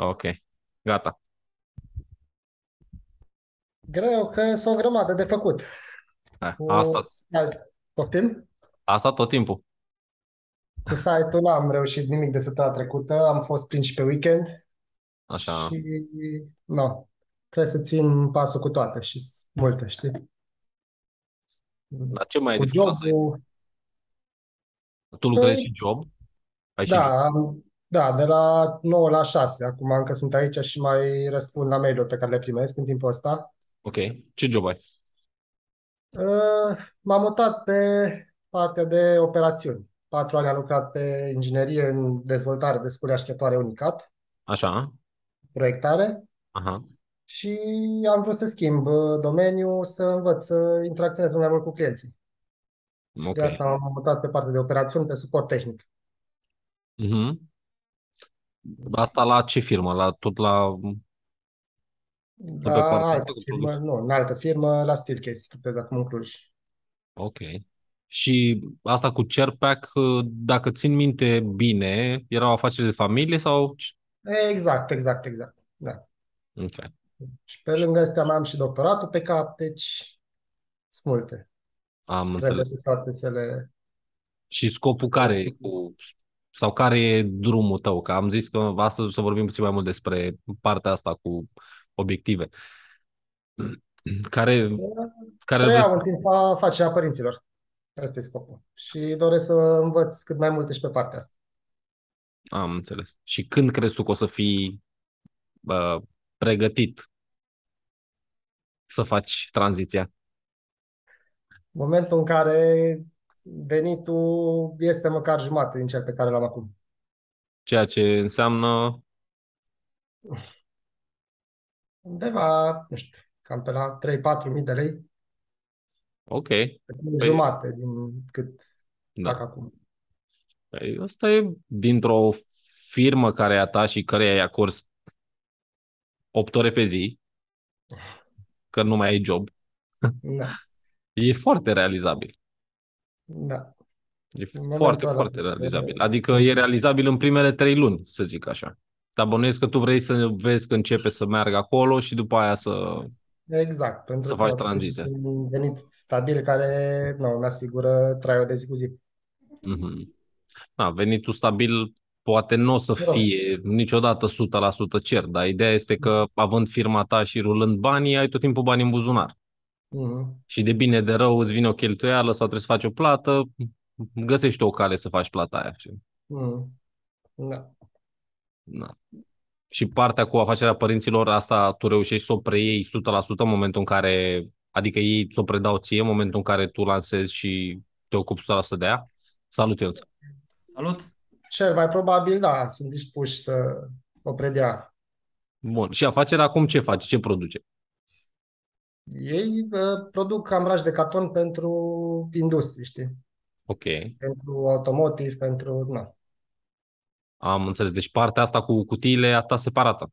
Ok. Gata. Greu că sunt o grămadă de făcut. Eh, Cu Asta, site, poftim? asta tot timpul. Cu site-ul n-am reușit nimic de săptămâna trecută, am fost prins și pe weekend Așa. și nu, trebuie să țin pasul cu toate și sunt multe, știi? Dar ce mai ai Cu de făcut la site? jobul, Tu lucrezi Păi, și job? Ai și job? da, am- da, de la 9 la 6, acum încă sunt aici și mai răspund la mail-uri pe care le primesc în timpul ăsta. Ok. Ce job ai? Uh, M-am mutat pe partea de operațiuni. Patru ani am lucrat pe inginerie în dezvoltare de scule așteptare unicat, Așa. proiectare Aha. și am vrut să schimb uh, domeniul, să învăț să interacționez mai mult cu clienții. Ok. De asta m-am mutat pe partea de operațiuni, pe suport tehnic. Mhm. Asta la ce firmă? La tot la tot pe La partea asta altă cu firmă, produs? nu, în altă firmă, la Steelcase, lucrez acum în Cluj. Ok. Și asta cu Chairpack, dacă țin minte bine, era o afacere de familie sau? Exact, exact, exact. Da. Ok. Și pe lângă astea mai am și doctoratul pe cap, deci sunt multe. Am Trebuie înțeles. pe toate să le... Și scopul care e cu, sau care e drumul tău? Că am zis că astăzi o să vorbim puțin mai mult despre partea asta cu obiective. Care, Să care vrei preiau în să... timp afacerea părinților. Asta e scopul. Și doresc să învăț cât mai multe și pe partea asta. Am înțeles. Și când crezi tu că o să fii bă, pregătit să faci tranziția? În momentul în care venitul este măcar jumate din cel pe care l-am acum. Ceea ce înseamnă, Undeva, nu știu, cam pe la 3-4 mii de lei, ok, păi, jumate din cât fac da. acum. Păi, Asta e dintr-o firmă care e a ta și care ai acorzi 8 ore pe zi, că nu mai ai job, Da, e foarte realizabil. Da. E În momentul foarte, ăla foarte de- realizabil. Adică e realizabil în primele trei luni, să zic așa. Dar bănuiesc că tu vrei să vezi că începe să meargă acolo și după aia să... Exact, pentru Să că faci totuși tranziția. un venit stabil care nu, îmi asigură traiul de zi cu zi. Mhm. Da, venitul stabil poate nu o să Mă rog. fie niciodată 100% cer, dar ideea este că având firma ta și rulând banii, ai tot timpul bani în buzunar. Mhm. Și de bine de rău îți vine o cheltuială sau trebuie să faci o plată, găsești o cale să faci plata aia. Mhm. Da. Da. Și partea cu afacerea părinților, asta tu reușești să o preiei 100% în momentul în care, adică ei ți-o predau ție în momentul în care tu lansezi și te ocupi 100% de ea? Salut, Ionuț! Salut! Cel mai probabil, da, sunt dispuși să o predea. Bun. Și afacerea acum ce face? Ce produce? Ei uh, produc cambraj de carton pentru industrie, știi? Ok. Pentru automotive, pentru... Na. Am înțeles. Deci partea asta cu cutiile e a ta separată.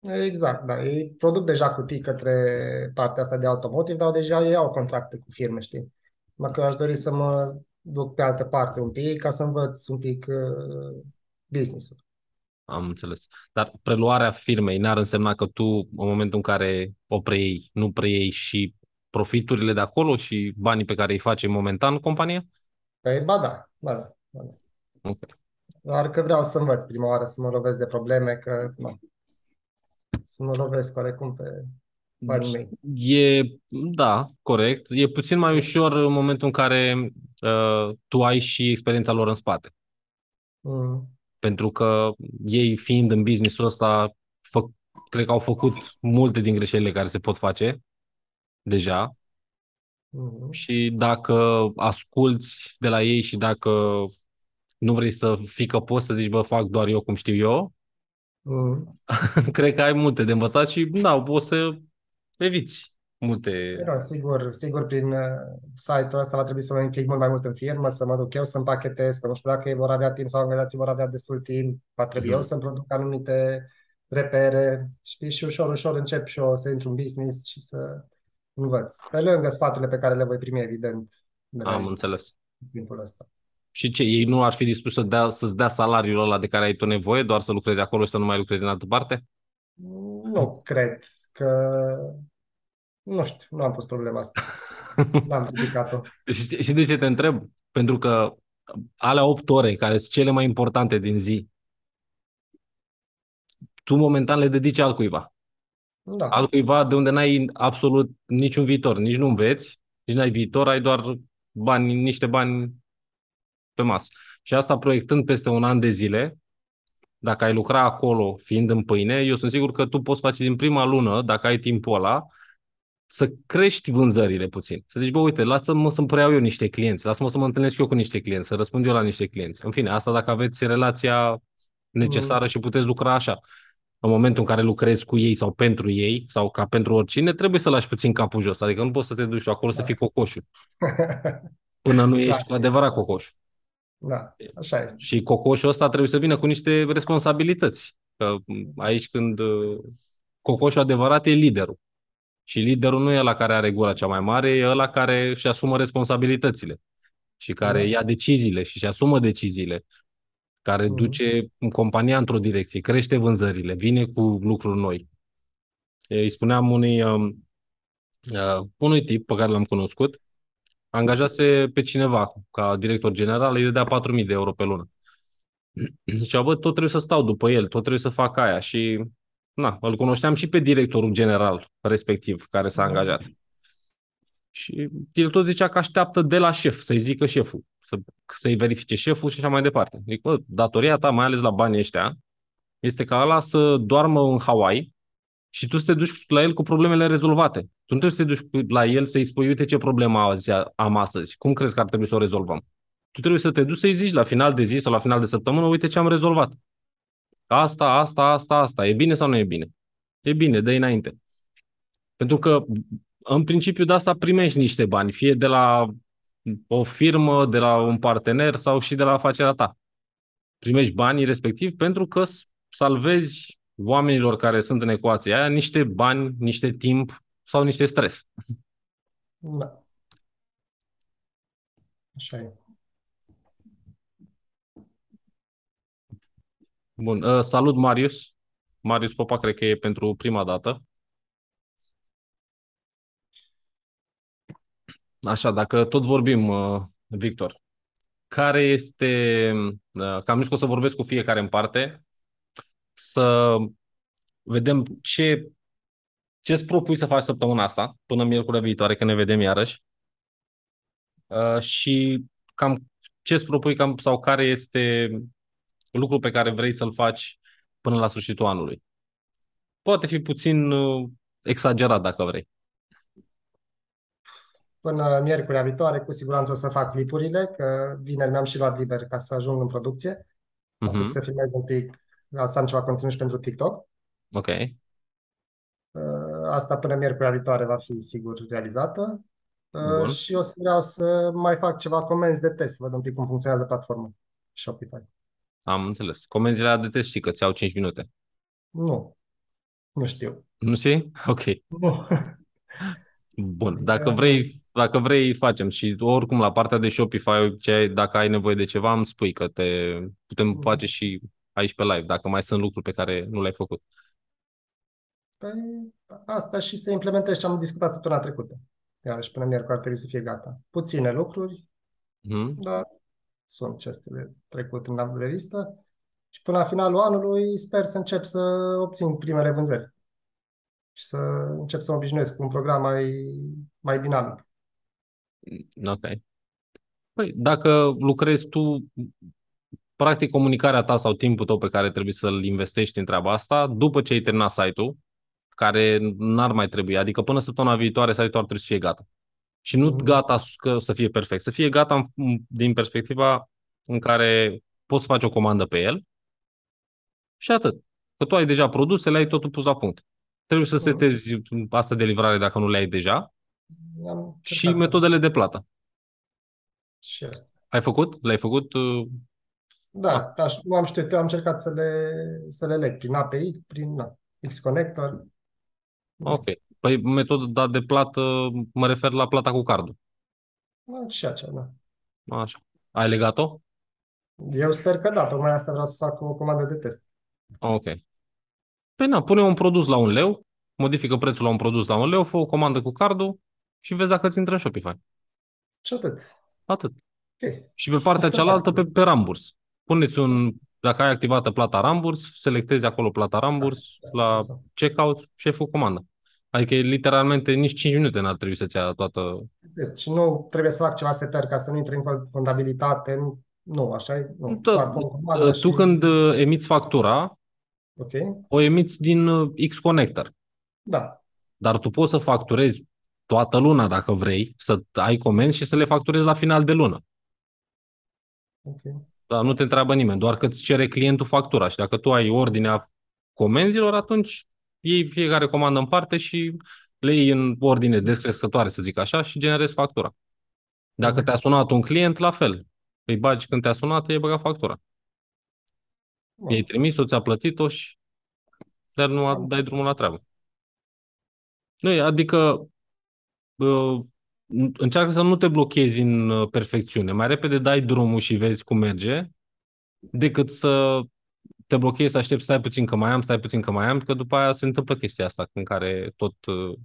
Exact, da. Ei produc deja cutii către partea asta de automotive, dar deja ei au contracte cu firme, știi? Mă că aș dori să mă duc pe altă parte un pic ca să învăț un pic uh, business-ul. Am înțeles. Dar preluarea firmei n-ar însemna că tu, în momentul în care o preiei, nu preiei și profiturile de acolo și banii pe care îi face momentan compania? Păi, ba da, ba da, ba da. Ok. Doar că vreau să învăț prima oară să mă lovesc de probleme, că nu. Să mă lovesc oarecum pe banii mei. E, da, corect. E puțin mai ușor în momentul în care uh, tu ai și experiența lor în spate. Mm. Pentru că ei fiind în business-ul ăsta, fă, cred că au făcut multe din greșelile care se pot face deja Mm. și dacă asculți de la ei și dacă nu vrei să fii că poți să zici, bă, fac doar eu cum știu eu, Mm. cred că ai multe de învățat și, da, poți să eviți multe... Da, sigur, sigur, prin uh, site-ul ăsta va trebui să mă implic mult mai mult în firmă, să mă duc eu să împachetez, că nu știu dacă ei vor avea timp sau angajații vor avea destul timp, va trebui Mhm. eu să-mi produc anumite repere, știi, și ușor, ușor încep și eu să intru în business și să învăț. Pe lângă sfaturile pe care le voi primi, evident, de la Am ei înțeles. în timpul ăsta. Și ce, ei nu ar fi dispuși să dea, să-ți dea salariul ăla de care ai tu nevoie, doar să lucrezi acolo și să nu mai lucrezi în altă parte? Nu cred că... Nu știu, nu am pus problema asta. N-am ridicat-o. și, și de ce te întreb? Pentru că alea 8 ore, care sunt cele mai importante din zi, tu momentan le dedici altcuiva. Da. Altcuiva de unde n-ai absolut niciun viitor, nici nu înveți, nici n-ai viitor, ai doar bani, niște bani pe masă. Și asta proiectând peste un an de zile, dacă ai lucra acolo fiind în pâine, eu sunt sigur că tu poți face din prima lună, dacă ai timpul ăla, să crești vânzările puțin. Să zici, bă, uite, lasă-mă să-mi preiau eu niște clienți, lasă-mă să mă întâlnesc eu cu niște clienți, să răspund eu la niște clienți. În fine, asta dacă aveți relația necesară mm. și puteți lucra așa. În momentul în care lucrezi cu ei sau pentru ei, sau ca pentru oricine, trebuie să lași puțin capul jos. Adică nu poți să te duci acolo da. să fii cocoșul. Până nu ești da. cu adevărat cocoș. Da, așa este. Și cocoșul ăsta trebuie să vină cu niște responsabilități. Că aici când uh, cocoșul adevărat e liderul. Și liderul nu e la care are gura cea mai mare, e ăla care își asumă responsabilitățile și care da. ia deciziile și își asumă deciziile, care mm. duce compania într-o direcție, crește vânzările, vine cu lucruri noi. Îi spuneam unui, um, uh, unui tip pe care l-am cunoscut, angajase pe cineva ca director general, îi dădea 4.000 de euro pe lună. Zicea, bă, tot trebuie să stau după el, tot trebuie să fac aia și na, îl cunoșteam și pe directorul general respectiv care s-a angajat. Și directorul zicea că așteaptă de la șef, să-i zică șeful, să, să-i verifice șeful și așa mai departe. Zic, bă, datoria ta, mai ales la banii ăștia, este ca ăla să doarmă în Hawaii și tu să te duci la el cu problemele rezolvate. Tu nu trebuie să te duci la el să-i spui, uite ce problemă am astăzi, cum crezi că ar trebui să o rezolvăm? Tu trebuie să te duci să-i zici la final de zi sau la final de săptămână, uite ce am rezolvat. Asta, asta, asta, asta. E bine sau nu e bine? E bine, dă înainte. Pentru că, în principiu, de asta primești niște bani, fie de la o firmă, de la un partener sau și de la afacerea ta. Primești banii respectiv pentru că salvezi oamenilor care sunt în ecuația aia niște bani, niște timp sau niște stres. Da. Așa e. Bun. Uh, salut, Marius. Marius Popa, cred că e pentru prima dată. Așa, dacă tot vorbim, uh, Victor, care este, uh, că am zis că o să vorbesc cu fiecare în parte, să vedem ce ce îți propui să faci săptămâna asta, până miercurea viitoare, că ne vedem iarăși, uh, și cam ce îți propui cam, sau care este lucru pe care vrei să-l faci până la sfârșitul anului. Poate fi puțin uh, exagerat dacă vrei. Până miercurea viitoare, cu siguranță o să fac clipurile, că vineri mi-am și luat liber ca să ajung în producție. Uh-huh. să filmez un pic, să am ceva conținut și pentru TikTok. Ok. Uh, asta până miercurea viitoare va fi sigur realizată. Uh, Bun. Și o să vreau să mai fac ceva comenzi de test, să văd un pic cum funcționează platforma Shopify. Am înțeles. Comenzile de test știi că ți-au 5 minute. Nu. Nu știu. Nu știi? Ok. Nu. Bun. Dacă vrei, dacă vrei, facem. Și oricum, la partea de Shopify, ce, dacă ai nevoie de ceva, îmi spui că te putem mm. face și aici pe live, dacă mai sunt lucruri pe care nu le-ai făcut. Păi, asta și să implementezi ce am discutat săptămâna trecută. Iar și până miercuri ar trebui să fie gata. Puține lucruri, mm. dar sunt ce este de trecut în revistă și până la finalul anului sper să încep să obțin primele vânzări și să încep să mă obișnuiesc cu un program mai, mai dinamic. Ok. Păi, dacă lucrezi tu, practic comunicarea ta sau timpul tău pe care trebuie să-l investești în treaba asta, după ce ai terminat site-ul, care n-ar mai trebui, adică până săptămâna viitoare site-ul ar trebui să fie gata. Și nu mm. gata să fie perfect, să fie gata din perspectiva în care poți face o comandă pe el și atât. Că tu ai deja produsele, ai totul pus la punct. Trebuie să mm. setezi asta de livrare dacă nu le ai deja Am și metodele de plată. Și asta. Ai făcut? Le-ai făcut? Uh, da, ah. nu am știut, eu am încercat să le, să le leg prin API, prin na, X-Connector. Ok. Păi metoda de plată, mă refer la plata cu cardul. Da, și aceea, da. Așa. Ai legat-o? Eu sper că da, tocmai asta vreau să fac o comandă de test. Ok. Păi na, pune un produs la un leu, modifică prețul la un produs la un leu, fă o comandă cu cardul și vezi dacă ți intră în Shopify. Și atât. Atât. Ok. Și pe partea Asta cealaltă fac. pe, pe ramburs. Puneți un, dacă ai activată plata ramburs, selectezi acolo plata ramburs asta la am făcut. checkout și ai făcut comanda. Adică literalmente nici 5 minute n-ar trebui să-ți ia toată... Atât. Și nu trebuie să fac ceva setări ca să nu intri în contabilitate. Nu, nu așa e? Nu. Da, Doar pun comanda tu și... când uh, emiți factura, Ok. o emiți din uh, X-Connector. Da. Dar tu poți să facturezi toată luna dacă vrei, să ai comenzi și să le facturezi la final de lună. Ok. Dar nu te întreabă nimeni, doar că îți cere clientul factura și dacă tu ai ordinea comenzilor, atunci iei fiecare comandă în parte și le iei în ordine descrescătoare, să zic așa, și generezi factura. Dacă Mhm. te-a sunat un client, la fel. Îi bagi când te-a sunat, îi băga factura. Bun. I-ai trimis-o, ți-a plătit-o și dar nu a- dai drumul la treabă. Nu, e, adică uh, încearcă să nu te blochezi în uh, perfecțiune. Mai repede dai drumul și vezi cum merge, decât să te blochezi, să aștepți, stai puțin că mai am, stai puțin că mai am, că după aia se întâmplă chestia asta în care tot, uh,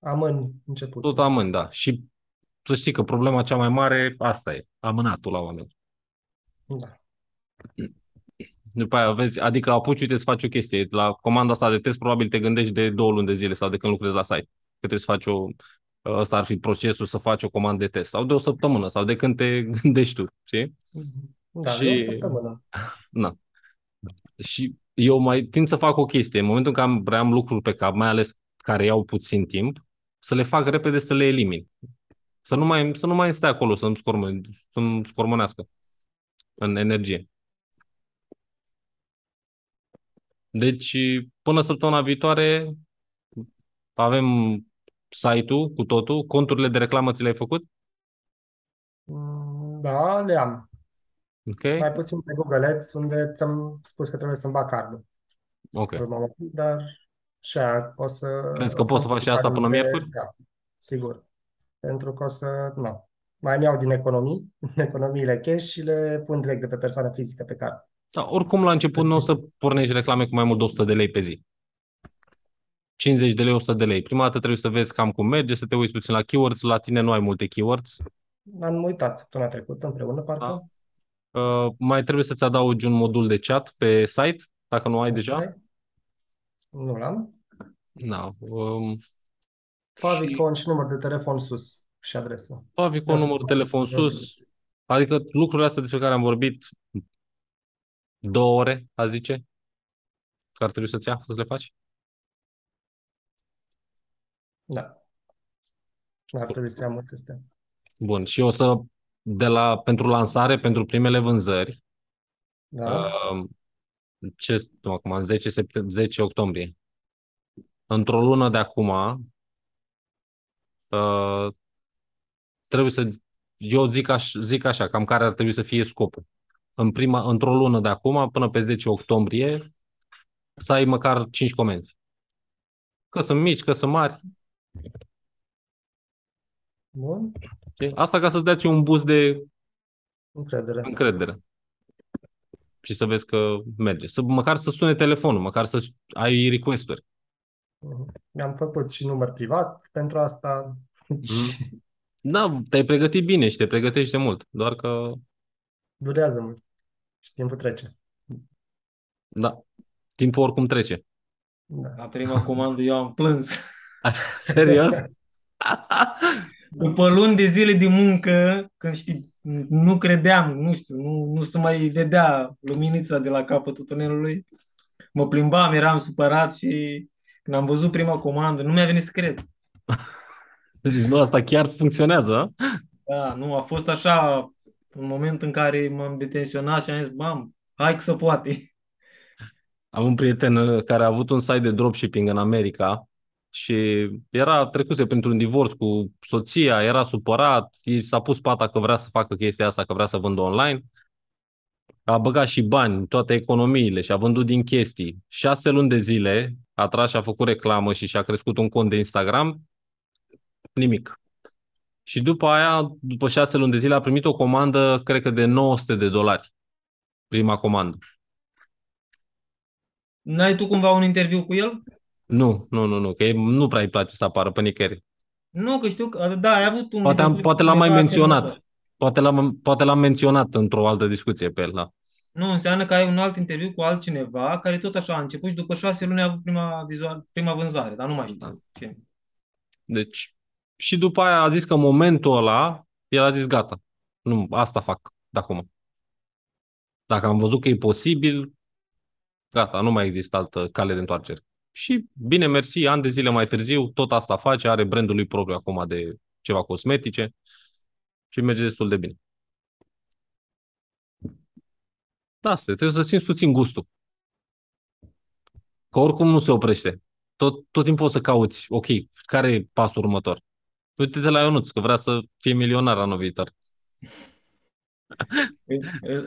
Amân începutul. tot amând, da. Și să știi că problema cea mai mare asta e, amânatul la oameni. Da. După aia vezi, adică apuci, uite, să faci o chestie. La comanda asta de test probabil te gândești de două luni de zile sau de când lucrezi la site. Că trebuie să faci o, ăsta ar fi procesul să faci o comandă de test. Sau de o săptămână, sau de când te gândești tu, știi? Da, Și- e o săptămână. Na. Și eu mai tind să fac o chestie. În momentul în care am, vreau am lucruri pe cap, mai ales care iau puțin timp, să le fac repede să le elimin. Să nu mai, să nu mai stai acolo să-mi, scormă, să-mi scormonească în energie. Deci, până săptămâna viitoare avem site-ul cu totul, conturile de reclamă ți le-ai făcut? Mm, Da, le am. Ok? Mai puțin pe Google Ads, unde ți-am spus că trebuie să-mi bag cardul. Ok. Pe urmă, Dar și aia o să... Crezi că o poți să să faci și asta până analize- miercuri? Da, sigur. Pentru că o să... Nu. Mai iau din economii, economiile cash și le pun direct de pe persoană fizică pe card. Da, oricum, la început nu o să pornești reclame cu mai mult de 100 de lei pe zi. 50 de lei, 100 de lei. Prima dată trebuie să vezi cam cum merge, să te uiți puțin la keywords. La tine nu ai multe keywords. Am uitat săptămâna trecută împreună, parcă. Uh, mai trebuie să-ți adaugi un modul de chat pe site, dacă nu ai deja. Ok. Nu l-am. Da. Um, Favicon și număr de telefon sus și adresă. Favicon, Da, numărul să- telefon sus. Adică lucrurile astea despre care am vorbit două ore, a zice, că ar trebui să-ți ia să le faci. Da. Ar trebui să iau multe astea. Bun. Și o să, de la, pentru lansare, pentru primele vânzări, Da? uh, ce, nu, acum, în 10, septem- 10 octombrie, într-o lună de acum, uh, trebuie să, eu zic, aș, zic așa, cam care ar trebui să fie scopul. În prima, într-o lună de acum, până pe 10 octombrie, să ai măcar 5 comenzi. Că sunt mici, că sunt mari. Bun. Știi? Asta ca să-ți dea ție un boost de Încredere. încredere. Și să vezi că merge. Să, măcar să sune telefonul, măcar să ai request-uri. Mhm. Mi-am făcut și număr privat pentru asta. Și Da, te-ai pregătit bine și te pregătești de mult. Doar că, durează mult. Și timpul trece. da, timpul oricum trece. Da. La prima comandă eu am plâns. Serios? După luni de zile de muncă, când știi, nu credeam, nu știu, nu, nu se mai vedea luminița de la capătul tunelului. Mă plimbam, eram supărat și când am văzut prima comandă, nu mi-a venit să cred. Zici, nu, asta chiar funcționează, a? Da, nu, a fost așa un moment în care m-am detenționat și am zis, mam, hai că se poate. Am un prieten uh, care a avut un site de dropshipping în America și era trecuse printr-un divorț cu soția, era supărat, i s-a pus pata că vrea să facă chestia asta, că vrea să vândă online. A băgat și bani, toate economiile și a vândut din chestii. Șase luni de zile a tras și a făcut reclamă și și-a crescut un cont de Instagram. Nimic. Și după aia, după șase luni de zile, a primit o comandă, cred că de 900 de dolari. Prima comandă. N-ai tu cumva un interviu cu el? Nu, nu, nu, nu, că nu prea îi place să apară pe nicăieri. Nu, că știu că, da, ai avut un Poate, am, interviu poate cu l-am mai cineva menționat. asemănător. Poate l-am, poate l-am menționat într-o altă discuție pe el, da. Nu, înseamnă că ai un alt interviu cu altcineva care tot așa a început și după șase luni a avut prima, vizual, prima vânzare, dar nu mai știu Da. ce. Deci, și după aia a zis că în momentul ăla, el a zis gata, nu, asta fac de acum. Dacă am văzut că e posibil, gata, nu mai există altă cale de întoarcere. Și bine, mersi, ani de zile mai târziu, tot asta face, are brandul lui propriu acum de ceva cosmetice și merge destul de bine. Da, asta, e, trebuie să simți puțin gustul. Că oricum nu se oprește. Tot, tot timpul o să cauți, ok, care e pasul următor? Uite-te la Ionuț, că vrea să fie milionar anul viitor.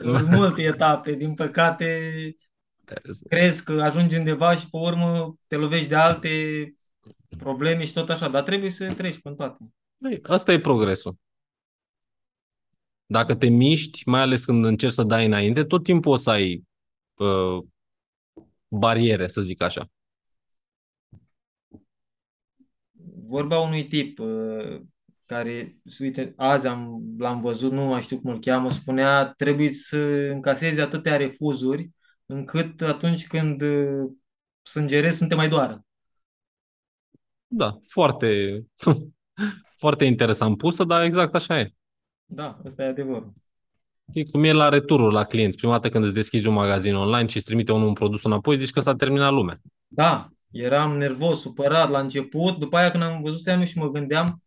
Sunt multe etape, din păcate crezi că ajungi undeva și pe urmă te lovești de alte probleme și tot așa, dar trebuie să treci prin toate. Băi, Asta e progresul. Dacă te miști, mai ales când încerci să dai înainte, tot timpul o să ai uh, bariere, să zic așa. Vorba unui tip uh, care, uite, azi am, l-am văzut, nu mai știu cum îl cheamă, spunea trebuie să încasezi atâtea refuzuri încât atunci când uh, sângerezi să nu te mai doară. Da, foarte, foarte interesant pusă, dar exact așa e. Da, ăsta e adevărul. E cum e la returul la clienți. Prima dată când îți deschizi un magazin online și îți trimite unul un produs înapoi, zici că s-a terminat lumea. Da, eram nervos, supărat la început, după aia când am văzut staiam și mă gândeam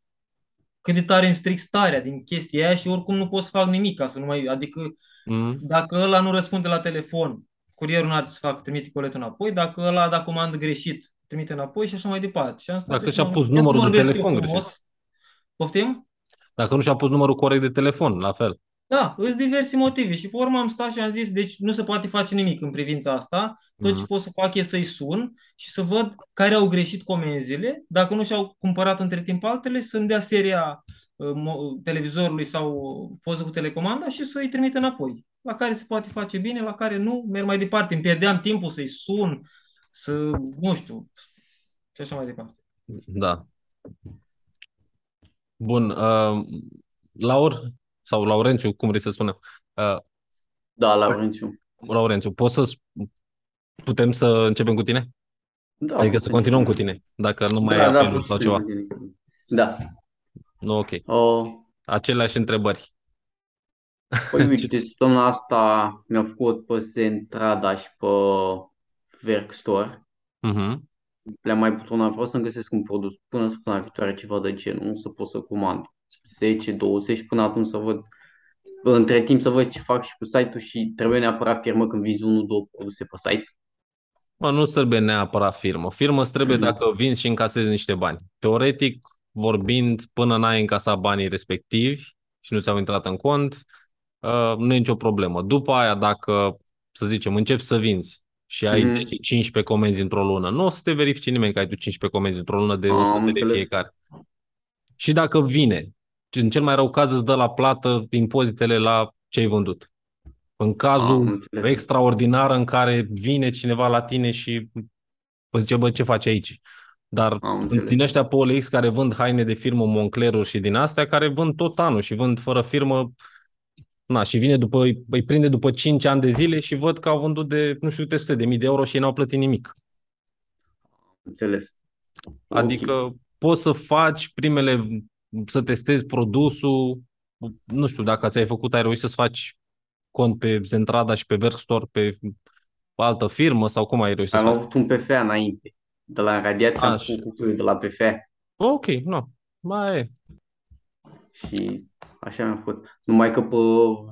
cât de tare îmi stric starea din chestia aia și oricum nu pot să fac nimic ca să nu mai... Adică Mm? dacă ăla nu răspunde la telefon, curierul nu are ce să facă, trimite coletul înapoi, dacă ăla a dat comandă greșit, trimite înapoi și așa mai departe. Și am stat Dacă și și-a m-am pus gândit, ia să numărul de vorbesc eu telefon frumos. greșit. Poftim? Dacă nu și-a pus numărul corect de telefon, la fel. Da, îs diverse motive și pe urmă am stat și am zis, deci nu se poate face nimic în privința asta, tot ce Mhm. pot să fac e să-i sun și să văd care au greșit comenzile, dacă nu și-au cumpărat între timp altele, să-mi dea seria uh, mo- televizorului sau poză cu telecomanda și să-i trimit înapoi. La care se poate face bine, la care nu, merg mai departe. Îmi pierdeam timpul să-i sun, să, nu știu, și așa mai departe. Da. Bun. Uh, Laur sau Laurențiu, cum vrei să spunem? Uh, Da, Laurențiu. Laurențiu, poți să putem să începem cu tine? Da, Adică pot să continuăm cu începem. tine, dacă nu mai Da, ai da, apeluri pot sau să ceva. începem cu tine. Da. Nu, ok. O, Aceleași întrebări. Păi uite, săptămâna asta mi-au făcut pe Zentrada și pe Workstore. Mhm. Le-am mai butonat, vreau să-mi găsesc un produs până săptămâna viitoare ceva de genul, să pot să comand 10, 20, până atunci să văd, între timp să văd ce fac și cu site-ul și trebuie neapărat firmă când vinzi unul, două produse pe site. Mă, nu trebuie neapărat firmă. Firmă îți trebuie Mhm. dacă vinzi și încasezi niște bani. Teoretic, vorbind, până n-ai încasat banii respectivi și nu ți-au intrat în cont, uh, nu e nicio problemă. După aia, dacă, să zicem, începi să vinzi și ai Mhm. 10-15 comenzi într-o lună, nu o să te verifice nimeni că ai tu 15 comenzi într-o lună de Am 100 de înțeles. fiecare. Și dacă vine, în cel mai rău caz îți dă la plată impozitele la ce ai vândut. În Am cazul înțeles. extraordinar în care vine cineva la tine și îți zice, bă, ce faci aici? Dar Am sunt înțeles. din ăștia pe OLX care vând haine de firmă Moncleruri și din astea, care vând tot anul și vând fără firmă. Na, și vine după, îi, îi prinde după 5 ani de zile și văd că au vândut de, nu știu, câte sute de mii de euro și ei n-au plătit nimic. Înțeles. Ok. Adică poți să faci primele, să testezi produsul, nu știu, dacă ți-ai făcut, ai reușit să-ți faci cont pe Zentrada și pe Workstore pe altă firmă sau cum ai reușit să Am faci? avut un PFA înainte. De la radiație am Așa. făcut cu de la PFA. Ok, nu, mai e. Și așa mi-a făcut. Numai că pe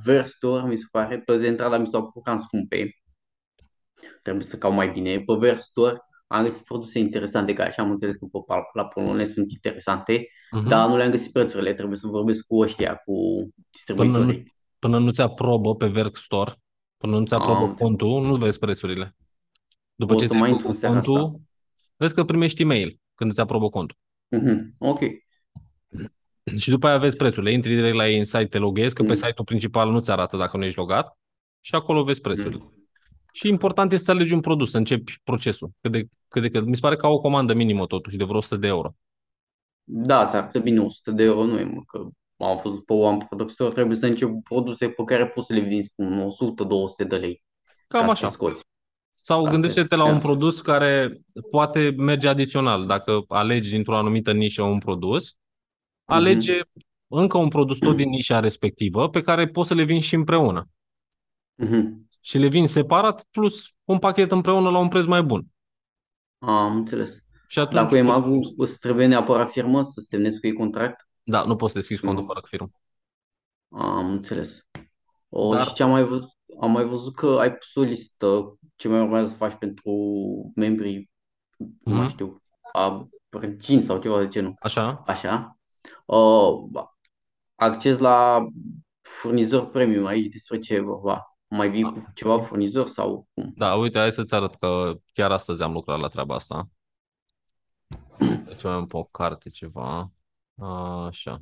Verstore, mi se pare, pe Zentrada mi s-au părut cam scumpe. Trebuie să caut mai bine. Pe Verstore am găsit produse interesante, care așa am înțeles că pe, la polonez sunt interesante, Mhm. dar nu le-am găsit prețurile. Trebuie să vorbesc cu ăștia, cu distribuitorii. Până nu ți aprobă pe Workstore, până nu ți aprobă Am înțeles. contul, nu vezi prețurile. După O ce să ți-ai mai făcut intru în seara asta. contul, vezi că primești e-mail când îți aprobă contul. Mhm, Ok. Și după aia vezi prețurile. Intri direct la ei în site, te loghezi, că pe Mm. site-ul principal nu-ți arată dacă nu ești logat. Și acolo vezi prețurile. Mm. Și important este să alegi un produs, să începi procesul. Cât de, cât de, cât. Mi se pare că au o comandă minimă totuși, de vreo 100 de euro. Da, s-ar putea bine 100 de euro, nu e, mă, că am fost pe One Product Store, trebuie să încep produse pe care poți să le vinzi cu 100-200 de lei Cam ca să așa. te scoți. Sau Asta gândește-te e, la un da. produs care poate merge adițional. Dacă alegi dintr-o anumită nișă un produs, alege încă un produs tot din nișa respectivă pe care poți să le vinzi și împreună. Mhm. Și le vinzi separat plus un pachet împreună la un preț mai bun. Am înțeles. Și atunci, Dacă e magul, îți trebuie neapărat firmă să semnezi cu ei contract? da, nu poți să deschizi contul Nu. fără firmă. Am înțeles. O, Dar- și ce am mai văzut, am mai văzut că ai pus o listă ce mai urmează să faci pentru membrii, nu mai Mhm. știu, a regini sau ceva de genul. Așa? Așa. Uh, acces la furnizor premium aici, despre ce e vorba? Mai vii cu ceva furnizor sau cum? Da, uite, hai să-ți arăt că chiar astăzi am lucrat la treaba asta. Deci mai am pe o carte ceva. Așa.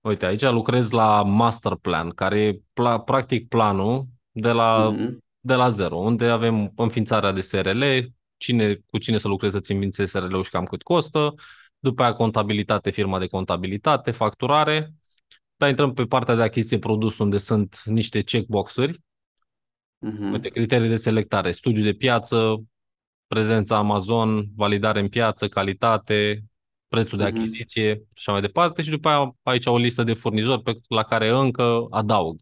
Uite, aici lucrez la master plan, care e pla- practic planul de la, Mhm. de la zero, unde avem înființarea de SRL, cine, cu cine să lucrezi să-ți înființezi SRL-ul și cam cât costă, după aia contabilitate, firma de contabilitate, facturare, dar intrăm pe partea de achiziție produs unde sunt niște checkbox-uri, Mhm. Uite, criterii de selectare, studiu de piață, prezența Amazon, validare în piață, calitate, prețul de Mhm. achiziție și așa mai departe. Și după aia aici o listă de furnizori pe, la care încă adaug.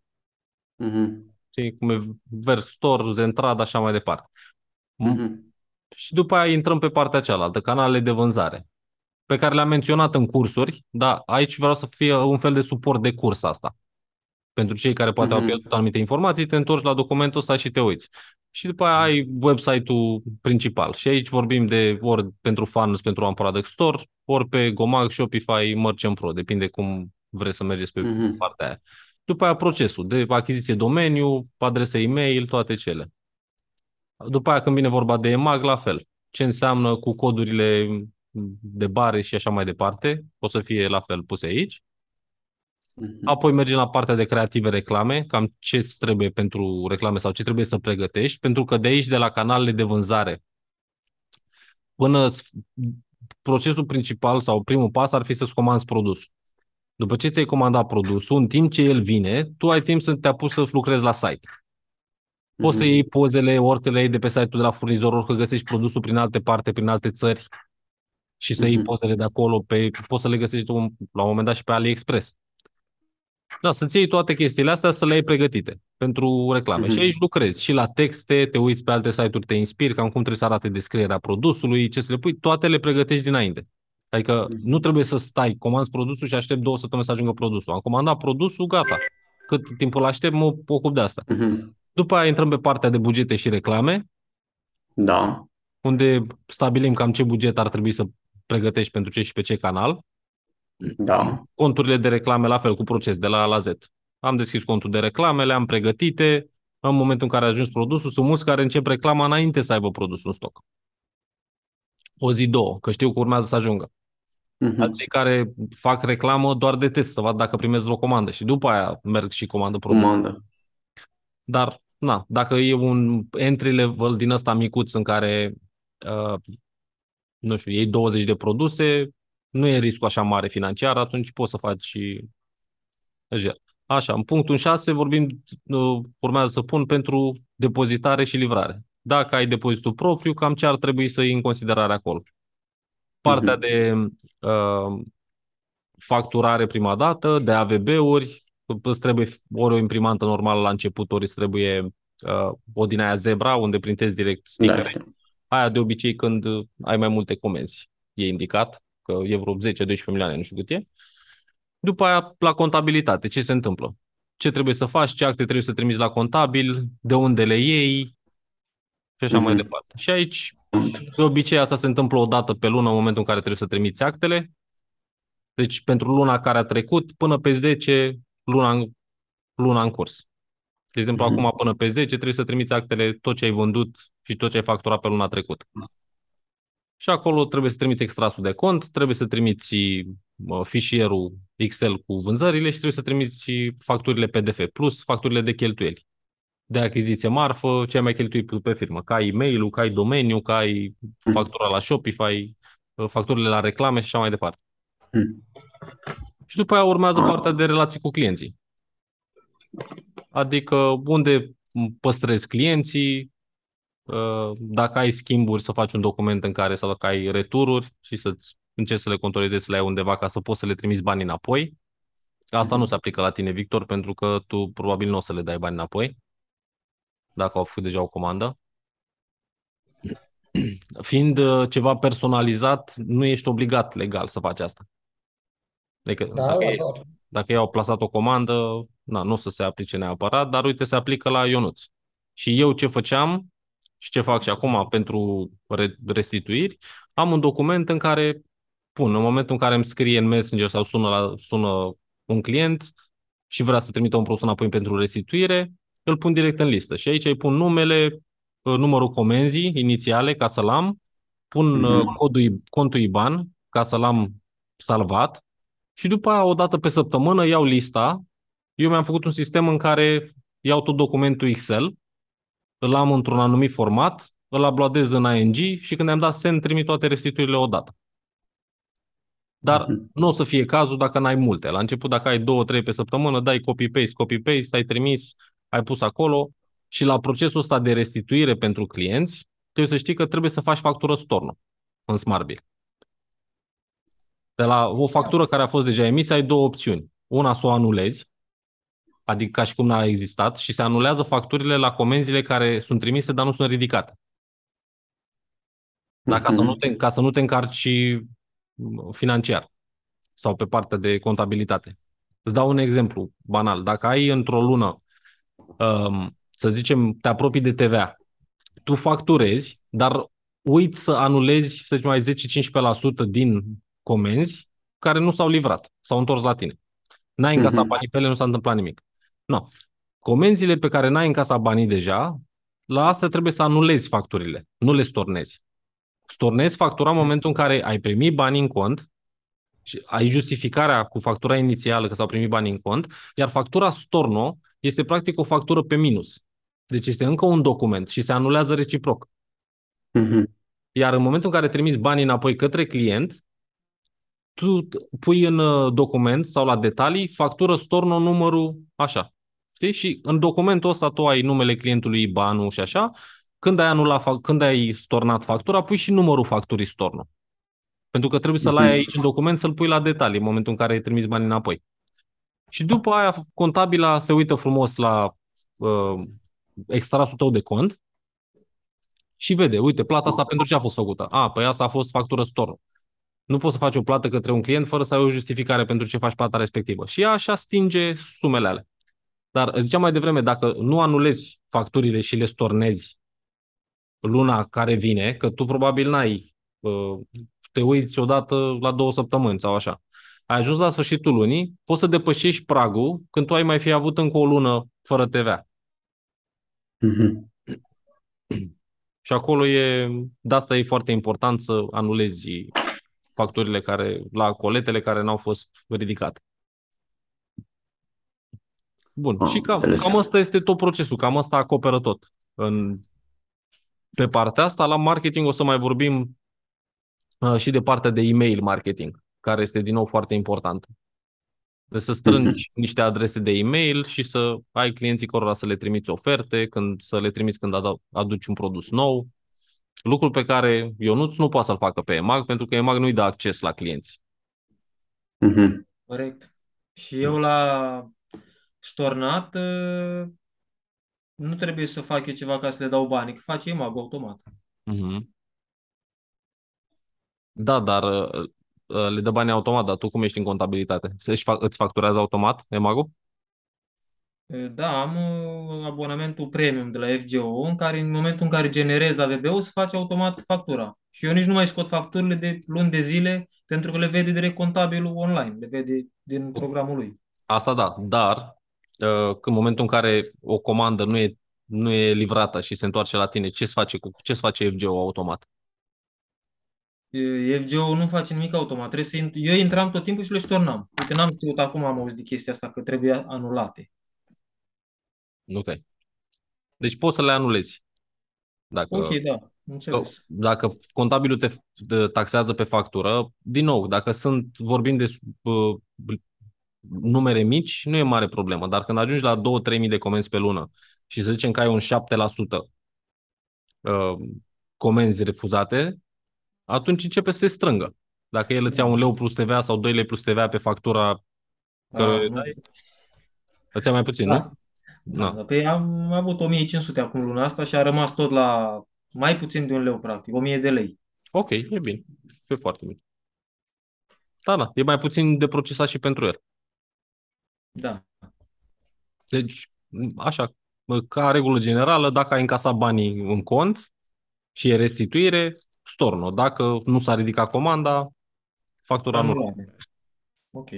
Mhm. Știi, cum e Verstore, Zentrad, așa mai departe. Mhm. Și după aia intrăm pe partea cealaltă, canalele de vânzare, pe care le-am menționat în cursuri, dar aici vreau să fie un fel de suport de curs asta. Pentru cei care poate au Mhm. pierdut anumite informații, te întorci la documentul ăsta și te uiți. Și după aia ai website-ul principal. Și aici vorbim de ori pentru funnels, pentru un product store, ori pe Gomag, Shopify, Merchant Pro, depinde cum vreți să mergeți pe Mhm. partea aia. După aia procesul de achiziție domeniu, adrese e-mail, toate cele. După aia când vine vorba de EMAG, la fel. Ce înseamnă cu codurile de bare și așa mai departe, o să fie la fel puse aici. Mhm. Apoi mergem la partea de creative reclame, cam ce îți trebuie pentru reclame sau ce trebuie să pregătești, pentru că de aici, de la canalele de vânzare, până s- procesul principal sau primul pas ar fi să-ți comanzi produsul. După ce ți-ai comandat produsul, în timp ce el vine, tu ai timp să te apuci să lucrezi la site. Poți să Mhm. iei pozele, orică le iei de pe site-ul de la furnizor, orică găsești produsul prin alte parte, prin alte țări și să iei Mhm. pozele de acolo, pe, poți să le găsești un, la un moment dat și pe AliExpress. Da, să-ți iei toate chestiile astea să le ai pregătite pentru reclame. Mhm. Și aici lucrezi și la texte, te uiți pe alte site-uri, te inspiri, cam cum trebuie să arate descrierea produsului, ce să le pui, toate le pregătești dinainte. Adică Mhm. nu trebuie să stai, comanzi produsul și aștept două săptămâni să ajungă produsul. Am comandat produsul, gata. Cât timp îl aștept, mă ocup de asta. Mhm. După aia intrăm pe partea de bugete și reclame, Da. unde stabilim cam ce buget ar trebui să pregătești pentru ce și pe ce canal. Da. Conturile de reclame la fel, cu proces, de la A la Z. Am deschis contul de reclame, le-am pregătite. În momentul în care a ajuns produsul, sunt mulți care încep reclama înainte să aibă produsul în stoc. O zi, două, că știu că urmează să ajungă. Mhm. Alții care fac reclamă doar de test, să vad dacă primesc o comandă și după aia merg și comandă produsul. Comandă. Dar, na, dacă e un entry level din ăsta micuț în care, uh, nu știu, iei 20 de produse, nu e riscul așa mare financiar, atunci poți să faci și lejer. Așa, în punctul 6 vorbim, uh, urmează să pun pentru depozitare și livrare. Dacă ai depozitul propriu, cam ce ar trebui să iei în considerare acolo. Partea Mhm. de uh, facturare prima dată, de AVB-uri, îți trebuie ori o imprimantă normală la început, ori îți trebuie uh, o din aia Zebra, unde printezi direct Da, stickere. știu. Aia de obicei când uh, ai mai multe comenzi. E indicat că e vreo 10-12 milioane, nu știu cât e. După aia, la contabilitate, ce se întâmplă? Ce trebuie să faci, ce acte trebuie să trimiți la contabil, de unde le iei și așa mai Mhm. departe. Și aici, de obicei, asta se întâmplă o dată pe lună, în momentul în care trebuie să trimiți actele. Deci, pentru luna care a trecut, până pe 10, luna în, luna în curs. De exemplu, Mhm. acum până pe 10 trebuie să trimiți actele, tot ce ai vândut și tot ce ai facturat pe luna trecută. Și acolo trebuie să trimiți extrasul de cont, trebuie să trimiți uh, fișierul Excel cu vânzările și trebuie să trimiți facturile PDF, plus facturile de cheltuieli. De achiziție marfă, ce ai mai cheltuit pe firmă, ca e-mail-ul, ca ai domeniu, ca ai factura la Shopify, facturile la reclame și așa mai departe. Hmm. Și după aia urmează partea de relații cu clienții. Adică unde păstrezi clienții, uh, dacă ai schimburi să faci un document în care sau dacă ai retururi și să încerci să le controlezi, să le ai undeva ca să poți să le trimiți bani înapoi. Asta nu se aplică la tine, Victor, pentru că tu probabil nu o să le dai bani înapoi dacă au făcut deja o comandă. Fiind uh, ceva personalizat, nu ești obligat legal să faci asta. Adică Da, dacă, da, ei, doar. Dacă ei au plasat o comandă, na, nu o să se aplice neapărat, dar uite, se aplică la Ionuț. Și eu ce făceam și ce fac și acum pentru re- restituiri, am un document în care pun, în momentul în care îmi scrie în Messenger sau sună, la, sună un client și vrea să trimită un produs înapoi pentru restituire, îl pun direct în listă. Și aici îi pun numele, numărul comenzii inițiale ca să-l am, pun Mhm. codul, contul IBAN ca să-l am salvat și după aia, o dată pe săptămână, iau lista. Eu mi-am făcut un sistem în care iau tot documentul Excel, îl am într-un anumit format, îl uploadez în ING și când am dat send, trimit toate restituirile odată. Dar Mhm. nu o să fie cazul dacă n-ai multe. La început, dacă ai două, trei pe săptămână, dai copy-paste, copy-paste, ai trimis, ai pus acolo și la procesul ăsta de restituire pentru clienți, trebuie să știi că trebuie să faci factură storno în SmartBill. De la o factură care a fost deja emisă, ai două opțiuni. Una să o anulezi, adică ca și cum n-a existat, și se anulează facturile la comenzile care sunt trimise, dar nu sunt ridicate. Da, ca, să nu te, ca să nu te încarci financiar sau pe partea de contabilitate. Îți dau un exemplu banal. Dacă ai într-o lună, um, să zicem, te apropii de TVA, tu facturezi, dar uiți să anulezi, să zicem, mai 10-15% din comenzi care nu s-au livrat, s-au întors la tine. N-ai încasat Mhm. banii pe ele, nu s-a întâmplat nimic. Nu. Comenzile pe care n-ai încasat banii deja, la astea trebuie să anulezi facturile, nu le stornezi. Stornezi factura în momentul în care ai primit banii în cont și ai justificarea cu factura inițială că s-au primit banii în cont, iar factura storno este practic o factură pe minus. Deci este încă un document și se anulează reciproc. Mhm. Iar în momentul în care trimiți banii înapoi către client, tu pui în uh, document sau la detalii factură storno numărul așa. Știi? Și în documentul ăsta tu ai numele clientului, IBAN-ul și așa. Când ai, anulat, când ai stornat factura, pui și numărul facturii storno. Pentru că trebuie să-l ai Mhm. aici în document, să-l pui la detalii în momentul în care ai trimis banii înapoi. Și după aia, contabila se uită frumos la uh, extrasul tău de cont și vede, uite, plata asta pentru ce a fost făcută? A, păi asta a fost factură storno. Nu poți să faci o plată către un client fără să ai o justificare pentru ce faci plata respectivă. Și ea așa stinge sumele alea. Dar ziceam mai devreme, dacă nu anulezi facturile și le stornezi luna care vine, că tu probabil n-ai, uh, te uiți odată la două săptămâni sau așa, ai ajuns la sfârșitul lunii, poți să depășești pragul când tu ai mai fi avut încă o lună fără TVA. Mhm. Și acolo e, de asta e foarte important să anulezi facturile care, la coletele care n-au fost ridicate. Bun, Am și cam, înțeles. cam asta este tot procesul, cam asta acoperă tot. În, pe partea asta, la marketing o să mai vorbim uh, și de partea de email marketing, care este din nou foarte importantă. Deci să strângi niște adrese de e-mail și să ai clienții cărora să le trimiți oferte, când, să le trimiți când adu- aduci un produs nou. Lucrul pe care Ionuț nu poate să-l facă pe EMAG, pentru că EMAG nu-i dă acces la clienți. Mhm. Corect. Și eu la ștornat uh, nu trebuie să fac eu ceva ca să le dau bani, că face EMAG automat. Mhm. Da, dar uh, uh, le dă bani automat, dar tu cum ești în contabilitate? Se-și fac, îți facturează automat EMAG-ul? Uh, Da, am uh, abonamentul premium de la FGO, în care în momentul în care generez AVB-ul se face automat factura. Și eu nici nu mai scot facturile de luni de zile pentru că le vede direct contabilul online, le vede din programul lui. Asta da, dar uh, în momentul în care o comandă nu e, nu e livrată și se întoarce la tine, ce se face, cu, ce se face FGO automat? E, FGO nu face nimic automat. Trebuie să int- eu intram tot timpul și le ștornam. Uite, n-am știut acum, am auzit de chestia asta, că trebuie anulate. Ok. Deci poți să le anulezi. Dacă, Ok, da, înțeles. dacă contabilul te te taxează pe factură, din nou, dacă sunt, vorbim de uh, numere mici, nu e mare problemă, dar când ajungi la 2-3 mii de comenzi pe lună și să zicem că ai un 7% uh, comenzi refuzate, atunci începe să se strângă. Dacă el îți ia un leu plus TVA sau 2 lei plus TVA pe factura care Ah, îi nu. dai, îți ia mai puțin, Da. nu? Da, Da. da. Păi am avut 1500 acum luna asta și a rămas tot la mai puțin de un leu, practic, 1000 de lei. Ok, e bine. E foarte bine. Da, da, e mai puțin de procesat și pentru el. Da. Deci, așa, ca regulă generală, dacă ai încasat banii în cont și e restituire, storno. Dacă nu s-a ridicat comanda, factura nu. Anulare. Ok.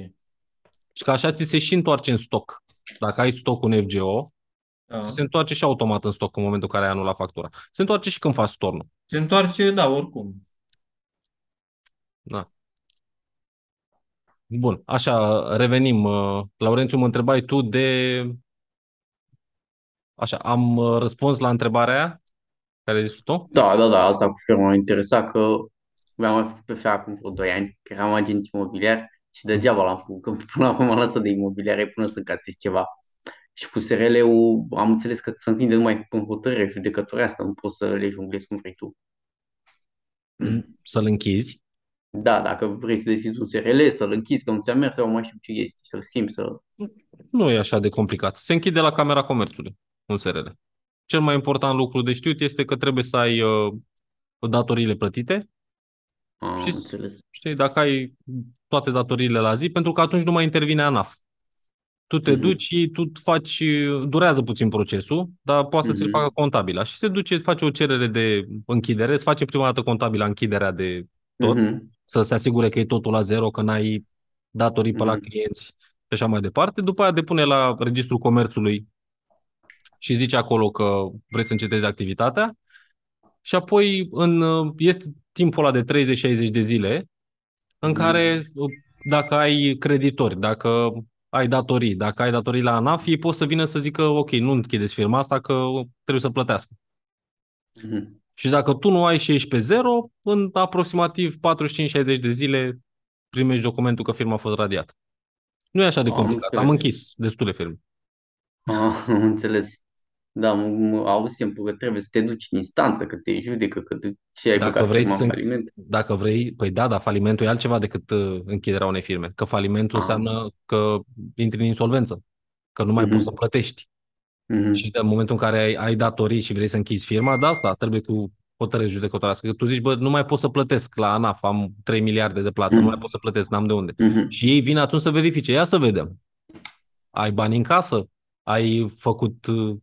Și că așa ți se și întoarce în stoc. Dacă ai stoc în FGO, Da. ți se întoarce și automat în stoc în momentul în care ai anulat factura. Se întoarce și când faci stornul. Se întoarce, da, oricum. Da. Bun, așa, revenim. Uh, Laurențiu, mă întrebai tu de... Așa, am uh, răspuns la întrebarea aia care ai zis tu? Da, da, da, asta cu firma m-a interesat că mi-am mai făcut pe FEA acum vreo 2 ani, că eram agent imobiliar și degeaba l-am făcut, că până la urmă m-am lăsat de imobiliare până să încasez ceva. Și cu SRL-ul am înțeles că se închide numai cu hotărâre judecătoare asta, nu poți să le jonglezi cum vrei tu. Să-l închizi. Da, dacă vrei să deschizi un SRL, să-l închizi, că nu ți-a mers sau mai știu ce este, să-l schimbi, să... Nu e așa de complicat. Se închide la Camera Comerțului un SRL. Cel mai important lucru de știut este că trebuie să ai uh, datoriile plătite. Am Și- înțeles. Știi, dacă ai toate datoriile la zi, pentru că atunci nu mai intervine ANAF. Tu te Mhm. duci și tu faci, durează puțin procesul, dar poate să ți-l Mhm. facă contabila. Și se duce, face o cerere de închidere, îți face prima dată contabila închiderea de tot, Mhm. să se asigure că e totul la zero, că n-ai datorii pe la Mhm. clienți și așa mai departe. După aia depune la Registrul Comerțului și zice acolo că vrei să încetezi activitatea și apoi în, este timpul ăla de 30-60 de zile în Mhm. care dacă ai creditori, dacă ai datorii, dacă ai datorii la ANAF, ei pot să vină să zică ok, nu închideți firma asta că trebuie să plătească. Mhm. Și dacă tu nu ai și ești pe zero, în aproximativ 45-60 de zile primești documentul că firma a fost radiată. Nu e așa de Am complicat. Am înțeles. închis destule firme. Ah, am înțeles. Da, m- m- auzisem că trebuie să te duci în instanță, că te judecă, că te, ce ai Dacă băgat vrei firma să- în faliment. Dacă vrei, păi da, dar falimentul e altceva decât uh, închiderea unei firme. Că falimentul Ah. înseamnă că intri în insolvență, că nu mai Mhm. poți să plătești. Mhm. Și în momentul în care ai, ai datorii și vrei să închizi firma, da, asta trebuie cu hotărâre judecătorească. Că tu zici, bă, nu mai pot să plătesc la ANAF, am 3 miliarde de plată, Mhm. nu mai pot să plătesc, n-am de unde. Mhm. Și ei vin atunci să verifice. Ia să vedem. Ai bani în casă? Ai făcut uh,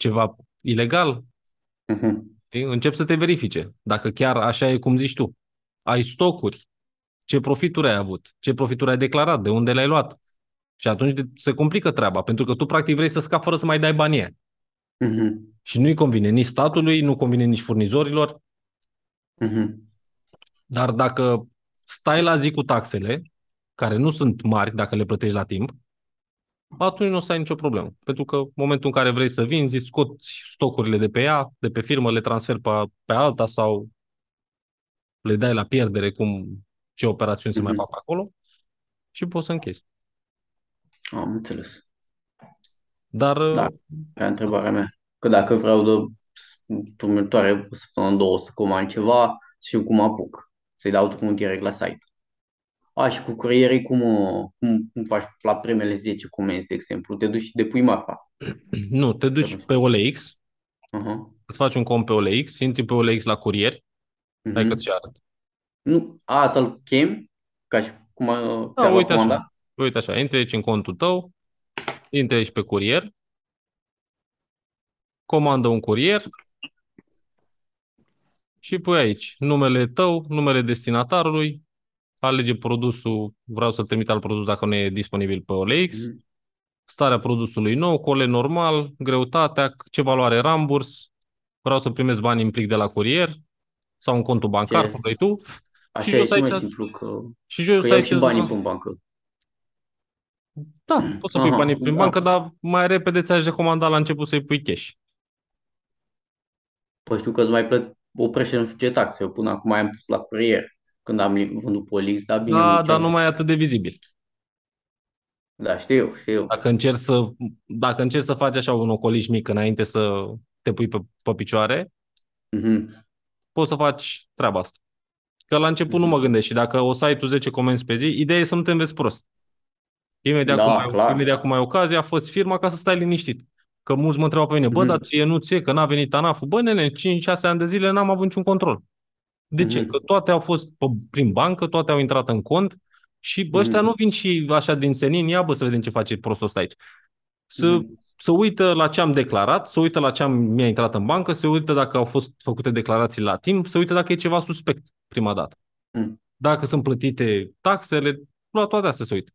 ceva ilegal? Mhm. Știi? Încep să te verifice. Dacă chiar așa e cum zici tu. Ai stocuri. Ce profituri ai avut? Ce profituri ai declarat? De unde le-ai luat? Și atunci de- se complică treaba, pentru că tu practic vrei să scapi fără să mai dai banii. Mhm. Și nu-i convine nici statului, nu convine nici furnizorilor, Mhm. dar dacă stai la zi cu taxele, care nu sunt mari dacă le plătești la timp, atunci nu o să ai nicio problemă. Pentru că în momentul în care vrei să vinzi, îți scoți stocurile de pe ea, de pe firmă, le transferi pe, pe alta sau le dai la pierdere, cum ce operațiuni se mai Mhm. fac acolo și poți să închezi. Am înțeles. Dar Da. Ca întrebarea mea. Că dacă vreau de următoare o săptămână, două să comand ceva, să știu cum apuc. Să-i dau drumul direct la site. A, și cu curierii cum, uh, cum, cum faci la primele 10 comenzi, de exemplu? Te duci și depui marfa. nu, te duci pe OLX, Aha. îți faci un cont pe OLX, intri pe OLX la curier, hai că Mhm. ți arăt. Nu, a, să-l chem, ca și cum uh, ți-ar Da, lua uite comanda? așa. Uite așa, intri aici în contul tău, intri aici pe curier, comandă un curier și pui aici numele tău, numele destinatarului, alege produsul, vreau să trimit alt produs dacă nu e disponibil pe OLX, Mhm. starea produsului nou, cole normal, greutatea, ce valoare ramburs, vreau să primesc bani în plic de la curier sau în contul bancar, Ce? cum vrei tu, Așa jos e cel mai aici- simplu, că, Și jos că iau aici și banii pe bancă. Da, poți să pui Aha, banii prin da. bancă, dar mai repede ți-aș recomanda la început să-i pui cash. Păi știu că îți mai plăt, oprește nu știu ce taxe. Eu până acum am pus la curier când am li- vândut pe OLX, dar bine, Da, nu dar nu mai e atât de vizibil. Da, știu, știu. Dacă încerci să, dacă încerci să faci așa un ocoliș mic înainte să te pui pe, pe picioare, Mhm. poți să faci treaba asta. Că la început nu mă gândesc și dacă o să ai tu 10 comenzi pe zi, ideea e să nu te înveți prost. Imediat, Da, cum, ai, clar. imediat cum ai ocazia, fă firma ca să stai liniștit. Că mulți mă întreabă pe mine, bă, Mhm. dar ție nu ție, că n-a venit ANAF-ul. Bă, nene, 5-6 ani de zile n-am avut niciun control. De ce? Mhm. Că toate au fost pe, prin bancă, toate au intrat în cont și bă, ăștia Mhm. nu vin și așa din senin, ia bă să vedem ce face prostul ăsta aici. Să, Mhm. să uită la ce am declarat, să uită la ce am, mi-a intrat în bancă, să uită dacă au fost făcute declarații la timp, să uită dacă e ceva suspect prima dată. Mhm. Dacă sunt plătite taxele, la toate astea se uită.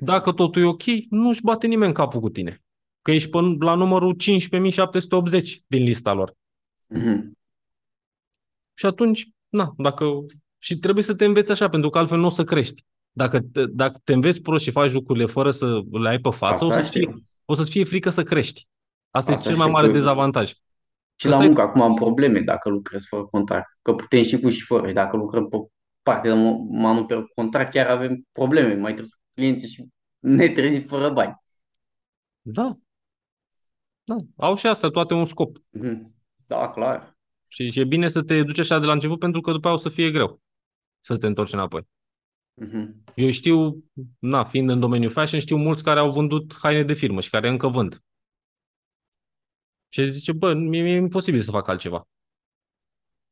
Dacă totul e ok, nu-și bate nimeni capul cu tine. Că ești pe, la numărul 15.780 din lista lor. Mhm. Și atunci, na, dacă... Și trebuie să te înveți așa, pentru că altfel nu o să crești. Dacă te, dacă te înveți prost și faci lucrurile fără să le ai pe față, o Asta să-ți fie, știu. o să-ți fie frică să crești. Asta, Asta e cel mai știu mare că- dezavantaj. Și la Asta e- muncă acum am probleme dacă lucrez fără contract. Că putem și cu și fără. Și dacă lucrăm pe partea de mamă pe contract, chiar avem probleme. Mai trebuie cu clienții și ne trezim fără bani. Da. Da. Au și astea toate un scop. Mhm. Da, clar. Și, și e bine să te duci așa de la început, pentru că după aia o să fie greu să te întorci înapoi. Mhm. Eu știu, na, fiind în domeniul fashion, știu mulți care au vândut haine de firmă și care încă vând. Și zice, bă, mie mi-e imposibil să fac altceva.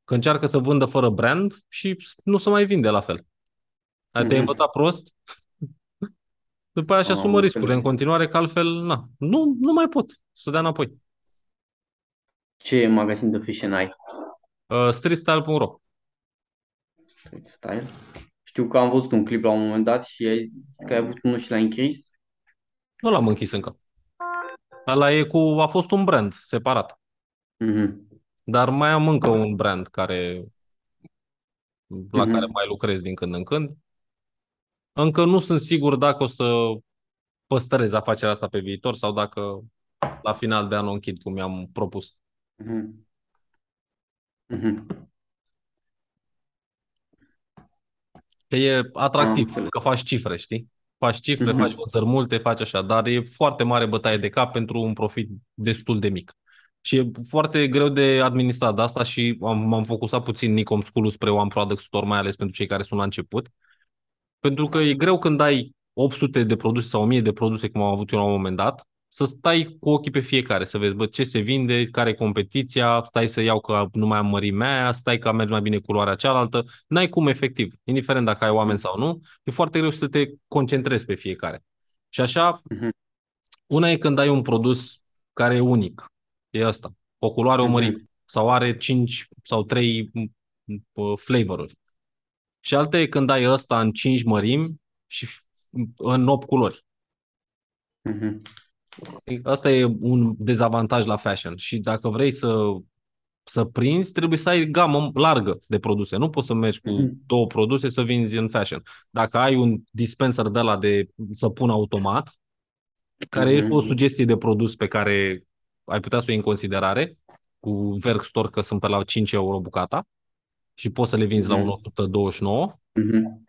Că încearcă să vândă fără brand și nu se mai vinde la fel. Ai te-ai Mhm. învățat prost, după aia și Am asumă riscurile în înțeles. continuare, că altfel, na, nu, nu mai pot să dea înapoi. Ce magazin de fashion ai? Uh, streetstyle.ro Street Style. Știu că am văzut un clip la un moment dat și ai zis că ai avut unul și l-ai închis. Nu l-am închis încă. Ăla e cu, a fost un brand separat. Mhm. Dar mai am încă un brand care, la Mhm. care mai lucrez din când în când. Încă nu sunt sigur dacă o să păstrez afacerea asta pe viitor sau dacă la final de an o închid cum mi-am propus. Mhm. Mhm. Că e Am atractiv, înțeles. că faci cifre, știi? Faci cifre, Mhm. faci vânzări multe, faci așa, dar e foarte mare bătaie de cap pentru un profit destul de mic. Și e foarte greu de administrat de asta și am, m-am focusat puțin Nicom School spre One Product Store, mai ales pentru cei care sunt la început. Pentru că e greu când ai 800 de produse sau 1000 de produse, cum am avut eu la un moment dat, să stai cu ochii pe fiecare, să vezi bă, ce se vinde, care e competiția, stai să iau că nu mai am mărimea aia, stai că merge mai bine culoarea cealaltă. N-ai cum efectiv, indiferent dacă ai oameni sau nu, e foarte greu să te concentrezi pe fiecare. Și așa, Mhm. una e când ai un produs care e unic, e ăsta, o culoare, o mărime, Mhm. sau are 5 sau 3 flavoruri. Și alta e când ai ăsta în 5 mărimi și f- în 8 culori. Mhm. Asta e un dezavantaj la fashion și dacă vrei să, să prinzi, trebuie să ai gamă largă de produse. Nu poți să mergi cu Mhm. două produse să vinzi în fashion. Dacă ai un dispenser de la de să pun automat, care e Mhm. o sugestie de produs pe care ai putea să o iei în considerare, cu Verk Store că sunt pe la 5 euro bucata și poți să le vinzi la Mhm. un 129, Mhm.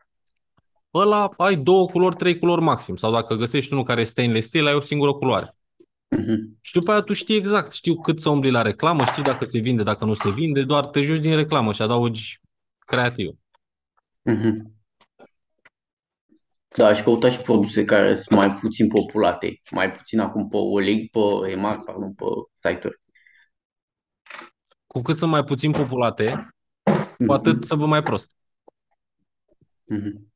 Ăla ai două culori, trei culori maxim. Sau dacă găsești unul care e stainless steel, ai o singură culoare. Mhm. Și după aia tu știi exact, știu cât să umbli la reclamă, știi dacă se vinde, dacă nu se vinde, doar te joci din reclamă și adaugi creativ. Mhm. Da, și căuta și produse care sunt mai puțin populate, mai puțin acum pe OLX, pe EMAG, pardon, pe site-uri. Cu cât sunt mai puțin populate, cu atât să vă mai prost. Mhm.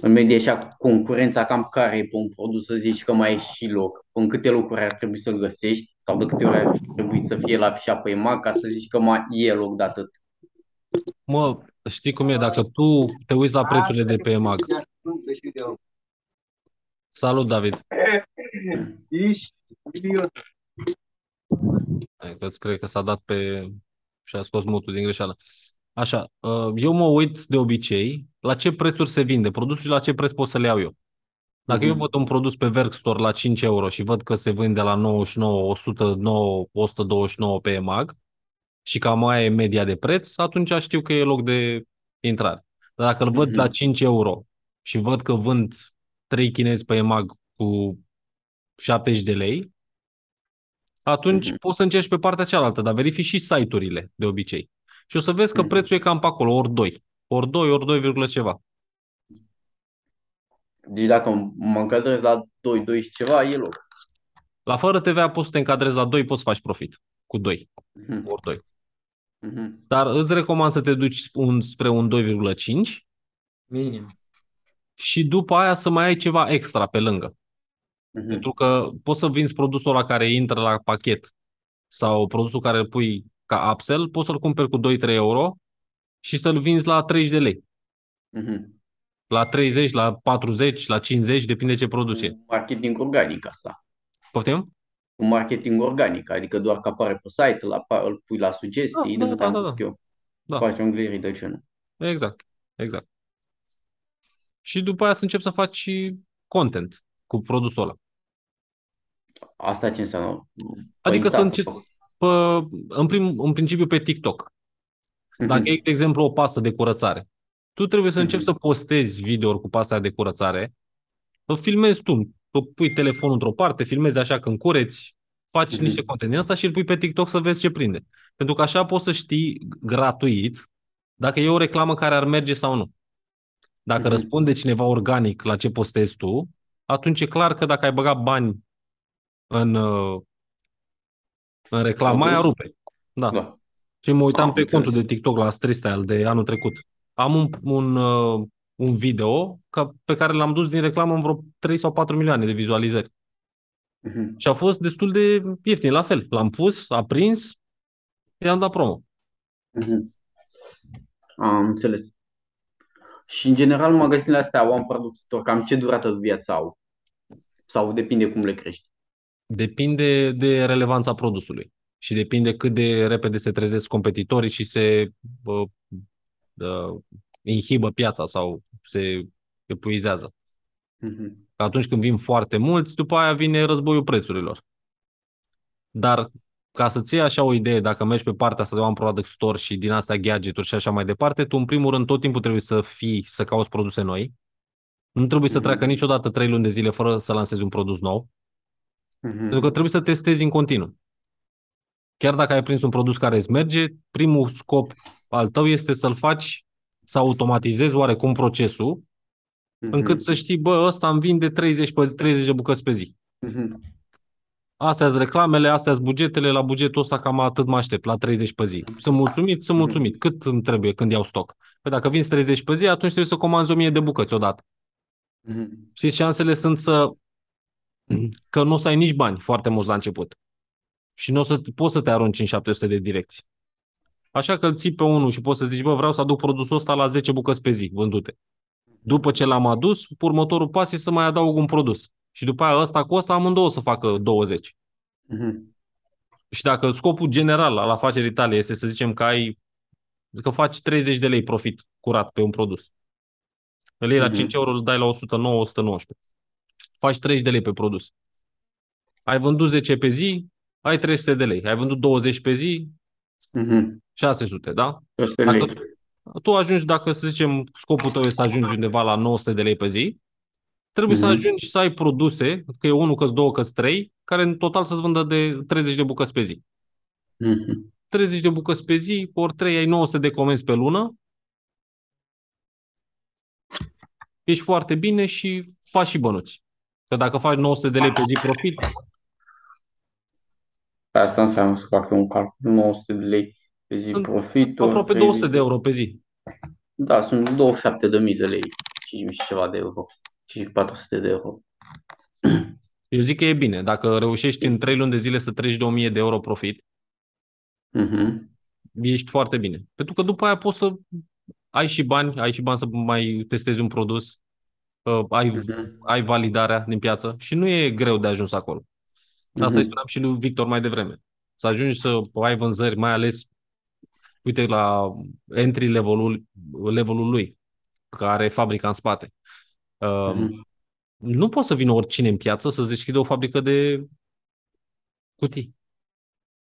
În medie așa, concurența cam care e pe un produs, să zici că mai e și loc. În câte locuri ar trebui să-l găsești sau de câte ori ar trebui să fie la afișat pe EMAG ca să zici că mai e loc de atât. Mă, știi cum e, dacă tu te uiți la prețurile de pe EMAG. Salut, David. Hai că îți cred că s-a dat pe... și a scos mutul din greșeală. Așa, uh, eu mă uit de obicei la ce prețuri se vinde produsul și la ce preț pot să le iau eu. Dacă eu Mhm. văd un produs pe Workstore la 5 euro și văd că se vinde la 99, 109, 129 pe EMAG și cam aia e media de preț, atunci știu că e loc de intrare. Dar dacă îl văd Mhm. la 5 euro și văd că vând 3 chinezi pe EMAG cu 70 de lei, atunci Mhm. poți să încerci pe partea cealaltă, dar verifici și site-urile de obicei. Și o să vezi că Mhm. prețul e cam pe acolo, ori 2. Ori 2, ori 2, virgulă ceva. Deci dacă mă încadrez la 2, 2 și ceva, e loc. La fără TVA poți să te încadrezi la 2, poți să faci profit cu 2, Mhm. ori 2. Mhm. Dar îți recomand să te duci un, spre un 2,5 Minim. și după aia să mai ai ceva extra pe lângă. Mhm. Pentru că poți să vinzi produsul ăla care intră la pachet sau produsul care îl pui ca upsell, poți să-l cumperi cu 2-3 euro și să-l vinzi la 30 de lei. Mhm. La 30, la 40, la 50, depinde ce produs e. Cu Marketing organic asta. Poftim? Cu marketing organic, adică doar că apare pe site, îl, apa- îl pui la sugestii, Da, de da, cât da, am da, văzut da. eu. Da. Faci un gleri de genul. Exact, exact. Și după aia să începi să faci și content cu produsul ăla. Asta ce înseamnă? Pe Adică să Insta începi, sau- pe, în, prim, în principiu pe TikTok. Dacă Mhm. e, de exemplu, o pastă de curățare, tu trebuie să începi Mhm. să postezi video cu pasta de curățare, îl filmezi tu, îl pui telefonul într-o parte, filmezi așa când cureți, faci Mhm. niște content din asta și îl pui pe TikTok să vezi ce prinde. Pentru că așa poți să știi gratuit dacă e o reclamă care ar merge sau nu. Dacă Mhm. răspunde cineva organic la ce postezi tu, atunci e clar că dacă ai băgat bani în, uh, în reclama aia, Produs? rupe. Da. Da. Și mă uitam Am pe înțeles. contul de TikTok la Style de anul trecut. Am un, un, uh, un video ca, pe care l-am dus din reclamă în vreo 3 sau 4 milioane de vizualizări. Mhm. Și a fost destul de ieftin, la fel. L-am pus, a prins, i-am dat promo. Mhm. Am înțeles. Și în general magazinele astea au un producător, cam ce durată de viață au? Sau depinde cum le crești? Depinde de relevanța produsului și depinde cât de repede se trezesc competitorii și se uh, uh, inhibă piața sau se epuizează. Mhm. Că atunci când vin foarte mulți, după aia vine războiul prețurilor. Dar ca să-ți iei așa o idee, dacă mergi pe partea asta de one product store și din astea gadget-uri și așa mai departe, tu în primul rând tot timpul trebuie să fii, să cauți produse noi. Nu trebuie să Mhm. treacă niciodată trei luni de zile fără să lansezi un produs nou, Mhm. pentru că trebuie să testezi în continuu. Chiar dacă ai prins un produs care îți merge, primul scop al tău este să-l faci, să automatizezi oarecum procesul, Mhm. încât să știi, bă, ăsta îmi vinde 30, pe, 30 de bucăți pe zi. Mhm. Astea sunt reclamele, astea sunt bugetele, la bugetul ăsta cam atât mă aștept, la 30 pe zi. Sunt mulțumit? Sunt Mhm. mulțumit. Cât îmi trebuie când iau stoc? Păi dacă vinzi 30 pe zi, atunci trebuie să comanzi 1000 de bucăți odată. Mhm. Știți, șansele sunt să... că nu o să ai nici bani foarte mulți la început. Și nu o să poți să te arunci în 700 de direcții. Așa că îl ții pe unul și poți să zici, bă, vreau să aduc produsul ăsta la 10 bucăți pe zi vândute. După ce l-am adus, următorul pas e să mai adaug un produs. Și după aia ăsta cu ăsta amândouă să facă 20. Mhm. Și dacă scopul general al afacerii tale este să zicem că ai că faci 30 de lei profit curat pe un produs. Îl iei la Mhm. 5 euro, îl dai la 109, 119. Faci 30 de lei pe produs. Ai vândut 10 pe zi, ai 300 de lei. Ai vândut 20 pe zi, Mhm. 600, da? 100 Dacă lei. tu ajungi, dacă să zicem scopul tău este să ajungi undeva la 900 de lei pe zi, trebuie să Mhm. ajungi să ai produse, că e unul, că două, că trei, care în total să-ți vândă de 30 de bucăți pe zi. Mhm. 30 de bucăți pe zi, ori 3 ai 900 de comenzi pe lună. Ești foarte bine și faci și bănuți. Că dacă faci 900 de lei pe zi profit, Asta înseamnă să facă un calcul 900 de lei pe zi Sunt profit. aproape 200 de euro pe zi. Da, sunt 27 de mii de lei, 5 și ceva de euro, 5400 de euro. Eu zic că e bine. Dacă reușești în 3 luni de zile să treci de 1000 de euro profit, Mhm. ești foarte bine. Pentru că după aia poți să ai și bani, ai și bani să mai testezi un produs, uh, ai, Mhm. ai validarea din piață și nu e greu de ajuns acolo. Asta îi Mhm. spuneam și lui Victor mai devreme. Să ajungi să ai vânzări, mai ales uite la entry levelul, levelul lui, care are fabrica în spate. Uh, Mhm. Nu poate să vină oricine în piață să-ți deschidă o fabrică de cutii.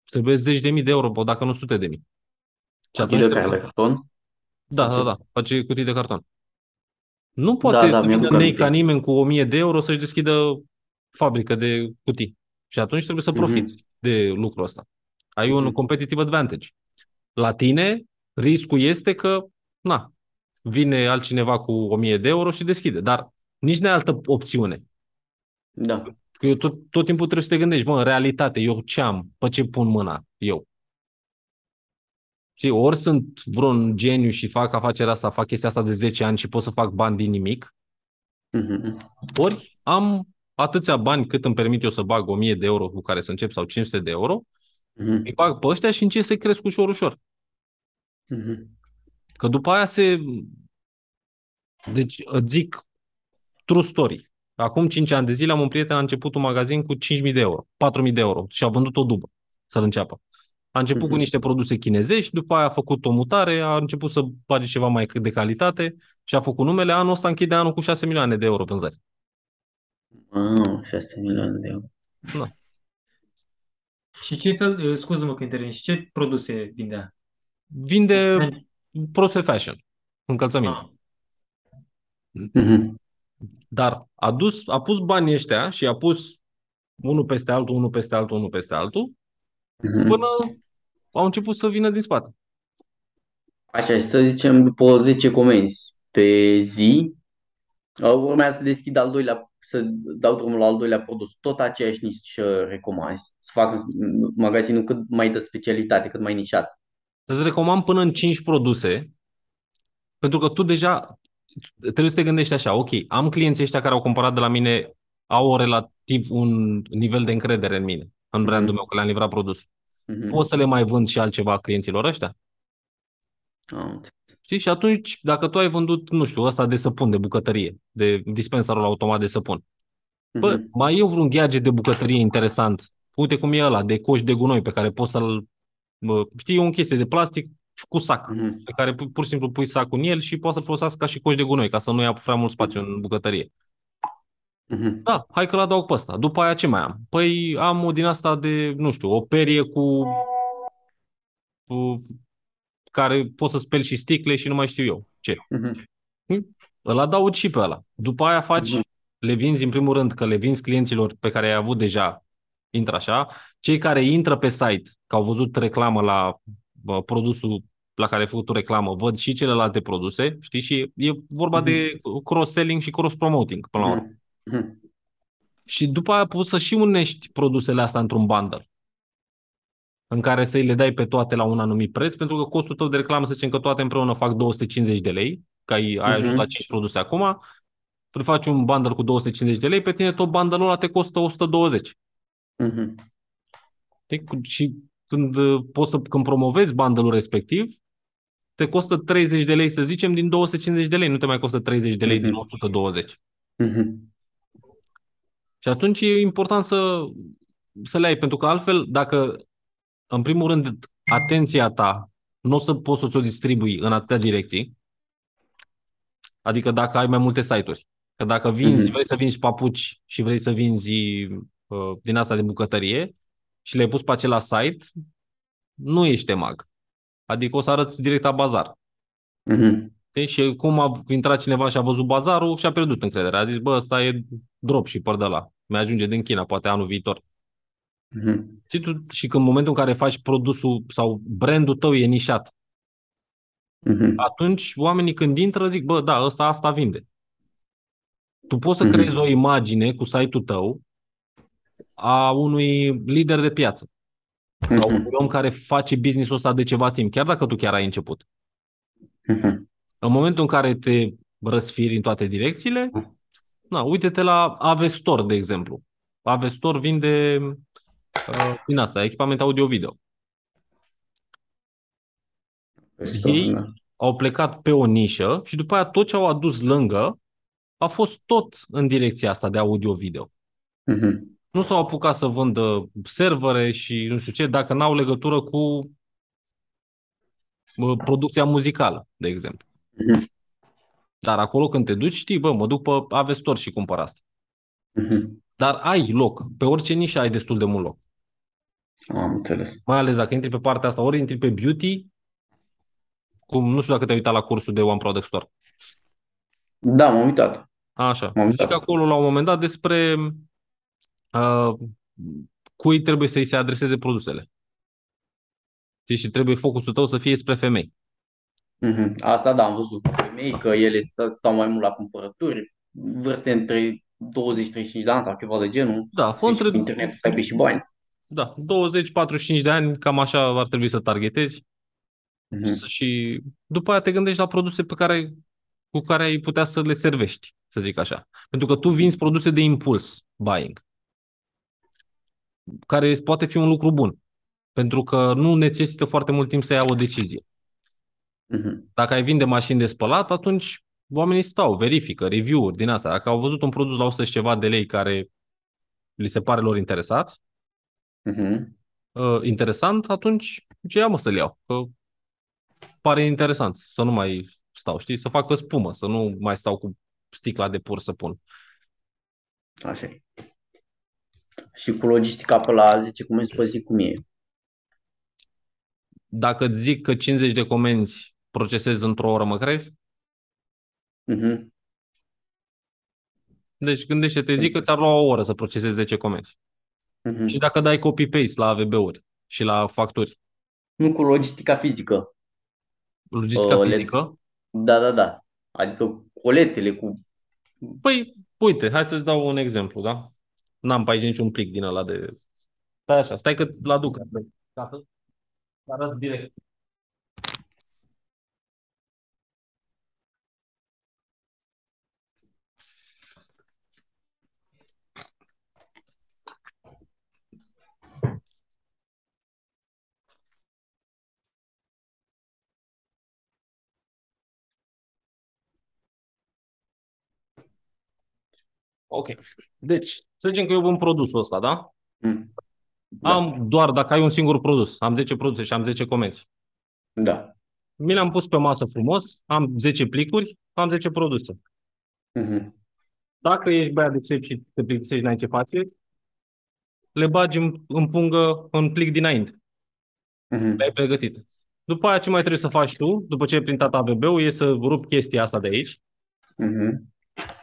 Trebuie zeci de mii de euro, dacă nu sute de mii. Și Cutii de atunci care de carton? Da, Sau da, ce? da. Face cutii de carton. Nu poate Da, da, să mi-aduc vină nei aminte. ca nimeni cu 1000 de euro să-și deschidă fabrică de cutii. Și atunci trebuie să Mhm. profiți de lucrul ăsta. Ai un Mhm. competitive advantage. La tine, riscul este că, na, vine altcineva cu 1000 de euro și deschide. Dar nici nu ai altă opțiune. Da. Că eu tot, tot timpul trebuie să te gândești, mă, în realitate, eu ce am? Pe ce pun mâna eu? Și ori sunt vreun geniu și fac afacerea asta, fac chestia asta de 10 ani și pot să fac bani din nimic, Mhm. ori am atâția bani cât îmi permit eu să bag 1000 de euro cu care să încep sau 500 de euro, Mhm. îi bag pe ăștia și încep să cresc ușor, ușor. Mhm. Că după aia se... Deci îți zic true story. Acum 5 ani de zile am un prieten, a început un magazin cu 5.000 de euro, 4.000 de euro și a vândut o dubă să-l înceapă. A început cu Mhm. niște produse chinezești, după aia a făcut o mutare, a început să bage ceva mai de calitate și a făcut numele. Anul ăsta închide anul cu 6 milioane de euro vânzări. Ah, 6 milioane de euro. Și ce fel, uh, scuză-mă că intervin, și ce produse vindea? Vinde produse fashion, încălțăminte. Ah, Mhm. Dar a, dus, a pus banii ăștia și a pus unul peste altul, unul peste altul, unul peste altul, Mhm. până au început să vină din spate. Așa, și să zicem, după 10 comenzi pe zi, uh, urmează să deschid al doilea, să dau drumul la al doilea produs, tot aceeași nișă recomanzi, să fac magazinul cât mai de specialitate, cât mai nișat. Îți recomand până în 5 produse, pentru că tu deja trebuie să te gândești așa, ok, am clienții ăștia care au cumpărat de la mine, au o relativ un nivel de încredere în mine, în brandul Mhm. meu, că le-am livrat produs. Mhm. Pot să le mai vând și altceva clienților ăștia? Am înțeles. Știi? Și atunci, dacă tu ai vândut, nu știu, ăsta de săpun, de bucătărie, de dispensarul automat de săpun, Bă, Mhm. mai e vreun gadget de bucătărie interesant. Uite cum e ăla, de coș de gunoi pe care poți să-l... bă, Știi, e o chestie de plastic și cu sac, Mhm. pe care pu- pur și simplu pui sacul în el și poți să folosească ca și coș de gunoi, ca să nu ia prea mult spațiu în bucătărie. Mhm. Da, hai că-l adaug pe ăsta. După aia ce mai am? Păi am o din asta de, nu știu, o perie cu... cu care poți să speli și sticle și nu mai știu eu ce. Mhm. Îl adaug și pe ăla. După aia faci, Mhm. le vinzi în primul rând că le vinzi clienților pe care ai avut deja, intră așa. Cei care intră pe site, că au văzut reclamă la bă, produsul la care ai făcut o reclamă, văd și celelalte produse, știi? Și e vorba Mhm. de cross-selling și cross-promoting, până la urmă. Mhm. Și după aia poți să și unești produsele astea într-un bundle în care să-i le dai pe toate la un anumit preț, pentru că costul tău de reclamă, să zicem că toate împreună fac 250 de lei, că ai, ai ajuns Mhm. la 5 produse acum, îl faci un bundle cu 250 de lei, pe tine tot bundle-ul ăla te costă 120. Mhm. Știi? Și când, uh, poți să, când promovezi bundle-ul respectiv, te costă 30 de lei, să zicem, din 250 de lei, nu te mai costă 30 de lei din Mhm. 120. Mhm. Și atunci e important să, să le ai, pentru că altfel, dacă, în primul rând, atenția ta nu o să poți să ți-o distribui în atâtea direcții, adică dacă ai mai multe site-uri, că dacă vinzi, Mhm. vrei să vinzi papuci și vrei să vinzi uh, din asta de bucătărie și le-ai pus pe acela site, nu ești mag. Adică o să arăți direct la bazar. Mhm. Știi? Și cum a intrat cineva și a văzut bazarul și a pierdut încrederea. A zis, bă, ăsta e drop și de la. Mi-ajunge din China, poate anul viitor. Mhm. Și, tu, și când în momentul în care faci produsul sau brandul tău e nișat, Mhm. atunci oamenii când intră zic, bă, da, ăsta asta vinde. Tu poți să Mhm. creezi o imagine cu site-ul tău a unui lider de piață sau Mhm. unui om care face business-ul ăsta de ceva timp, chiar dacă tu chiar ai început. Mhm. În momentul în care te răsfiri în toate direcțiile, na, uite-te la Avestor, de exemplu. Avestor vinde uh, din asta, echipament audio-video. Ei Da. au plecat pe o nișă și după aia tot ce au adus lângă a fost tot în direcția asta de audio-video. Mhm. Nu s-au apucat să vândă servere și nu știu ce, dacă n-au legătură cu uh, producția muzicală, de exemplu. Mhm. Dar acolo când te duci, știi, bă, mă duc pe Avestor și cumpăr asta. Mhm. Dar ai loc. Pe orice nișă ai destul de mult loc. Am înțeles. Mai ales dacă intri pe partea asta, ori intri pe beauty, cum nu știu dacă te-ai uitat la cursul de One Product Store. Da, m-am uitat. Așa. M-am Zic uitat. acolo la un moment dat despre uh, cui trebuie să-i se adreseze produsele. Știi? Și trebuie focusul tău să fie spre femei. Mhm. Asta da, am văzut cu femei că ele stă- stau mai mult la cumpărături, vârste între 20-35 de ani sau ceva de genul. Da, Să fie și între, pe internet să aibă și bani. Da 20-45 de ani, cam așa ar trebui să targetezi. Mhm. Și după aia te gândești la produse pe care, cu care ai putea să le servești, să zic așa. Pentru că tu vinzi produse de impuls buying, care poate fi un lucru bun. Pentru că nu necesită foarte mult timp să ia o decizie. Mhm. Dacă ai vinde mașini de spălat, atunci oamenii stau, verifică, review-uri din asta. Dacă au văzut un produs la 100 și ceva de lei care li se pare lor interesat, Mhm. uh, interesant, atunci ce ia mă să-l iau. Că pare interesant să nu mai stau, știi? Să facă spumă, să nu mai stau cu sticla de pur să pun. Așa e. Și cu logistica pe la 10 comenzi pe zi cum e? Dacă îți zic că 50 de comenzi procesezi într-o oră, mă crezi? Mhm. Deci gândește-te, zic că ți-ar lua o oră să procesezi 10 comenzi. Mhm. Și dacă dai copy-paste la AVB-uri și la facturi, Nu cu logistica fizică. logistica Uh, le- fizică, Da, da, da. Adică coletele cu... Păi, uite, hai să-ți dau un exemplu, da? N-am pe aici niciun plic din ăla de... Stai așa, stai că-ți-l aduc. Ca să arăt direct. Ok. Deci, să zicem că eu vând produsul ăsta, da? Mm. Da. Am doar, dacă ai un singur produs, am 10 produse și am 10 comenzi. Da. Mi le-am pus pe masă frumos, am 10 plicuri, am 10 produse. Mhm. Dacă ești băiat de țep și te plictisești, n-ai ce face, le bagi în, în pungă în plic dinainte. Mhm. Le-ai pregătit. După aia ce mai trebuie să faci tu, după ce ai printat AVB-ul, e să rupi chestia asta de aici, Mhm.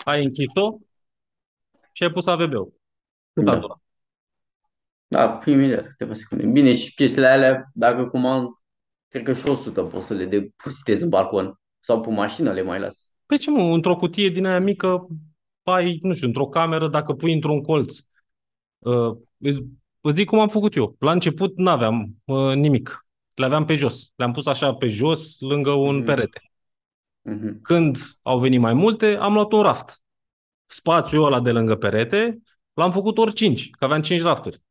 ai închis-o și ai pus AVB-ul. Cât a Da. durat? Da, imediat, câteva secunde. Bine, și chestiile alea, dacă comand, cred că și 100 poți să le depozitezi în balcon. Sau pe mașină le mai las. Păi ce mă, într-o cutie din aia mică, ai, nu știu, într-o cameră, dacă pui într-un colț. Uh, îți îți zic cum am făcut eu. La început n-aveam uh, nimic. Le aveam pe jos. Le-am pus așa pe jos, lângă un Mhm. perete. Mhm. Când au venit mai multe, am luat un raft. Spațiul ăla de lângă perete l-am făcut ori 5, că aveam 5 rafturi.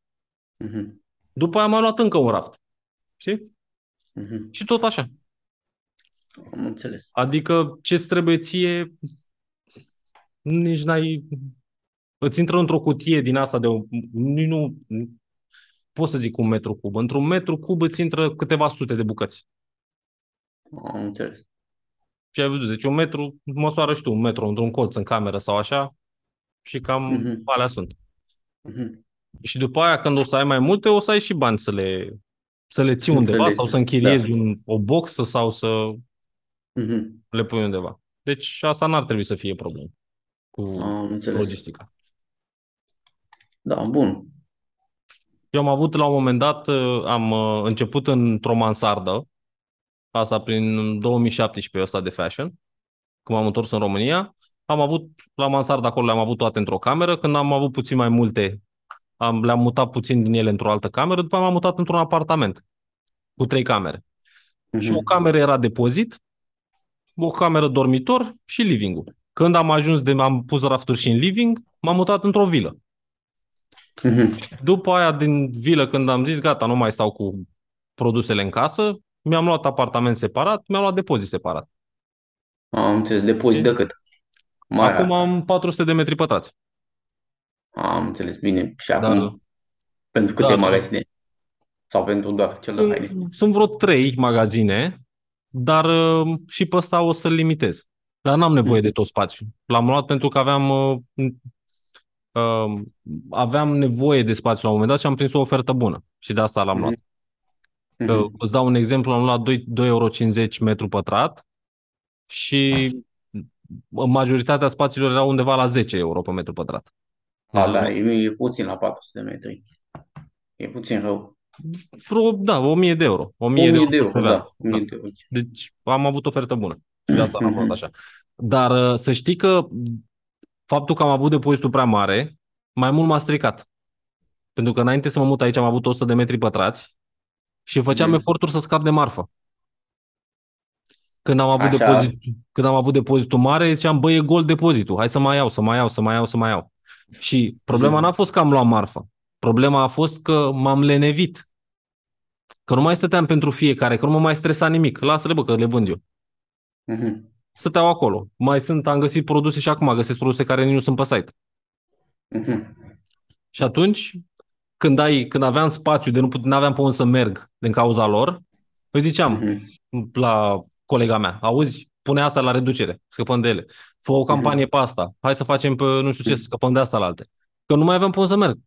Mhm. După aia am mai luat încă un raft. Știi? Mhm. Și tot așa. Am înțeles. Adică ce-ți trebuie ție, nici n-ai... Îți intră într-o cutie din asta de... un- Nici nu... Pot să zic un metru cub. Într-un metru cub îți intră câteva sute de bucăți. Am înțeles. Și ai văzut, deci un metru, măsoară și tu un metru într-un colț în cameră sau așa și cam Mhm. alea sunt. Mhm. Și după aia, când o să ai mai multe, o să ai și bani să le, să le ții undeva Înțeleg, sau să închiriezi da. un, o boxă sau să Mhm. le pui undeva. Deci asta n-ar trebui să fie problemă cu Am înțeles. logistica. Da, bun. Eu am avut la un moment dat, uh, am uh, început într-o mansardă, asta prin 2017 ăsta de fashion, când m-am întors în România. Am avut, la mansardă acolo le-am avut toate într-o cameră, când am avut puțin mai multe, am, le-am mutat puțin din ele într-o altă cameră, după aia m-am mutat într-un apartament cu trei camere. Și o Mhm. cameră era depozit, o cameră dormitor și living-ul. Când am ajuns de am pus rafturi și în living, m-am mutat într-o vilă. Mhm. După aia din vilă, când am zis gata, nu mai stau cu produsele în casă, mi-am luat apartament separat, mi-am luat depozit separat. Am înțeles. Depozit de cât? Mare. Acum am 400 de metri pătrați. Am înțeles. Bine. Și Dar acum, pentru câte Da. magazine? Sau pentru doar cel de haine? sunt, sunt vreo trei magazine dar uh, și pe ăsta o să-l limitez. Dar n-am nevoie de tot spațiu. L-am luat pentru că aveam uh, uh, aveam nevoie de spațiu la un moment dat și am prins o ofertă bună. Și de asta l-am luat. Uh, Mhm. îți dau un exemplu, am luat 2,50 euro metru pătrat și majoritatea spațiilor erau undeva la 10 euro pe metru pătrat. A, Deci, da, e, e puțin la 400 de metri. E puțin rău. Vreo, da, 1000 de euro. 1000 de 1000 euro, de pe euro, sever. da. 1000 de euro. Deci am avut ofertă bună. Și de asta l-am luat Mhm. așa. Dar uh, să știi că faptul că am avut depozitul prea mare, mai mult m-a stricat. Pentru că înainte să mă mut aici am avut 100 de metri pătrați și făceam Mhm. eforturi să scap de marfă. Când am avut, Așa. depozit, când am avut depozitul mare, ziceam, băi, e gol depozitul, hai să mai iau, să mai iau, să mai iau, să mai iau. Și problema Mhm. n-a fost că am luat marfă. Problema a fost că m-am lenevit. Că nu mai stăteam pentru fiecare, că nu mă mai stresa nimic. Lasă-le, bă, că le vând eu. Mhm. Stăteau acolo. Mai sunt, am găsit produse și acum găsesc produse care nici nu sunt pe site. Mhm. Și atunci, când, ai, când aveam spațiu de nu put, aveam pe unde să merg din cauza lor, îi ziceam Mhm. la colega mea, auzi, pune asta la reducere, scăpăm de ele. Fă o campanie pe asta, hai să facem pe nu știu ce, să scăpăm de asta la alte. Că nu mai aveam pe unde să merg.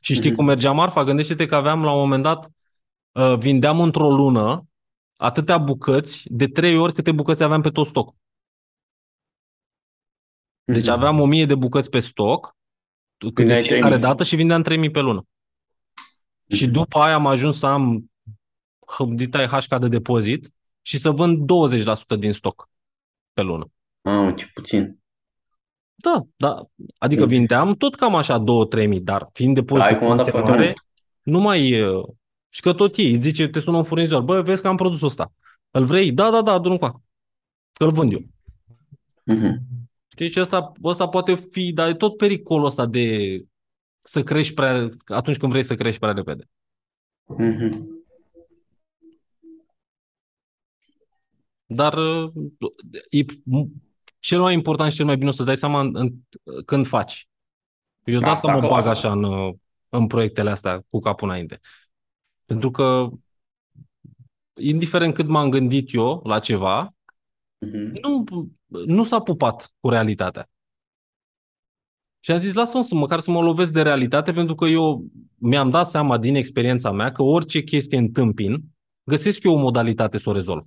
Și știi Mhm. cum mergea marfa? Gândește-te că aveam la un moment dat, uh, vindeam într-o lună atâtea bucăți, de trei ori câte bucăți aveam pe tot stoc. Deci Mhm. aveam 1000 de bucăți pe stoc, cât de Vindeai fiecare 3000. dată și vindeam 3000 pe lună. Și Mhm. după aia am ajuns să am hăbditai HK de depozit și să vând 20% din stoc pe lună. Mamă, ce puțin. Da, da. Adică Mm. vindeam tot cam așa 2-3 mii, dar fiind Ai depozitul comandat foarte foarte mare, nu mai... e- Și că tot ei, îți zice, te sună un furnizor, bă, vezi că am produsul ăsta. Îl vrei? Da, da, da, adu-l încoace. Că îl vând eu. Mhm. Știi, și ăsta, ăsta poate fi, dar e tot pericolul ăsta de să crești prea, atunci când vrei să crești prea repede. Mhm. Dar uh, e cel mai important și cel mai bine o să-ți dai seama în, în, când faci. Eu de asta Asta mă clar. bag așa în, uh, în proiectele astea cu capul înainte. Pentru că indiferent cât m-am gândit eu la ceva, Mhm. nu, nu s-a pupat cu realitatea. Și am zis, lasă-mă să măcar să mă lovesc de realitate, pentru că eu mi-am dat seama din experiența mea că orice chestie întâmpin, găsesc eu o modalitate să o rezolv.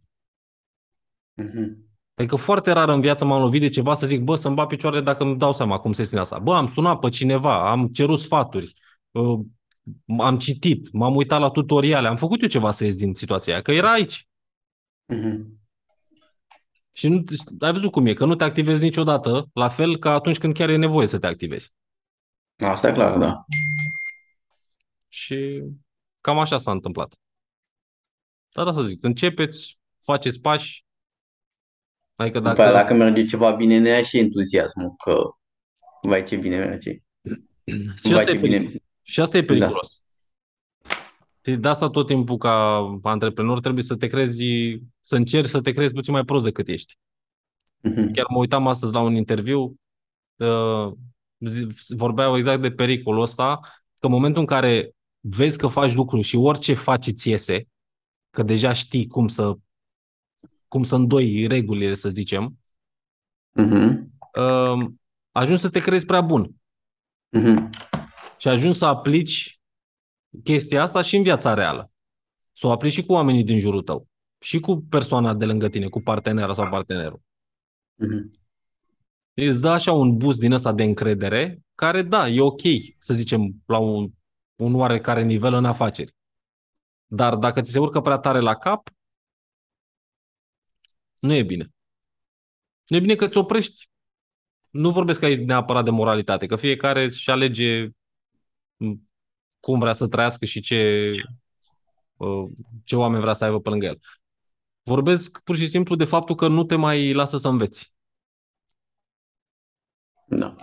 Mhm. Adică foarte rar în viață m-am lovit de ceva să zic, bă, să-mi bat picioarele dacă îmi dau seama cum se ține asta. Bă, am sunat pe cineva, am cerut sfaturi, uh, am citit, m-am uitat la tutoriale, am făcut eu ceva să ies din situația aia, că era aici. Mhm. Și nu, ai văzut cum e, că nu te activezi niciodată, la fel ca atunci când chiar e nevoie să te activezi. Asta e clar, da. Și cam așa s-a întâmplat. Dar asta zic, începeți, faceți pași, adică După dacă... aia, dacă merge ceva bine, ne ia și entuziasmul că vai ce bine merge. și, Vai asta ce e peric- bine. și asta e Da. periculos. Știi, De asta tot timpul ca antreprenor trebuie să te crezi, să încerci să te crezi puțin mai prost decât ești. Mhm. Chiar mă uitam astăzi la un interviu, uh, zi- vorbeau exact de pericolul ăsta, că în momentul în care vezi că faci lucruri și orice faci îți iese, că deja știi cum să cum să îndoi regulile, să zicem, Mhm. uh, ajungi să te crezi prea bun Mhm. și ajungi să aplici chestia asta și în viața reală. Să o aplici și cu oamenii din jurul tău, și cu persoana de lângă tine, cu partenera sau partenerul. Mhm. Îți dă așa un boost din ăsta de încredere, care, da, e ok, să zicem, la un, un oarecare nivel în afaceri. Dar dacă ți se urcă prea tare la cap, nu e bine. Nu e bine că ți oprești. Nu vorbesc aici neapărat de moralitate, că fiecare își alege m, cum vrea să trăiască și ce, uh, ce oameni vrea să aibă pe lângă el. Vorbesc pur și simplu de faptul că nu te mai lasă să înveți. Da.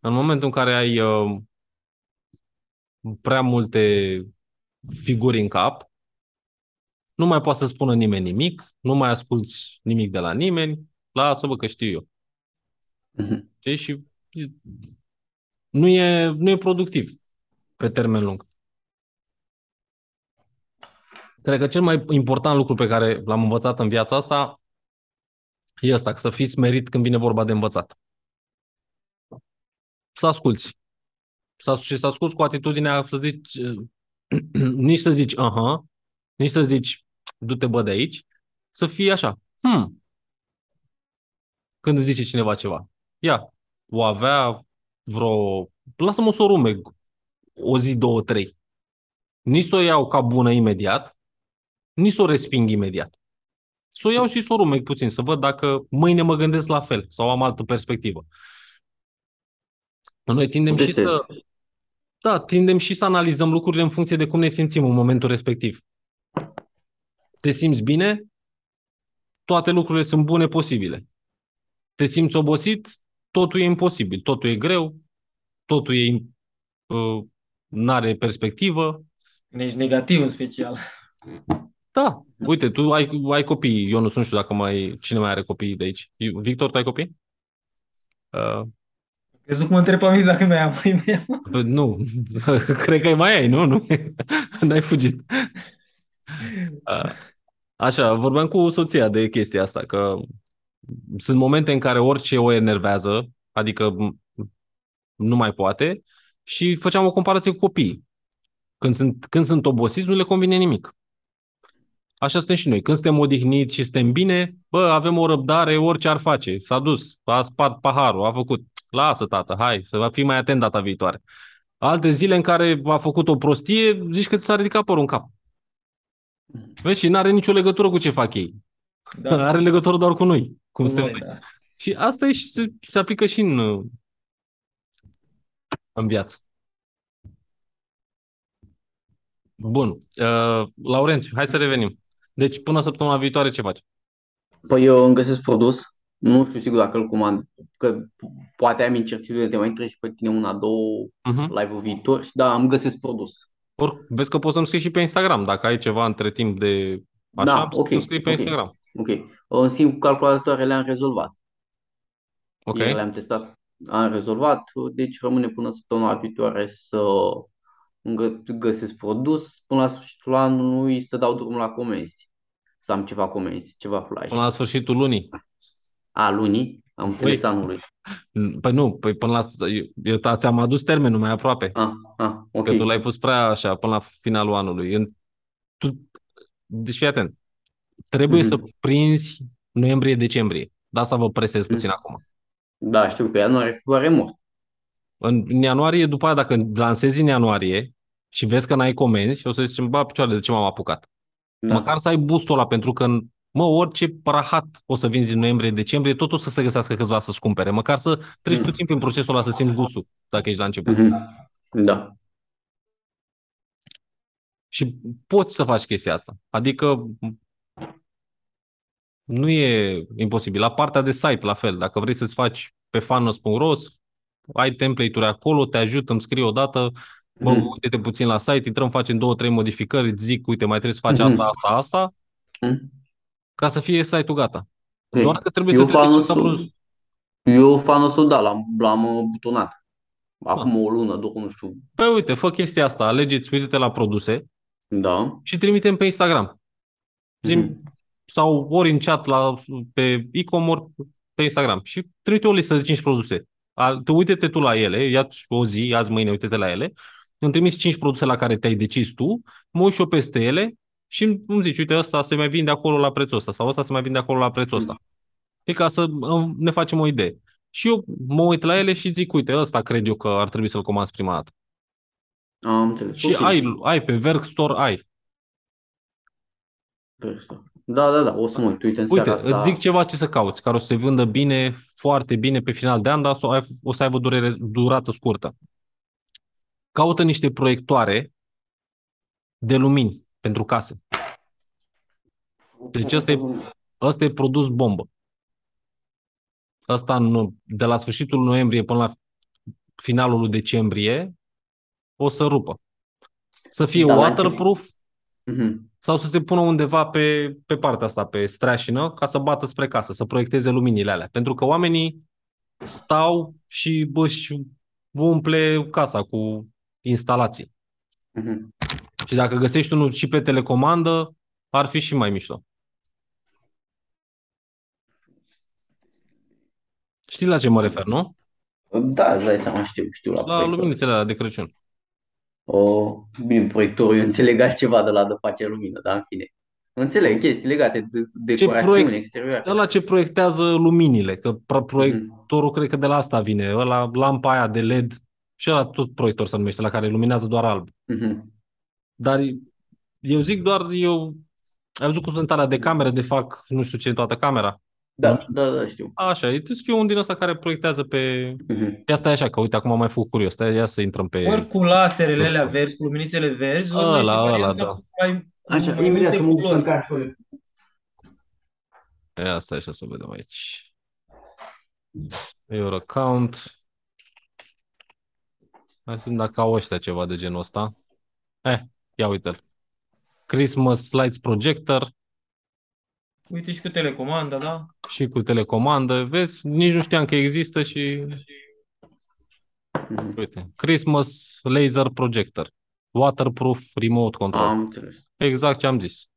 În momentul în care ai uh, prea multe figuri în cap, nu mai poate să spună nimeni nimic, nu mai asculți nimic de la nimeni, lasă-vă că știu eu. Mhm. Știi? Și nu e, nu e productiv pe termen lung. Cred că cel mai important lucru pe care l-am învățat în viața asta e ăsta, să fii smerit când vine vorba de învățat. Să asculți. Să, și să asculți cu atitudinea să zici, nici să zici, aha, nici să zici, du-te bă de aici, să fii așa, hmm, când zice cineva ceva. Ia, o avea vreo, lasă-mă să o rumeg o zi, două, trei. Nici să o iau ca bună imediat, nici să o resping imediat. Să o iau și să o rumeg puțin, să văd dacă mâine mă gândesc la fel sau am altă perspectivă. Noi tindem și să... Da, tindem și să analizăm lucrurile în funcție de cum ne simțim în momentul respectiv. Te simți bine? Toate lucrurile sunt bune posibile. Te simți obosit? Totul e imposibil, totul e greu, totul e uh, n-are perspectivă. Când ești negativ în special. Da, uite, tu ai, ai copii, eu nu știu dacă mai, cine mai are copii de aici. Victor, tu ai copii? Uh, Crezi că mă întreb pe mine dacă mai am mai Nu, cred că mai ai, nu? Nu, n-ai fugit. Uh, așa, vorbeam cu soția de chestia asta, că sunt momente în care orice o enervează, adică nu mai poate, și făceam o comparație cu copiii. Când sunt, când sunt obosiți, nu le convine nimic. Așa suntem și noi. Când suntem odihniți și suntem bine, bă, avem o răbdare, orice ar face. S-a dus, a spart paharul, a făcut. Lasă, tată, hai, să va fi mai atent data viitoare. Alte zile în care a făcut o prostie, zici că ți s-a ridicat părul în cap. Vezi, și nu are nicio legătură cu ce fac ei. Da. Are legătură doar cu noi, cum cu suntem noi. Da. Și asta e și se, se aplică și în, în viață. Bun. Uh, Laurențiu, hai să revenim. Deci, până săptămâna viitoare, ce faci? Păi eu îmi găsesc produs. Nu știu sigur dacă îl comand. Că poate am incertitudine, te mai treci pe tine una, două uh-huh. live-ul viitor. Da, am găsesc produs. Or, vezi că poți să-mi scrii și pe Instagram. Dacă ai ceva între timp de așa, da, okay, scrii pe okay, Instagram. Ok. În schimb, cu calculatoare le-am rezolvat. Ok. Ieri le-am testat, am rezolvat. Deci rămâne până săptămâna viitoare să găsesc produs până la sfârșitul anului să dau drumul la comenzi. Să am ceva comenzi, ceva flash. Până la sfârșitul lunii? A, lunii? Am înțeles păi, anului. Păi nu, păi până la... Eu, eu ți-am adus termenul mai aproape. Ah, ah, ok. Că tu l-ai pus prea așa, până la finalul anului. În, tu, deci fii atent. Trebuie mm-hmm. să prinzi noiembrie-decembrie. Da, să vă presez puțin mm-hmm. acum. Da, știu că ianuarie, februarie mult. În ianuarie, după aia, dacă lansezi în ianuarie și vezi că n-ai comenzi, o să zici, bă, picioarele, de ce m-am apucat? Da. Măcar să ai boostul ăla, pentru că, mă, orice parahat o să vinzi în noiembrie, decembrie, tot o să se găsească câțiva să-ți cumpere. Măcar să treci mm. puțin prin procesul ăla să simți gustul, dacă ești la început. Mm-hmm. Da. Și poți să faci chestia asta. Adică nu e imposibil. La partea de site, la fel. Dacă vrei să-ți faci pe fanos.ro, ai template-uri acolo, te ajut, îmi scrii odată, bă, mm. uite-te puțin la site, intrăm, facem două, trei modificări, îți zic, uite, mai trebuie să faci mm-hmm. asta, asta, asta, mm. ca să fie site-ul gata. Okay. Doar că trebuie eu să treci produs. Eu fanosul, da, l-am, l-am uh, butonat. Acum da. o lună, două, nu știu. Păi uite, fă chestia asta, alegeți, uite-te la produse da. și trimitem pe Instagram. Zim, mm. Sau ori în chat la, pe e-commerce, pe Instagram. Și trimite o listă de 5 produse tu uite-te tu la ele, ia o zi, azi, mâine, uite-te la ele, îmi trimiți 5 produse la care te-ai decis tu, mă uit și eu peste ele și îmi zici, uite, ăsta se mai vinde acolo la prețul ăsta sau ăsta se mai vinde acolo la prețul ăsta. E ca să ne facem o idee. Și eu mă uit la ele și zic, uite, ăsta cred eu că ar trebui să-l comand prima dată. Am înțeles. Și okay. ai, ai pe Verk Store, ai. Da, da, da, o să mă uit. Uite, în Uite, asta... îți zic ceva ce să cauți, care o să se vândă bine, foarte bine pe final de an, dar o să aibă durere, durată scurtă. Caută niște proiectoare de lumini pentru case. Deci ăsta e, ăsta e produs bombă. Asta de la sfârșitul noiembrie până la finalul lui decembrie o să rupă. Să fie da, waterproof, mm-hmm sau să se pună undeva pe, pe partea asta, pe streașină, ca să bată spre casă, să proiecteze luminile alea. Pentru că oamenii stau și își umple casa cu instalații. Mm-hmm. Și dacă găsești unul și pe telecomandă, ar fi și mai mișto. Știi la ce mă refer, nu? Da, îți dai seama, știu, știu la, La proiector. luminițele alea de Crăciun. O, bine, proiectorul, eu înțeleg altceva de la de face lumină, dar în fine. Înțeleg chestii legate de decorațiuni proiect- exterioare. Ăla ce proiectează luminile, că pro- Mhm. proiectorul cred că de la asta vine, ăla, lampa aia de LED și ăla tot proiector se numește, la care luminează doar alb. Mhm. Dar eu zic doar, eu ai văzut cum sunt alea de camere de fac nu știu ce în toată camera? Da, da, da, știu. Așa, e trebuie să fie unul din ăsta care proiectează pe... Mhm. Ia stai așa, că uite, acum am mai făcut curios. Stai, ia să intrăm pe... Ori cu laserele Nu alea știu. verzi, cu luminițele verzi, ori Ăla, este ăla, varianta da. cu mai, cu Așa, mai imediat multe să mă duc culori. în carșole. Ia stai așa să vedem aici. Your account. Hai să vedem dacă au ăștia ceva de genul ăsta. Eh, ia uite-l. Christmas Lights Projector Uite și cu telecomanda, da? și cu telecomandă. Vezi, nici nu știam că există și Mhm. uite. Christmas Laser Projector. Waterproof Remote Control. Am înțeles. Exact ce am zis.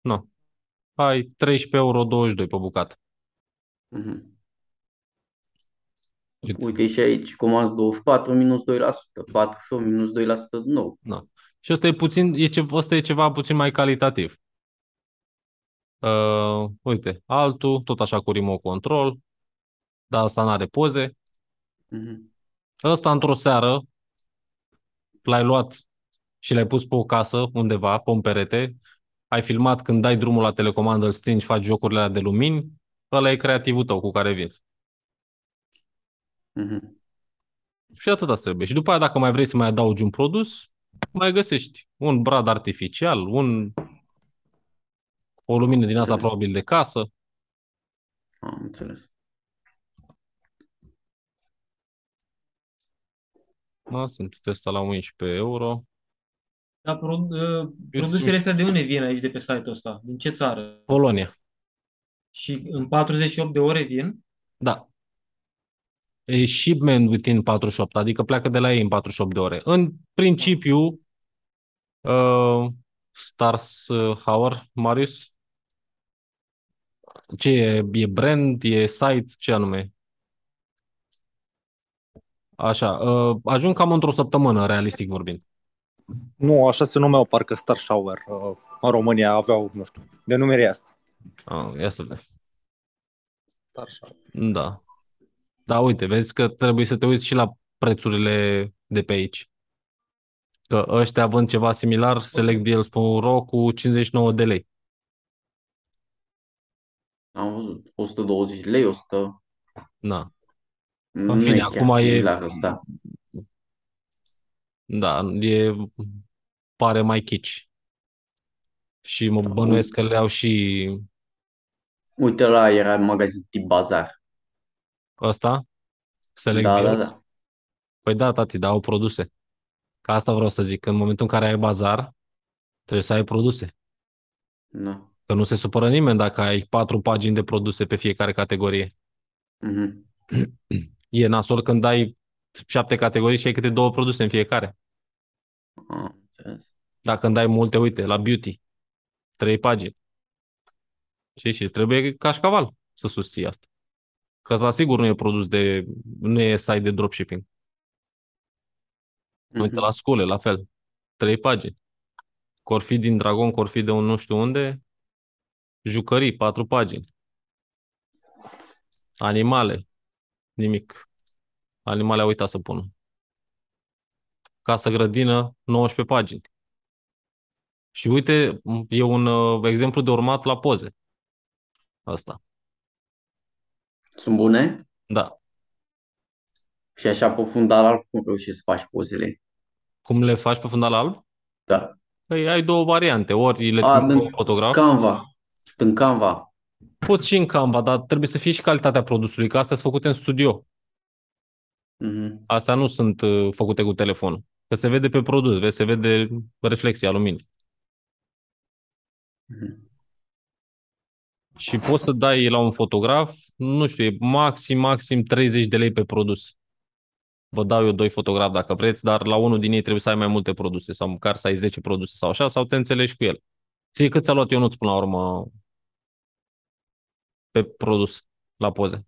Nu. Hai, 13,22 euro pe bucată. Mhm. Uite. Uite și aici, comanzi 24 minus 2%, 48 minus 2% din nou. Și ăsta e puțin, e ce, ăsta e ceva puțin mai calitativ. Uh, uite, altul, tot așa cu remote control, dar asta n-are poze. Mhm. Ăsta într-o seară l-ai luat și l-ai pus pe o casă undeva, pe un perete, ai filmat când dai drumul la telecomandă, îl stingi, faci jocurile alea de lumini, ăla e creativul tău cu care vinzi. Mhm. Și atât îți trebuie. Și după aia, dacă mai vrei să mai adaugi un produs, mai găsești un brad artificial, un o lumină din asta Înțeles. probabil de casă. Am înțeles. Da, sunt ăsta la 11 euro. Dar pro, uh, produsele astea de unde vin aici de pe site-ul ăsta? Din ce țară? Polonia. Și în 48 de ore vin? Da. E shipment within 48, adică pleacă de la ei în 48 de ore. În principiu, uh, Stars uh, Hour, Marius? Ce e? E brand? E site? Ce anume? Așa, uh, ajung cam într-o săptămână, realistic vorbind. Nu, așa se numeau parcă Star Shower. uh, În România aveau, nu știu, denumirea asta. Ah, ia să vedem. Star Shower. Da. Da, uite, vezi că trebuie să te uiți și la prețurile de pe aici. Că ăștia având ceva similar, selectdeals.ro cu 59 de lei. Am văzut 120 lei, 100. Da. Nu fine, e chiar acum e- similar ăsta. Da, e, pare mai chici. Și mă bănuiesc că le au și Uite la era magazin tip bazar. Ăsta, Select Da, da, Deals. da. Păi da, tati, dar au produse. Ca asta vreau să zic, că în momentul în care ai bazar, trebuie să ai produse. Da. Că nu se supără nimeni dacă ai patru pagini de produse pe fiecare categorie. Mhm. E nasol când ai șapte categorii și ai câte două produse în fiecare. Am înțeles. Dacă când ai multe, uite, la beauty, trei pagini. Și și trebuie cașcaval să susții asta. Că la sigur nu e produs de, nu e site de dropshipping. Uite, Mhm. la scule, la fel. Trei pagini. Corfi din Dragon, corfi de un nu știu unde, jucării, patru pagini. Animale, nimic. Animale a uitat să pună. Casă grădină, 19 pagini. Și uite, e un uh, exemplu de urmat la poze. Asta. Sunt bune? Da. Și așa pe fundal alb cum reușești să faci pozele? Cum le faci pe fundal alb? Da. Păi ai două variante. Ori le A, trimiți din pe un fotograf, Canva. În Canva. poți și în Canva, dar trebuie să fie și calitatea produsului, că astea sunt făcute în studio. Mhm. Astea nu sunt uh, făcute cu telefonul. Că se vede pe produs, vezi, se vede reflexia luminii. Mhm. Și poți să dai la un fotograf, nu știu, e maxim, maxim 30 de lei pe produs. vă dau eu doi fotografi dacă vreți, dar la unul din ei trebuie să ai mai multe produse sau măcar să ai 10 produse sau așa, sau te înțelegi cu el. Ție cât ți-a luat Ionuț până la urmă pe produs la poze?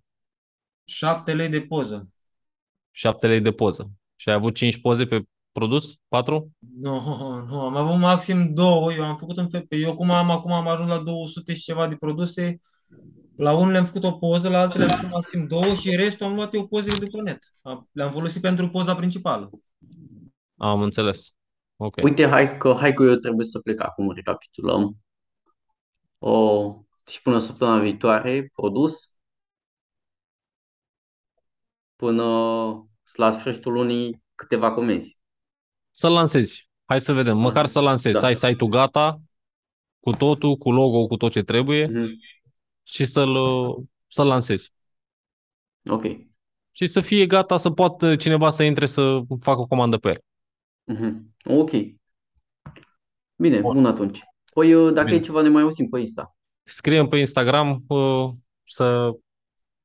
7 lei de poză. 7 lei de poză. Și ai avut 5 poze pe produs? 4? Nu, nu, am avut maxim două. Eu am făcut în fel. Eu cum am acum am ajuns la 200 și ceva de produse. La unul le-am făcut o poză, la altele am făcut maxim două și restul am luat eu pozele de pe net. Am- Le-am folosit pentru poza principală. Am înțeles. Ok. Uite, hai că, hai că eu trebuie să plec acum, recapitulăm. O, și până săptămâna viitoare, produs. Până la sfârșitul lunii, câteva comenzi. Să-l lansezi. Hai să vedem. Măcar să lansezi. Să Da. ai site-ul gata, cu totul, cu logo, cu tot ce trebuie Mhm. și să-l, să-l lansezi. Ok. Și să fie gata să poată cineva să intre să facă o comandă pe el. Mhm. Ok. Bine, Bun. bun atunci. Păi, uh, dacă Bine. e ceva, ne mai auzim pe Insta. Scriem pe Instagram uh, să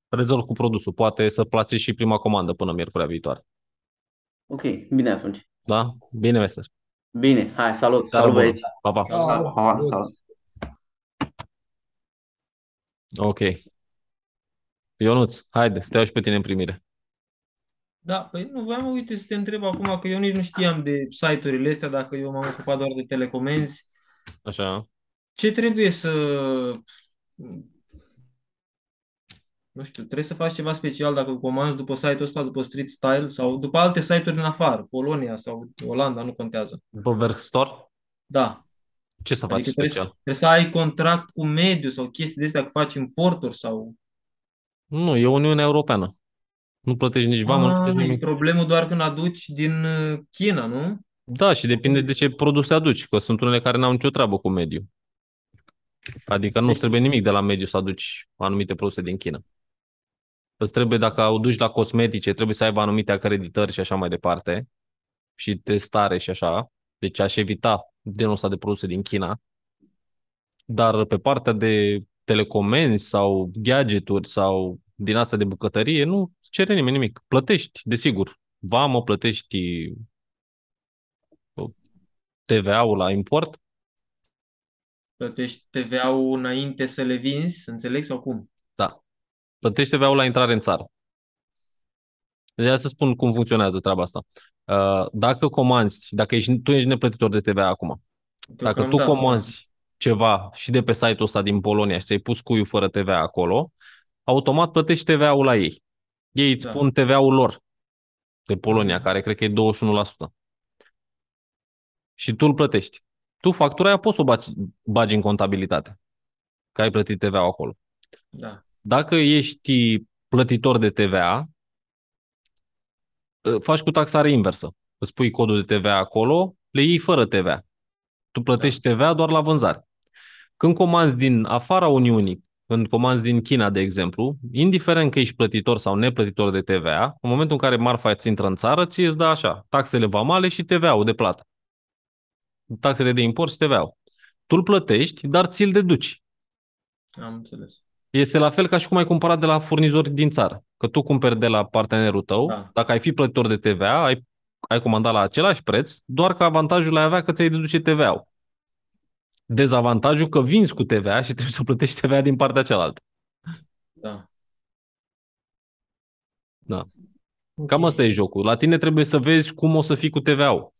rezolv cu produsul. Poate să plasezi și prima comandă până miercurea viitoare. Ok, bine atunci. Da? Bine, Mester. Bine, hai, salut, Seară salut bună. băieți. Pa, pa. Salut. Pa, pa, salut. Ok. Ionuț, haide, să te iau și pe tine în primire. Da, păi nu voiam, uite, să te întreb acum, că eu nici nu știam de site-urile astea, dacă eu m-am ocupat doar de telecomenzi. Așa. Ce trebuie să... Nu știu, trebuie să faci ceva special dacă comanzi după site-ul ăsta, după Street Style sau după alte site-uri din afară, Polonia sau Olanda, nu contează. După Verkstore, Da. ce să faci Adică trebuie, special? să- trebuie să ai contract cu mediu sau chestii de astea, că faci importuri sau... Nu, e Uniunea Europeană. Nu plătești nici vamă, nu Ah, plătești e nimic. problemul doar când aduci din uh, China, nu? Da, și depinde de ce produse aduci, că sunt unele care n-au nicio treabă cu mediu. Adică nu Deci- trebuie nimic de la mediu să aduci anumite produse din China. Îți trebuie, dacă o duci la cosmetice, trebuie să aibă anumite acreditări și așa mai departe și testare și așa. Deci aș evita genul ăsta de produse din China. Dar pe partea de telecomenzi sau gadgeturi sau din asta de bucătărie, nu cere nimeni nimic. Plătești, desigur. Vamă, plătești TVA-ul la import, Plătești TVA-ul înainte să le vinzi, înțeleg, sau cum? da. Plătești TVA-ul la intrare în țară. Deci hai să spun cum funcționează treaba asta. Uh, Dacă comanzi, dacă ești, tu ești neplătitor de TVA acum, dacă tu Deocamdată, comanzi ceva și de pe site-ul ăsta din Polonia și ți-ai pus cuiul fără TVA acolo, automat plătești TVA-ul la ei. Ei îți Da. pun TVA-ul lor de Polonia, Mhm. care cred că e 21%. Și tu îl plătești. Tu factura aia poți să o bagi, bagi în contabilitate, că ai plătit TVA-ul acolo. Da. Dacă ești plătitor de TVA, ă, faci cu taxare inversă. Îți pui codul de TVA acolo, le iei fără TVA. Tu plătești TVA doar la vânzare. Când comanzi din afara Uniunii, când comanzi din China, de exemplu, indiferent că ești plătitor sau neplătitor de TVA, în momentul în care marfa îți intră în țară, ți îți dă așa, taxele vamale și TVA-ul de plată. Taxele de import și TVA-ul. Tu îl plătești, dar ți-l deduci. Am înțeles. Este la fel ca și cum ai cumpărat de la furnizori din țară. Că tu cumperi de la partenerul tău, Da. dacă ai fi plătitor de TVA, ai, ai comandat la același preț, doar că avantajul ai avea că ți-ai deduce TVA-ul. Dezavantajul că vinzi cu TVA și trebuie să plătești TVA din partea cealaltă. Da. Da. Ok. Cam asta e jocul. La tine trebuie să vezi cum o să fii cu TVA-ul.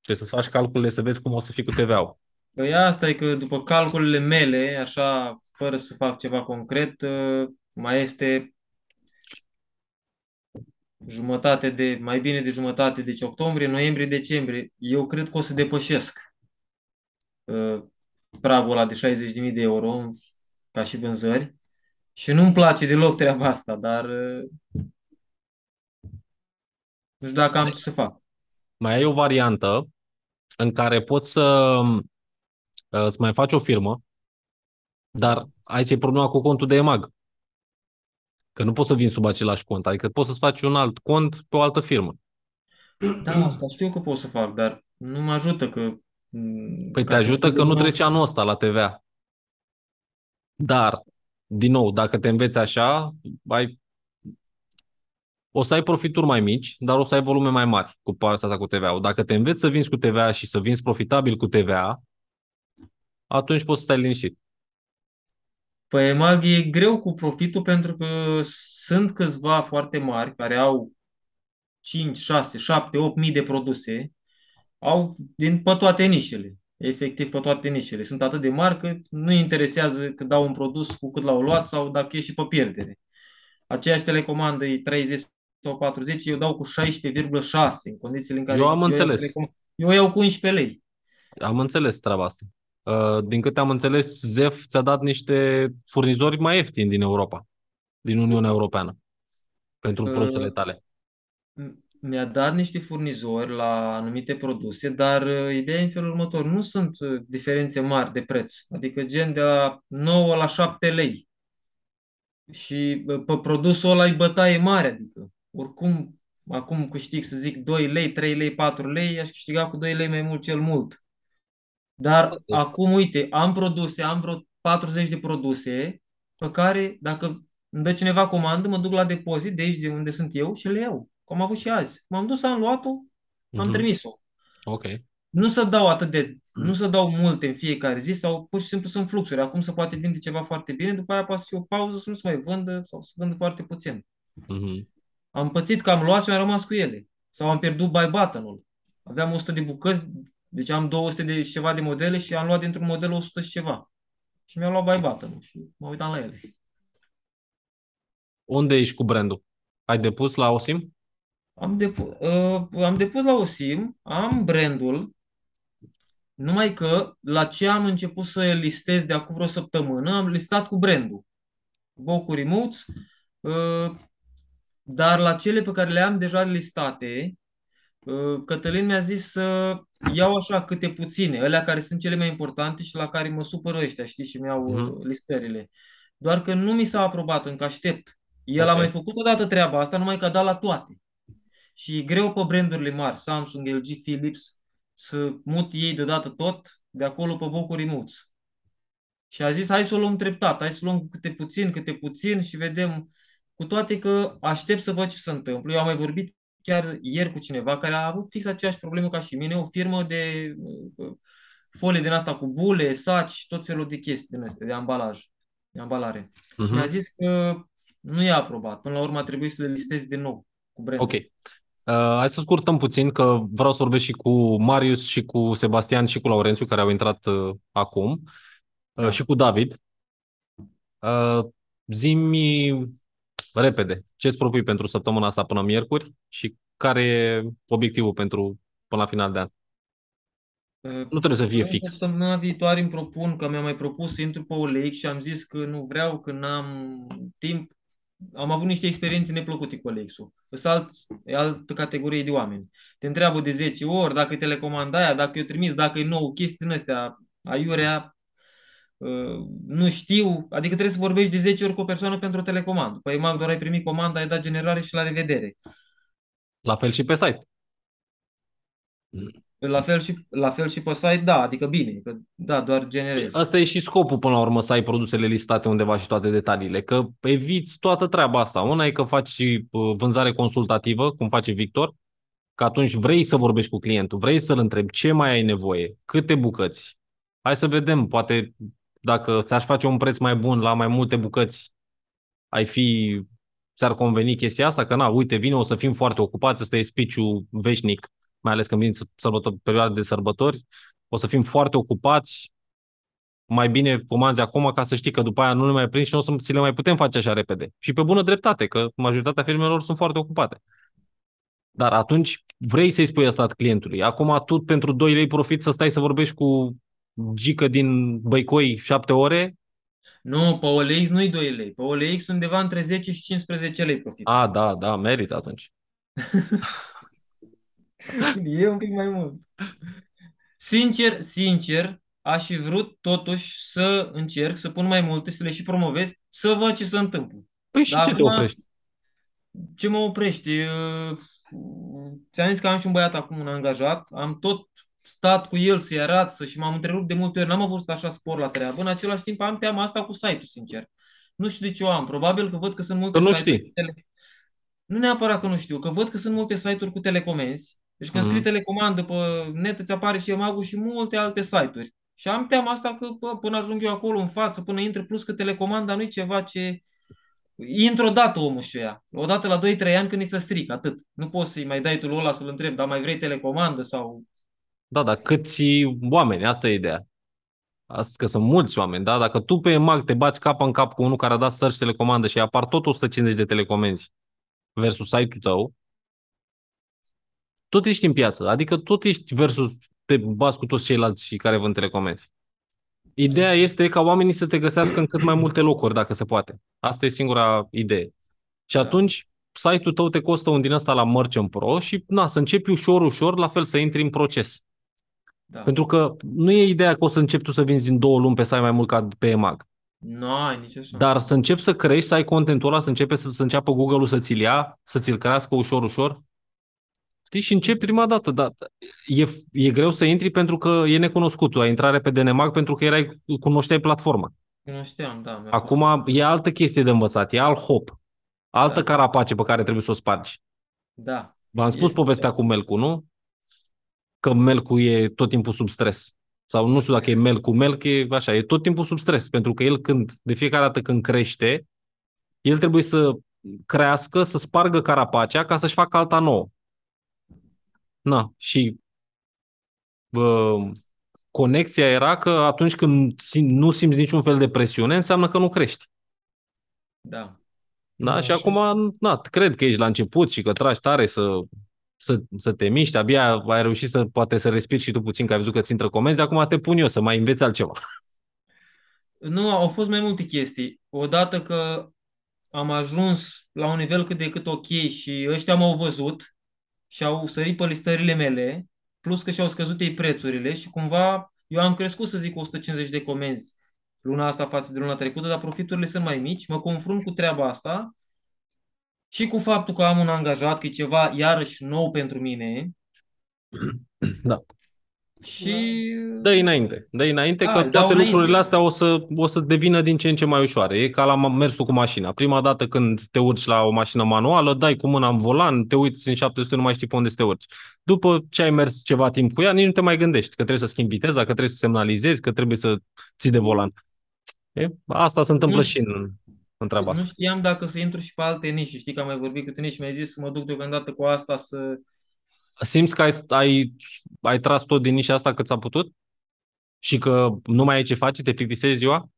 Trebuie să faci calculele să vezi cum o să fii cu TVA-ul. Păi asta e că după calculele mele, așa, fără să fac ceva concret, uh, mai este jumătate de, mai bine de jumătate, deci octombrie, noiembrie, decembrie. Eu cred că o să depășesc uh, pragul ăla de 60.000 de euro ca și vânzări. Și nu-mi place deloc treaba asta, dar uh, nu știu dacă am ce să fac. Mai ai o variantă în care poți să uh, îți mai faci o firmă, dar aici e problema cu contul de EMAG. Că nu poți să vin sub același cont, adică poți să-ți faci un alt cont pe o altă firmă. Da, asta știu că pot să fac, dar nu mă ajută că... m, Păi te ca să ajută fiu că nu din nou- trece anul ăsta la TVA. Dar, din nou, dacă te înveți așa, ai o să ai profituri mai mici, dar o să ai volume mai mari cu partea asta cu TVA-ul. Dacă te înveți să vinzi cu TVA și să vinzi profitabil cu TVA, atunci poți să stai liniștit. Păi, Mag, e greu cu profitul pentru că sunt câțiva foarte mari care au 5, 6, 7, 8 mii de produse, au din pe toate nișele, efectiv pe toate nișele. Sunt atât de mari că nu interesează că dau un produs cu cât l-au luat sau dacă e și pe pierdere. Aceeași telecomandă e 30 sau 40, eu dau cu 16,6 în condițiile în care Eu am eu înțeles. Iau, telecom- eu iau cu 11 lei. Am înțeles treaba asta. Uh, Din câte am înțeles, ZEF ți-a dat niște furnizori mai ieftini din Europa, din Uniunea Europeană, pentru Uh, produsele tale. Mi-a dat niște furnizori la anumite produse, dar uh, ideea e în felul următor. Nu sunt uh, diferențe mari de preț. Adică gen de la 9 la 7 lei. Și uh, pe produsul ăla e bătaie mare. Adică oricum, acum câștig să zic 2 lei, 3 lei, 4 lei, aș câștiga cu 2 lei mai mult cel mult. Dar acum, uite, am produse, am vreo 40 de produse pe care, dacă îmi dă cineva comandă, mă duc la depozit de aici, de unde sunt eu și le iau. Cum am avut și azi. M-am dus, am luat-o, am Mhm. trimis-o. Ok. Nu să dau atât de, nu să dau multe în fiecare zi sau pur și simplu sunt fluxuri. Acum se poate vinde ceva foarte bine, după aia poate să fie o pauză să nu se mai vândă sau să vândă foarte puțin. Mhm. Am pățit că am luat și am rămas cu ele. Sau am pierdut buy button-ul. Aveam 100 de bucăți, deci am 200 de și ceva de modele și am luat dintr-un model 100 și ceva. Și mi-am luat buy button-ul și mă uitam la ele. Unde ești cu brandul? Ai depus la OSIM? Am, depu- uh, am depus la OSIM, am brandul, numai că la ce am început să listez de acum vreo săptămână, am listat cu brandul. Bocu Remotes, uh, dar la cele pe care le am deja listate, uh, Cătălin mi-a zis să iau așa câte puține, alea care sunt cele mai importante și la care mă supără ăștia, știi, și mi-au uh, Mhm. listările. Doar că nu mi s-a aprobat, încă aștept. El a Ok. mai făcut odată treaba asta, numai că a dat la toate. Și e greu pe brandurile mari, Samsung, LG, Philips, să mut ei deodată tot de acolo pe Bocu Remotes. Și a zis, hai să o luăm treptat, hai să luăm câte puțin, câte puțin și vedem, cu toate că aștept să văd ce se întâmplă. Eu am mai vorbit chiar ieri cu cineva care a avut fix aceeași problemă ca și mine, o firmă de uh, folie din asta cu bule, saci, tot felul de chestii din astea, de ambalaj, de ambalare. Și Mhm. mi-a zis că nu e aprobat. Până la urmă a trebuit să le listez din nou cu brandul. Ok. Uh, hai să scurtăm puțin, că vreau să vorbesc și cu Marius, și cu Sebastian, și cu Laurențiu, care au intrat uh, acum, uh, Da. și cu David. Uh, zi-mi repede, ce îți propui pentru săptămâna asta până miercuri și care e obiectivul pentru până la final de an? Uh, Nu trebuie să fie În fix. Săptămâna viitoare îmi propun că mi-am mai propus să intru pe OLX și am zis că nu vreau, că n-am timp. Am avut niște experiențe neplăcute cu OLX-ul. Sunt alt, e altă categorie de oameni. Te întreabă de 10 ori dacă e telecomanda aia, dacă eu trimis, dacă e nou, chestii din astea, aiurea, uh, nu știu, adică trebuie să vorbești de 10 ori cu o persoană pentru o telecomandă. Păi, Mag, doar ai primit comanda, ai dat generare și la revedere. La fel și pe site. La fel și, la fel și pe site, da, adică bine, că da, doar generezi. Asta e și scopul până la urmă, să ai produsele listate undeva și toate detaliile, că eviți toată treaba asta. Una e că faci și uh, vânzare consultativă, cum face Victor, că atunci vrei să vorbești cu clientul, vrei să-l întrebi ce mai ai nevoie, câte bucăți. Hai să vedem, poate dacă ți-aș face un preț mai bun la mai multe bucăți, ai fi, ți-ar conveni chestia asta? Că na, uite, vine, o să fim foarte ocupați, ăsta e speech veșnic, mai ales când vin sărbători, perioade de sărbători, o să fim foarte ocupați, mai bine comanzi acum ca să știi că după aia nu le mai prind și nu o să ți le mai putem face așa repede. Și pe bună dreptate, că majoritatea firmelor sunt foarte ocupate. Dar atunci vrei să-i spui asta clientului. Acum tu pentru 2 lei profit să stai să vorbești cu gică din Băicoi 7 ore? Nu, pe OLX nu-i 2 lei. Pe OLX undeva între 10 și 15 lei profit. A, da, da, merită atunci. E un pic mai mult. Sincer, sincer, aș fi vrut totuși să încerc să pun mai multe, să le și promovez, să văd ce se întâmplă. Păi și Dar ce te acum- oprești? Ce mă oprește? Uh, Ți-am zis că am și un băiat acum, un angajat, am tot stat cu el să-i arăt să și m-am întrerupt de multe ori, n-am avut așa spor la treabă, în același timp am teama asta cu site-ul, sincer. Nu știu de ce o am, probabil că văd că sunt multe Că nu site-uri știi. de tele- nu neapărat că nu știu, că văd că sunt multe site-uri cu telecomenzi. Deci când Mhm. scrii telecomandă pe net îți apare și EMAG-ul și multe alte site-uri. Și am teama asta că bă, până ajung eu acolo în față, până intră, plus că telecomanda nu e ceva ce... Intră odată omul și ea. Odată la 2-3 ani când îi se strică, atât. Nu poți să-i mai dai tu lui ăla să-l întrebi, dar mai vrei telecomandă sau... Da, dar câți oameni, asta e ideea. Asta că sunt mulți oameni, da? Dacă tu pe EMAG te bați cap în cap cu unul care a dat search telecomandă și apar tot 150 de telecomenzi versus site-ul tău, tot ești în piață. Adică tot ești versus te bați cu toți ceilalți care vând telecomenzi. Ideea este ca oamenii să te găsească în cât mai multe locuri, dacă se poate. Asta e singura idee. Și Da. atunci, site-ul tău te costă un din ăsta la Merchant Pro și na, să începi ușor, ușor, la fel să intri în proces. Da. Pentru că nu e ideea că o să începi tu să vinzi în două luni pe să ai mai mult ca pe EMAG. Nu ai nici așa. Dar să începi să crești, să ai contentul ăla, să începe să, să înceapă Google-ul să ți-l ia, să ți-l crească ușor, ușor. Știi? Și începi prima dată, dar e, e greu să intri pentru că e necunoscut. Tu ai intrare pe DNMAG pentru că erai, cunoșteai platforma. Cunoșteam, da. mi-a Acum fost- e altă chestie de învățat, e alt hop. Altă Da. carapace pe care trebuie să o spargi. Da. V-am spus Este. povestea cu Melcu, nu? Că Melcu e tot timpul sub stres. Sau nu știu dacă e Melcu, Melc e așa, e tot timpul sub stres. Pentru că el când, de fiecare dată când crește, el trebuie să crească, să spargă carapacea ca să-și facă alta nouă. Na, și bă, conexia era că atunci când sim- nu simți niciun fel de presiune, înseamnă că nu crești. Da. Da? Da, și și- acum, na, cred că ești la început și că tragi tare să, să, să te miști, abia ai reușit să poate să respiri și tu puțin, că ai văzut că ți intră comenzi, acum te pun eu să mai înveți altceva. Nu, au fost mai multe chestii. Odată că am ajuns la un nivel cât de cât ok și ăștia m-au văzut și au sărit pe listările mele, plus că și-au scăzut ei prețurile și cumva eu am crescut, să zic, 150 de comenzi luna asta față de luna trecută, dar profiturile sunt mai mici. Mă confrunt cu treaba asta și cu faptul că am un angajat, că e ceva iarăși nou pentru mine Da. și... dă înainte, dă înainte Da, că îl dau toate înainte. lucrurile astea o să, o să devină din ce în ce mai ușoare. E ca la ma- mersul cu mașina. Prima dată când te urci la o mașină manuală, dai cu mâna în volan, te uiți în 700, nu mai știi pe unde să te urci. După ce ai mers ceva timp cu ea, nici nu te mai gândești că trebuie să schimbi viteza, că trebuie să semnalizezi, că trebuie să ții de volan. E? Asta se întâmplă Nu- și în, în treaba asta. Nu știam dacă să intru și pe alte nișe. Știi că am mai vorbit cu tine și mi-ai zis să mă duc deocamdată cu asta să... Simți că ai, ai, ai tras tot din nișa asta cât s-a putut? Și că nu mai ai ce face, te plictisezi ziua?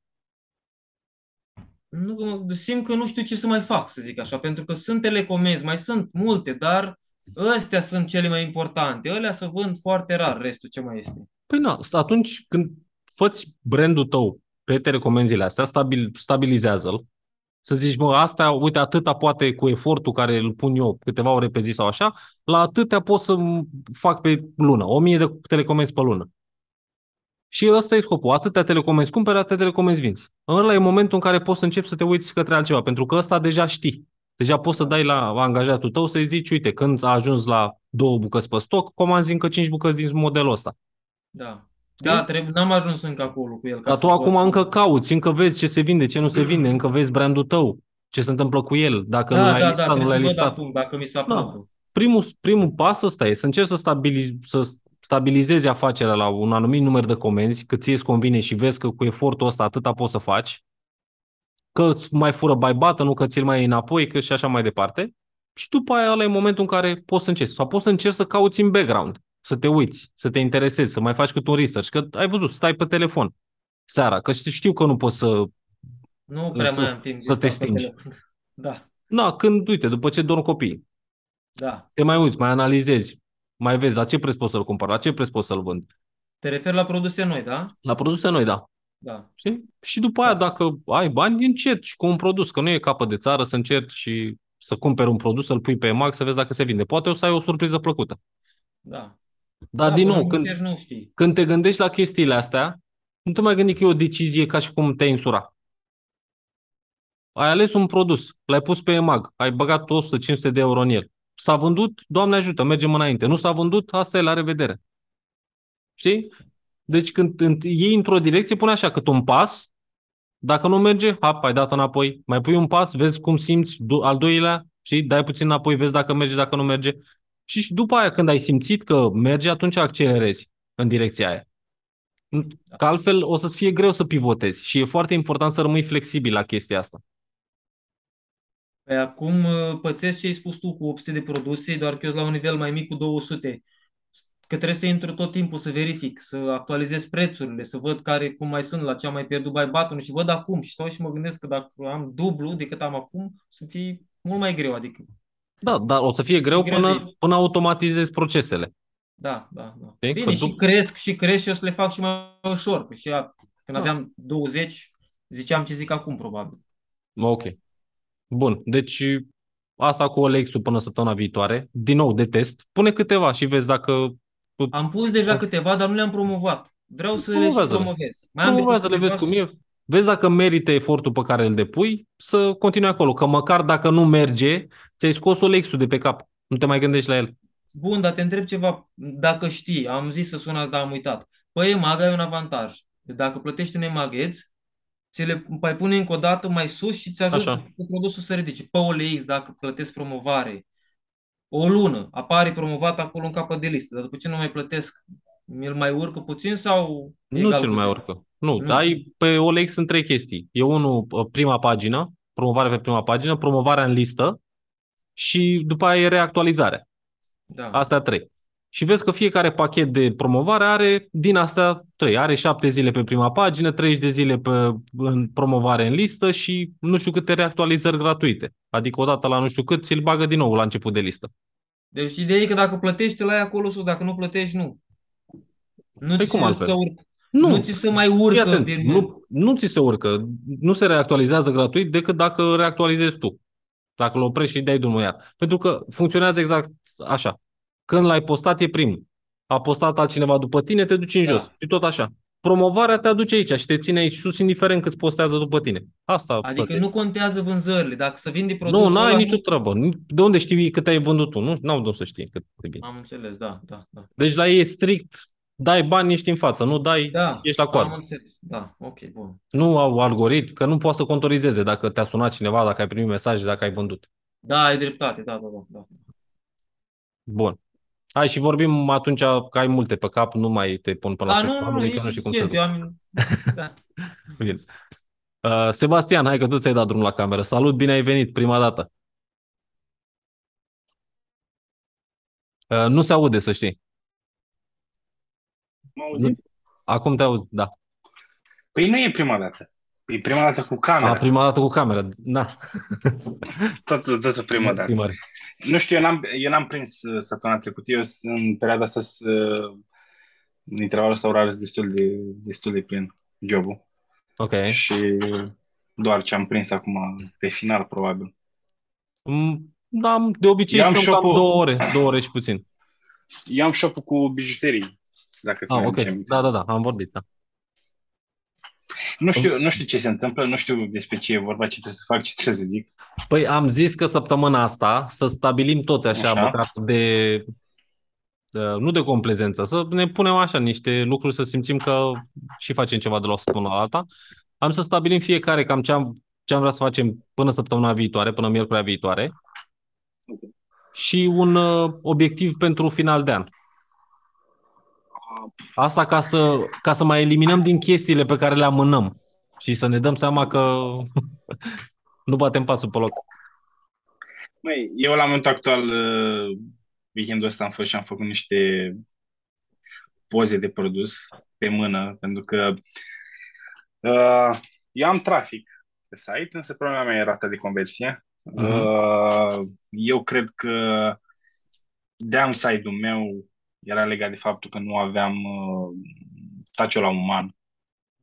Nu, că mă- simt că nu știu ce să mai fac, să zic așa, pentru că sunt telecomenzi, mai sunt multe, dar ăstea sunt cele mai importante. Ălea să vând foarte rar, restul ce mai este. Păi na, atunci când făți brandul tău pe telecomenzile astea, stabil, stabilizează-l, să zici, mă, asta, uite, atâta poate cu efortul care îl pun eu câteva ore pe zi sau așa, la atâtea pot să fac pe lună, o mie de telecomenzi pe lună. Și ăsta e scopul. Atâtea telecomenzi cumperi, atâtea telecomenzi vinzi. Ăla e momentul în care poți să începi să te uiți către altceva, pentru că ăsta deja știi. Deja poți să dai la angajatul tău să-i zici, uite, când a ajuns la două bucăți pe stoc, comanzi încă cinci bucăți din modelul ăsta. Da. Da, trebuie, n-am ajuns încă acolo cu el. ca Dar să tu pot acum să- încă cauți, încă vezi ce se vinde, ce nu se vinde, încă vezi brandul tău, ce se întâmplă cu el, dacă nu Da, l-ai da, listat, da, nu trebuie l-ai să văd listat. acum dacă mi s-a Da. aprobă. Primul, primul pas ăsta e să încerci să, stabiliz, să stabilizezi afacerea la un anumit număr de comenzi, că ție îți convine și vezi că cu efortul ăsta atâta poți să faci, că îți mai fură baibată, nu că ți-l mai iei înapoi, că și așa mai departe. Și după aia ăla e momentul în care poți să încerci. Sau poți să încerci să cauți în background, să te uiți, să te interesezi, să mai faci cât un research. Că ai văzut, stai pe telefon seara, că știu că nu poți să... Nu prea Să- mai am timp de să te stat pe stingi. telefon. Da, Na, când, uite, după ce dorm copiii, da. te mai uiți, mai analizezi, mai vezi la ce preț poți să-l cumpăr, la ce preț poți să-l vând. Te referi la produse noi, da? La produse noi, da. Da. Știi? Și după aia, dacă ai bani, încerci cu un produs, că nu e capă de țară să încerci și să cumperi un produs, să-l pui pe EMAG, să vezi dacă se vinde. Poate o să ai o surpriză plăcută. Da. Dar, da, din până nou, când, încerci, nu știi. când te gândești la chestiile astea, nu te mai gândi că e o decizie ca și cum te-ai însura. Ai ales un produs, l-ai pus pe EMAG, ai băgat 100-500 de euro în el. S-a vândut, Doamne ajută, mergem înainte. Nu s-a vândut, asta e la revedere. Știi? Deci când înt- iei într-o direcție, pune așa, cât un pas, dacă nu merge, hap, ai dat înapoi, mai pui un pas, vezi cum simți, do- al doilea, și dai puțin înapoi, vezi dacă merge, dacă nu merge. Și, și după aia, când ai simțit că merge, atunci accelerezi în direcția aia. Că altfel o să-ți fie greu să pivotezi și e foarte important să rămâi flexibil la chestia asta. Păi acum uh, pățesc ce ai spus tu cu 800 de produse, doar că eu sunt la un nivel mai mic cu 200. Că trebuie să intru tot timpul să verific, să actualizez prețurile, să văd care cum mai sunt, la ce am mai pierdut by button și văd acum și stau și mă gândesc că dacă am dublu decât am acum, să fie mult mai greu. Adică, Da, dar o să fie greu greu până, de- până automatizezi procesele. da, da, da. Știi? Bine, Că și tu- cresc, și cresc și o să le fac și mai ușor. Că și ea, când Da. aveam 20, ziceam ce zic acum, probabil. Ok. Bun, deci asta cu Olexul până săptămâna viitoare. Din nou, de test. Pune câteva și vezi dacă... Am pus deja câteva, dar nu le-am promovat. Vreau să le și Promovează-le. promovez. Mai am de pus Promovează-le, vezi câteva cum e. Vezi dacă merită efortul pe care îl depui să continui acolo. Că măcar dacă nu merge, ți-ai scos Olexul de pe cap. Nu te mai gândești la el. Bun, dar te întreb ceva, dacă știi, am zis să sunați, dar am uitat. Păi EMAG ai un avantaj. Dacă plătești în EMAG ți le mai pune încă o dată mai sus și ți ajută Așa. cu produsul să ridice. Pe OLX, dacă plătesc promovare, o lună, apare promovat acolo în capăt de listă, dar după ce nu mai plătesc, mi-l mai urcă puțin sau Nu egal ți-l cu mai zero? urcă. Nu, Nu. ai pe OLX sunt trei chestii. E unul, prima pagină, promovare pe prima pagină, promovarea în listă și după aia e reactualizarea. Da. Astea trei. Și vezi că fiecare pachet de promovare are din astea trei. Are șapte zile pe prima pagină, 30 de zile pe, în promovare în listă și nu știu câte reactualizări gratuite. Adică odată la nu știu cât, ți-l bagă din nou la început de listă. Deci ideea e că dacă plătești, la acolo sus, dacă nu plătești, nu. Nu Păi ți cum se, altfel? se urcă. Nu. ți se mai Fii urcă atent, din... nu, nu ți se urcă. Nu se reactualizează gratuit decât dacă reactualizezi tu. Dacă îl oprești și îi dai drumul iar. Pentru că funcționează exact așa. Când l-ai postat e primul. A postat altcineva după tine, te duci în Da. jos. Și tot așa. Promovarea te aduce aici și te ține aici sus, indiferent cât postează după tine. Asta Adică plătești. nu contează vânzările. Dacă să vinde produsul Nu, n-ai ăla, nicio treabă. De unde știi cât ai vândut tu? Nu, n-au de unde să știi cât de bine. Am înțeles, da, da, da. Deci la ei e strict, dai bani, ești în față. Nu dai, Da, ești la am coadă. înțeles. Da, ok, bun. Nu au algoritm, că nu poate să contorizeze dacă te-a sunat cineva, dacă ai primit mesaje, dacă ai vândut. Da, ai dreptate, da, da, da. da. Bun. Hai și vorbim atunci că ai multe pe cap, nu mai te pun până la A, nu, sfârșitul nu, nu, anului, e că nu știu cum se suficient. duc. Eu am... Da. Bine. Uh, Sebastian, hai că tu ți-ai dat drum la cameră. Salut, bine ai venit, prima dată. Uh, nu se aude, să știi. Mă auzi? Acum te auzi, da. Păi nu e prima dată. E prima dată cu camera. A, prima dată cu cameră, da. Tot, tot, tot prima Mersi dată. mare. Nu știu, eu n-am, eu n-am prins uh, săptămâna trecută. Eu sunt- în perioada asta sunt, uh, în intervalul ăsta orar sunt destul de, destul de plin jobul. Ok. Și doar ce am prins acum, pe final, probabil. Mm, Da, de obicei Eu am sunt cam shop-ul. două ore, două ore și puțin. Eu am shop cu bijuterii, dacă Ah, îți ok. mai aduce Da, da, da, am vorbit, da. Nu știu, nu știu ce se întâmplă, nu știu despre ce e vorba, ce trebuie să fac, ce trebuie să zic. Păi am zis că săptămâna asta să stabilim toți așa, Așa. măcar de, uh, nu de complezență, să ne punem așa niște lucruri, să simțim că și facem ceva de la o săptămână la alta. Am să stabilim fiecare cam ce am, ce am vrea să facem până săptămâna viitoare, până miercurea viitoare și un uh, obiectiv pentru final de an. Asta ca să, ca să mai eliminăm din chestiile pe care le amânăm și să ne dăm seama că nu batem pasul pe loc. Măi, eu la momentul actual, uh, weekendul ăsta am fost și am făcut niște poze de produs pe mână, pentru că uh, eu am trafic pe site, însă problema mea e rata de conversie. Mhm. Uh, eu cred că downside-ul meu era legat de faptul că nu aveam uh, touch la uman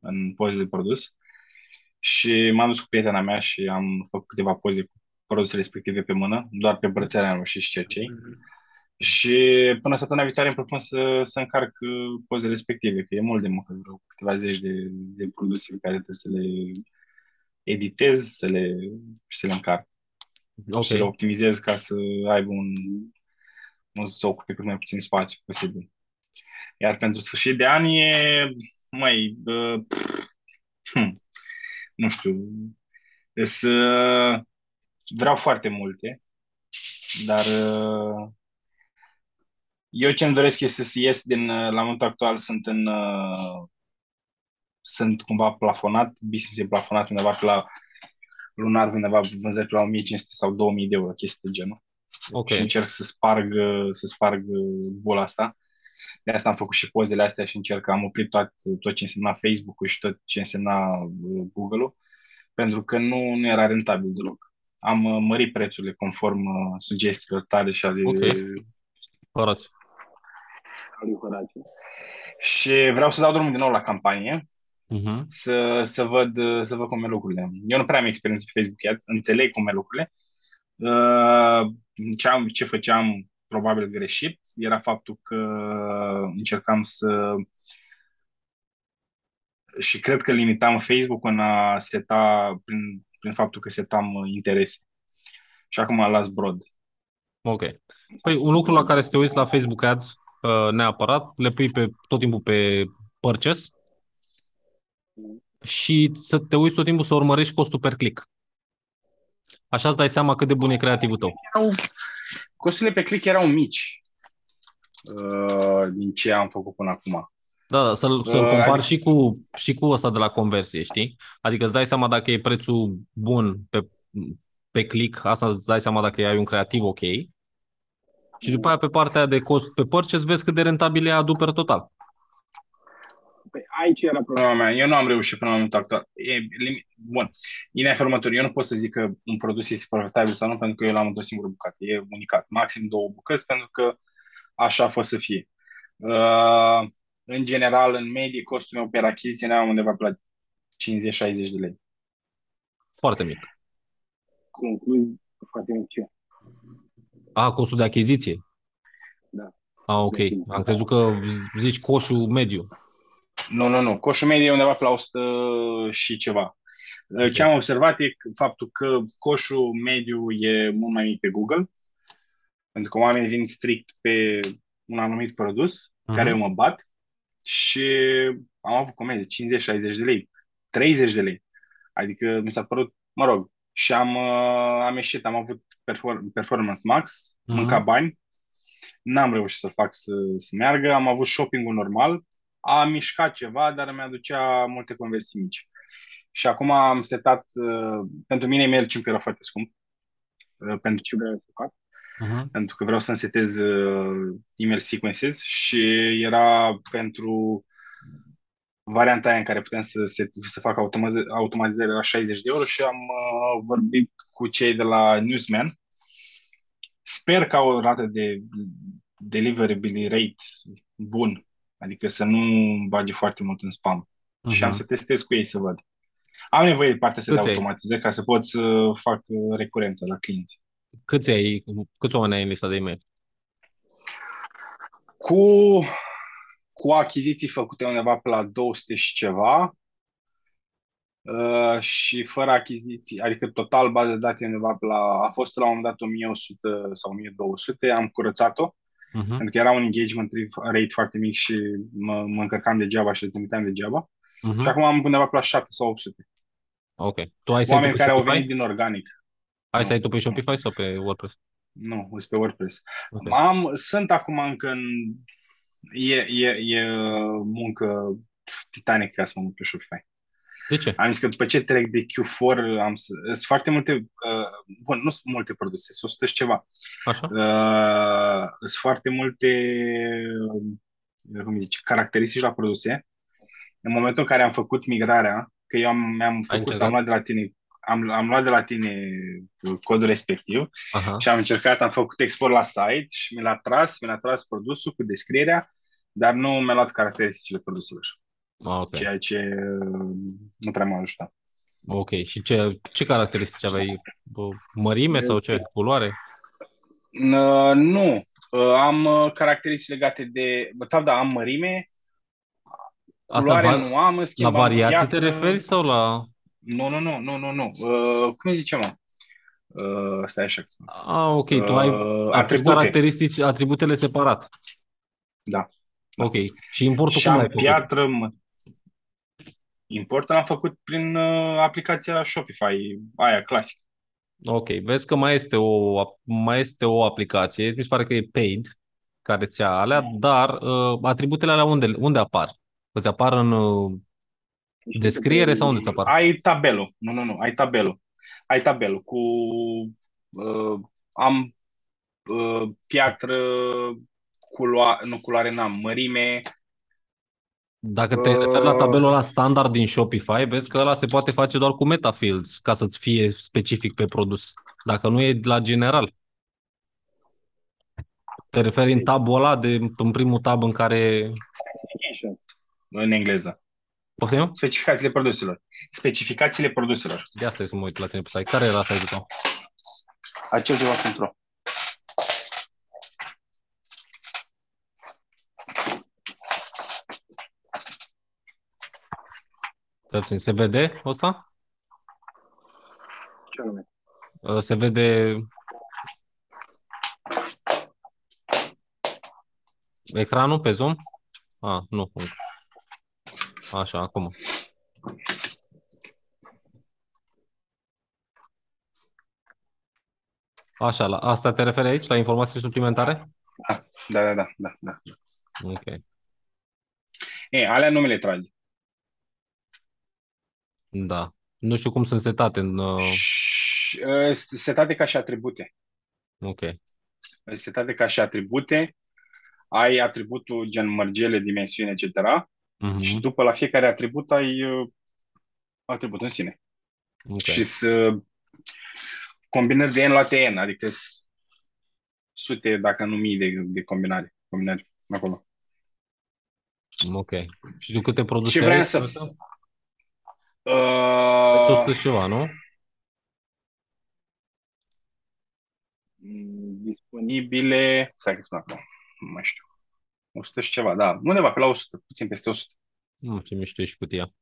în poze de produs și m-am dus cu prietena mea și am făcut câteva poze cu produsele respective pe mână, doar pe brățare am reușit și cercei. Și până săptămâna viitoare îmi propun să, să încarc uh, pozele respective, că e mult de muncă, vreo câteva zeci de, de produse pe care trebuie să le editez, să le, și să le încarc Ok. și să le optimizez ca să aibă un, un să ocupe cât mai puțin spațiu posibil. Iar pentru sfârșit de an e, mai, uh, hm, nu știu, să vreau foarte multe, Dar uh, eu ce-mi doresc este să ies din, uh, la momentul actual sunt în, uh, sunt cumva plafonat, business e plafonat undeva pe la lunar, undeva vânzări pe la 1500 sau 2000 de euro, chestii de genul. Ok. Și încerc să sparg, să sparg bula asta. De asta am făcut și pozele astea și încerc, am oprit tot, tot ce însemna Facebook-ul și tot ce însemna uh, Google-ul, pentru că nu, nu era rentabil deloc. Am uh, mărit prețurile conform uh, sugestiilor tale și ale Ok. Horațiu. lui Horațiu. Și vreau să dau drumul din nou la campanie, Mhm. să, să, văd, să văd cum merg lucrurile. Eu nu prea am experiență pe Facebook Ads, înțeleg cum merg lucrurile. Uh, Ce, am, ce făceam probabil greșit era faptul că încercam să și cred că limitam Facebook în a seta prin, prin faptul că setam uh, interese. Și acum las broad. Ok. Păi un lucru la care să te uiți la Facebook Ads uh, neapărat, le pui pe, tot timpul pe purchase și să te uiți tot timpul să urmărești costul per click. Așa îți dai seama cât de bun e creativul tău. Erau, costurile pe click erau mici uh, din ce am făcut până acum. Da, da, să-l, să-l Uh, compari adică- și cu, și cu ăsta de la conversie, știi? Adică îți dai seama dacă e prețul bun pe, pe click, asta îți dai seama dacă ai un creativ ok. Și după aia pe partea de cost pe purchase vezi cât de rentabil e adu per total. Păi aici era problema mea. Eu nu am reușit până la momentul actual. E, lim- bun, e următor. Eu nu pot să zic că un produs este profitabil sau nu, pentru că eu l-am într-o singură bucată. E unicat. Maxim două bucăți, pentru că așa a fost să fie. Uh, în general, în medie, costul meu per achiziție ne-am undeva pe la 50-60 de lei. Foarte mic. Concluzii foarte mici. A, costul de achiziție? Da. A, ok. Am crezut că zici coșul mediu. Nu, nu, nu. Coșul mediu e undeva pe la 100 și ceva. Ce am observat e că- faptul că coșul mediu e mult mai mic pe Google, pentru că oamenii vin strict pe un anumit produs, Mhm. care eu mă bat, și am avut comenzi 50-60 de lei, 30 de lei. Adică mi s-a părut, mă rog, și am, uh, am ieșit, am avut perfor- performance max, Mhm. mânca bani, n-am reușit să fac să, să meargă, am avut shopping-ul normal, a mișcat ceva, dar mi-aducea multe conversii mici. Și acum am setat, uh, pentru mine MailChimp era foarte scump, uh, pentru ce vreau să fac, Uh-huh. pentru că vreau să-mi setez uh, email sequences și era pentru varianta aia în care putem să, set, să fac automaz- automatizare la 60 de euro și am uh, vorbit cu cei de la Newsman. Sper că au o rată de deliverability rate bun, adică să nu bage foarte mult în spam. Mhm. Și am să testez cu ei să văd. Am nevoie de partea asta de Cât ai? automatizări ca să pot să fac uh, recurență la clienți. Câți ai, câți oameni ai în lista de e-mail? Cu, cu achiziții făcute undeva pe la 200 și ceva uh, și fără achiziții, adică total bază de date undeva pe la, a fost la un moment dat 1100 sau 1200, am curățat-o, Uh-huh. pentru că era un engagement rate foarte mic și mă, mă încărcam degeaba și le trimiteam degeaba. Și Uh-huh. acum am undeva pe la 7 sau 800. Ok. Tu ai site-ul Oameni pe care au Shopify? venit din organic. Ai Nu. site-ul pe Shopify sau pe WordPress? Nu, sunt pe WordPress. Ok. Am, sunt acum încă în... E, e, e muncă titanică ca să mă mut pe Shopify. De ce? Am zis că după ce trec de Q4, am să, sunt foarte multe, uh, bun, nu sunt multe produse, sunt 100 și ceva. Așa? Uh, sunt foarte multe, uh, cum zice, caracteristici la produse. În momentul în care am făcut migrarea, că eu am, mi-am făcut, încercat? am luat de la tine, am, am luat de la tine codul respectiv Aha. și am încercat, am făcut export la site și mi l-a tras, mi l-a tras produsul cu descrierea, dar nu mi-a luat caracteristicile produselor, Ah, Ok. ceea ce uh, nu prea m-a ajutat. Ok. Și ce, ce caracteristici aveai? Bă, Mărime sau ce? Culoare? N- nu, Uh, am uh, caracteristici legate de, bă, da, da, am mărime, Asta culoare va- nu am, în La schimb am variații te gheață. referi sau la... Nu, nu, nu, nu, nu, nu. Uh, cum îi zice, mă? Uh, stai așa. că spun. Ah, ok. Tu ai, Uh, ai pus atribute. caracteristici, atributele separat. Da. Ok. Și importul Și cum am l-ai făcut? piatră, mă. Importul l-am făcut prin uh, aplicația Shopify, aia clasică. Ok, vezi că mai este o, mai este o aplicație, mi se pare că e paid, care ți-a alea, dar uh, atributele alea unde, unde apar? Îți apar în uh, descriere sau unde ți apar? Ai tabelul. Nu, nu, nu. Ai tabelul. Ai tabelul cu... Uh, am uh, piatră, culoare, nu culoare n-am, mărime, Dacă te referi la tabelul ăla standard din Shopify, vezi că ăla se poate face doar cu metafields ca să-ți fie specific pe produs. Dacă nu e la general. Te referi în tabul ăla, de, în primul tab în care... în engleză. Poftim? Specificațiile produselor. Specificațiile produselor. De asta e să mă uit la tine pe site. Care era site-ul tău? Acel ceva control. Se vede ăsta? Ce anume? Uh, Se vede ecranul pe Zoom? Ah, nu. încă. Așa, acum. Așa, la asta te referi aici, la informații suplimentare? Da, da, da, da, da. Ok. E, alea nu mi le tragi. Da. Nu știu cum sunt setate în... Uh, Și, uh, sunt setate ca și atribute. ok. Sunt setate ca și atribute. Ai atributul gen mărgele, dimensiune, etc. Mhm. Și după la fiecare atribut ai uh, atributul în sine. Ok. Și să combinări de n la n, adică s- sute, dacă nu mii de, de combinare, combinări acolo. Ok. Și tu câte produse Ce vreau ai? să- Asta? Uh, 100 și ceva, nu? Mm, disponibile, stai că spun acum, nu mai știu. 100 și ceva, da, undeva pe la 100, puțin peste 100. Nu, ce mișto e și cutia.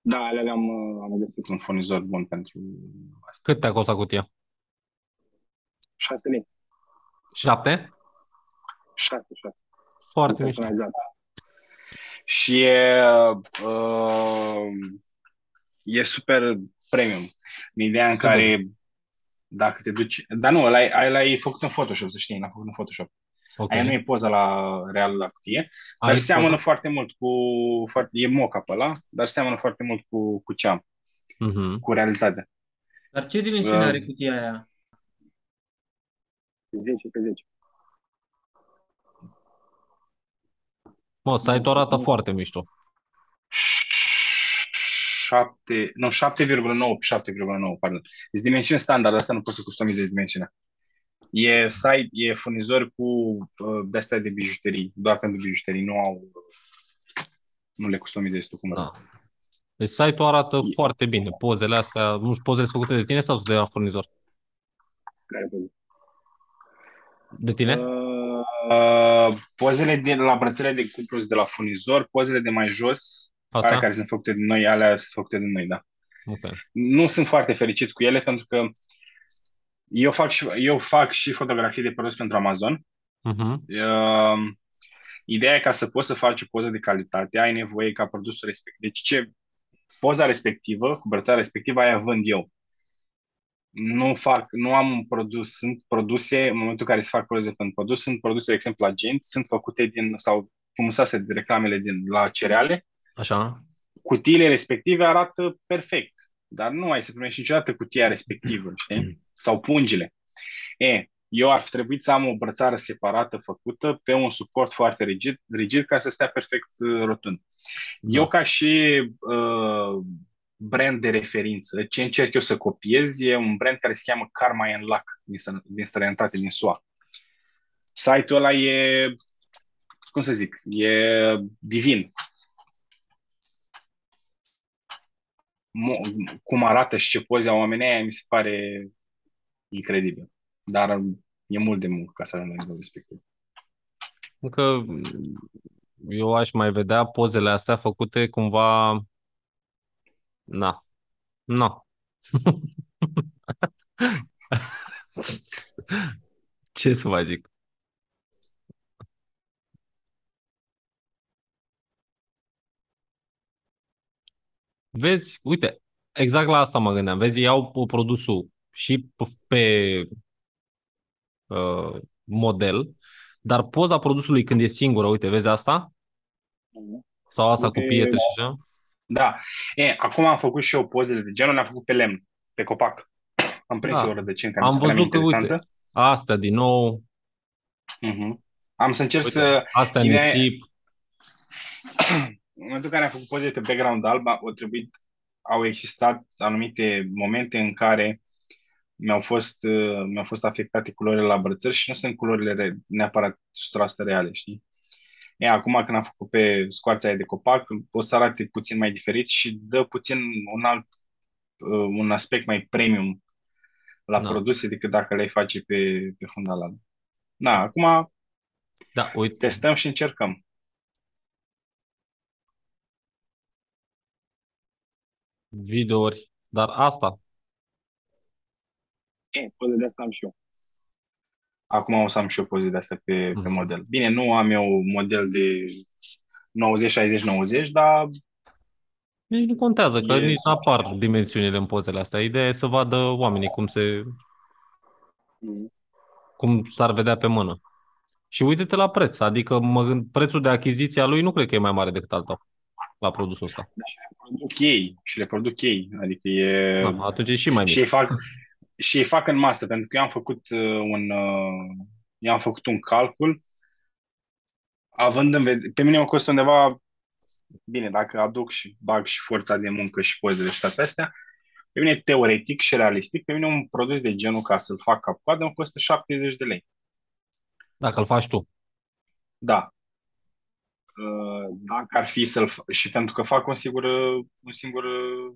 Da, alea le-am uh, am găsit un furnizor bun pentru asta. Cât te-a costat cutia? 6 lei. 7? 6, 6. Foarte mișto. Personalizat. Și e, uh, e super premium. În ideea în Super. care dacă te duci... Dar nu, ăla, ăla e făcut în Photoshop, să știi, l-am făcut în Photoshop. Ok. Aia nu e poza la real la cutie, dar Ai seamănă foto? foarte mult cu... Foarte, e moca pe ăla, dar seamănă foarte mult cu, cu ce am, Mhm. cu realitatea. Dar ce dimensiune Uh, are cutia aia? 10 pe 10. Mă, site-ul arată foarte mișto. 7, nu, 7,9 pe 7,9, pardon. Este dimensiune standard, asta nu poți să customizezi dimensiunea. E site, e furnizor cu uh, de-astea de bijuterii, doar pentru bijuterii, nu au, nu le customizezi tu cum Da. Deci site-ul arată foarte bine. Pozele astea, nu știu, pozele sunt făcute de tine sau sunt de la furnizor? Care poze? De tine? Uh, pozele de la brățele de cuplu sunt de la furnizor, pozele de mai jos, alea Asta? care sunt făcute de noi, alea sunt făcute de noi, da. Ok. Nu sunt foarte fericit cu ele pentru că eu fac și, eu fac și fotografii de produs pentru Amazon Mhm. Uh, ideea e ca să poți să faci o poză de calitate, ai nevoie ca produsul respectiv. Deci ce poza respectivă, cu brățara respectivă, aia vând eu. Nu fac, nu am un produs, sunt produse, în momentul în care se fac poze pentru produs, sunt produse, de exemplu, agenți, sunt făcute din, sau cum să de reclamele din, la cereale, Așa? cutiile respective arată perfect, dar nu ai să primești niciodată cutia respectivă, știi? Sau pungile. E, eu ar fi trebuit să am o brățară separată făcută pe un suport foarte rigid, rigid ca să stea perfect uh, rotund. Eu Da. ca și uh, brand de referință, ce încerc eu să copiez e un brand care se cheamă Karma and Luck din, stră- din străinătate, din SUA. Site-ul ăla e, cum să zic, e divin. Mo- cum arată și ce poze au oamenii aia, mi se pare incredibil. Dar e mult de muncă ca să ajung la nivelul respectiv. Încă eu aș mai vedea pozele astea făcute cumva... Na. Na. Ce să mai zic? Vezi, uite, exact la asta mă gândeam. Vezi, iau produsul și pe uh, model, dar poza produsului când e singură, uite, vezi asta? Sau asta Uite, cu pietre și așa? Da. E, acum am făcut și eu pozele de genul, le-am făcut pe lemn, pe copac. Am prins Da. o oră de cin care Am mi se părea mie văzut că, interesantă. uite, astea din nou, Mhm. Am să încerc uite, să... astea Ideea e- nisip. În momentul în care am făcut poze pe background alb, au trebuit, au existat anumite momente în care mi-au fost, uh, mi-au fost afectate culorile la brățări și nu sunt culorile re- neapărat 100% reale, știi? E, acum când am făcut pe scoarța aia de copac, o să arate puțin mai diferit și dă puțin un alt, uh, un aspect mai premium la Da. produse decât dacă le-ai face pe, pe fundal alb. Da, acum Da, uite, testăm și încercăm. videouri, dar asta, E, poze de asta am și eu. Acum o să am și eu poze de astea pe, pe Mhm. model. Bine, nu am eu model de 90, 60, 90, dar nici nu contează, că E nici nu apar dimensiunile în pozele astea. Ideea e să vadă oamenii cum se, cum s-ar vedea pe mână. Și uite-te la preț, adică mă gând, prețul de achiziție a lui nu cred că e mai mare decât al tău la produsul ăsta. produc ei și le produc ei. Adică e... Da, atunci e și mai și mic. ei fac și ei fac în masă, pentru că eu am făcut uh, un uh, eu am făcut un calcul având în vedere, pe mine mă costă undeva bine, dacă aduc și bag și forța de muncă și pozele și toate astea, pe mine teoretic și realistic, pe mine un produs de genul ca să-l fac cap-coadă îmi costă 70 de lei. Dacă îl faci tu. Da. Uh, Dacă ar fi să-l fa- și pentru că fac un singur, un singur uh,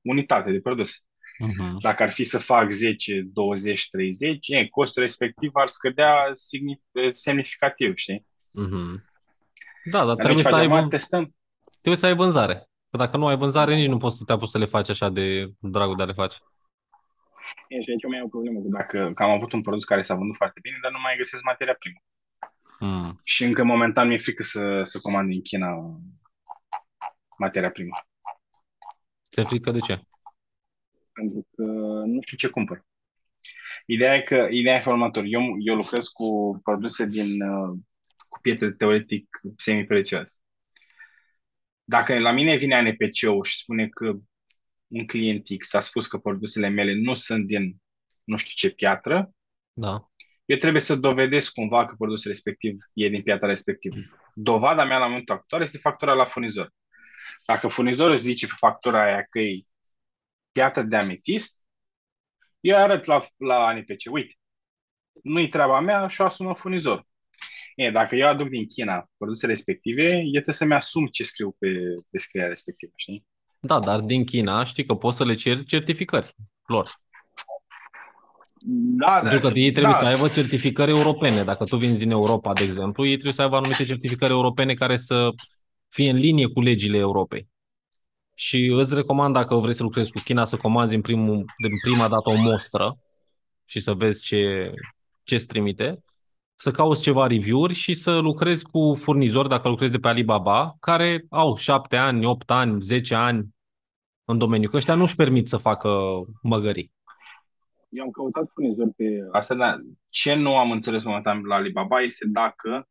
unitate de produs. Mhm. Dacă ar fi să fac 10, 20, 30, e, costul respectiv ar scădea signif- semnificativ, știi? Mhm. Da, dar Dar noi trebuie ce să, ai, facem? vân- Acum Testăm. trebuie să ai vânzare. Că dacă nu ai vânzare, nici nu poți să te apuci să le faci așa de dragul de a le face. E, și aici mai e o problemă, că dacă că am avut un produs care s-a vândut foarte bine, dar nu mai găsesc materia primă. Mm. Și încă momentan mi-e frică să, să comand din China materia primă. Ți-e frică de ce? Pentru că nu știu ce cumpăr. Ideea e că, ideea e felul următor. Eu, eu lucrez cu produse din, uh, cu pietre teoretic semi-prețioase. Dacă la mine vine ANPC-ul și spune că un client X a spus că produsele mele nu sunt din nu știu ce piatră, Da. eu trebuie să dovedesc cumva că produsul respectiv e din piatra respectivă. Dovada mea la momentul actual este factura la furnizor. Dacă furnizorul îți zice pe factura aia că e piatră de ametist, eu arăt la, la ANPC, uite, nu-i treaba mea și o asumă furnizor. E, dacă eu aduc din China produsele respective, eu trebuie să-mi asum ce scriu pe, pe scrierea respectivă, știi? Da, dar din China știi că poți să le ceri certificări lor. Da, Pentru că ei trebuie da. să aibă certificări europene. Dacă tu vinzi din Europa, de exemplu, ei trebuie să aibă anumite certificări europene care să fie în linie cu legile Europei. Și îți recomand, dacă vrei să lucrezi cu China, să comanzi în, primul, din prima dată o mostră și să vezi ce, ce îți trimite, să cauți ceva review-uri și să lucrezi cu furnizori, dacă lucrezi de pe Alibaba, care au 7 ani, 8 ani, 10 ani în domeniu. Că ăștia nu își permit să facă măgării. Eu am căutat furnizori pe asta, dar ce nu am înțeles momentan la Alibaba este dacă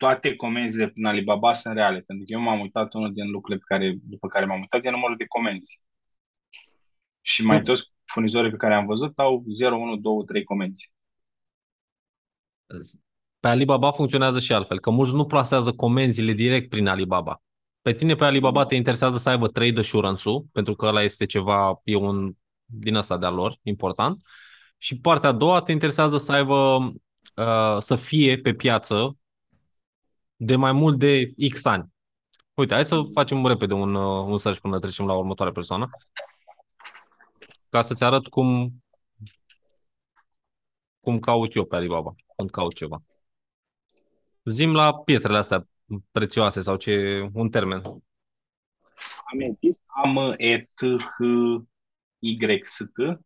toate comenzile prin Alibaba sunt reale. Pentru că eu m-am uitat, unul din lucrurile pe care, după care m-am uitat e numărul de comenzi. Și mai toți furnizorii pe care am văzut au 0, 1, 2, 3 comenzi. Pe Alibaba funcționează și altfel, că mulți nu plasează comenzile direct prin Alibaba. Pe tine pe Alibaba te interesează să aibă trade assurance-ul, pentru că ăla este ceva, e un din asta de-a lor, important. Și partea a doua te interesează să aibă, uh, să fie pe piață de mai mult de X ani. Uite, hai să facem repede un, uh, un search până trecem la următoarea persoană. Ca să-ți arăt cum, cum caut eu pe Alibaba, când caut ceva. Zim la pietrele astea prețioase sau ce, un termen. Ametist, am e t h y s t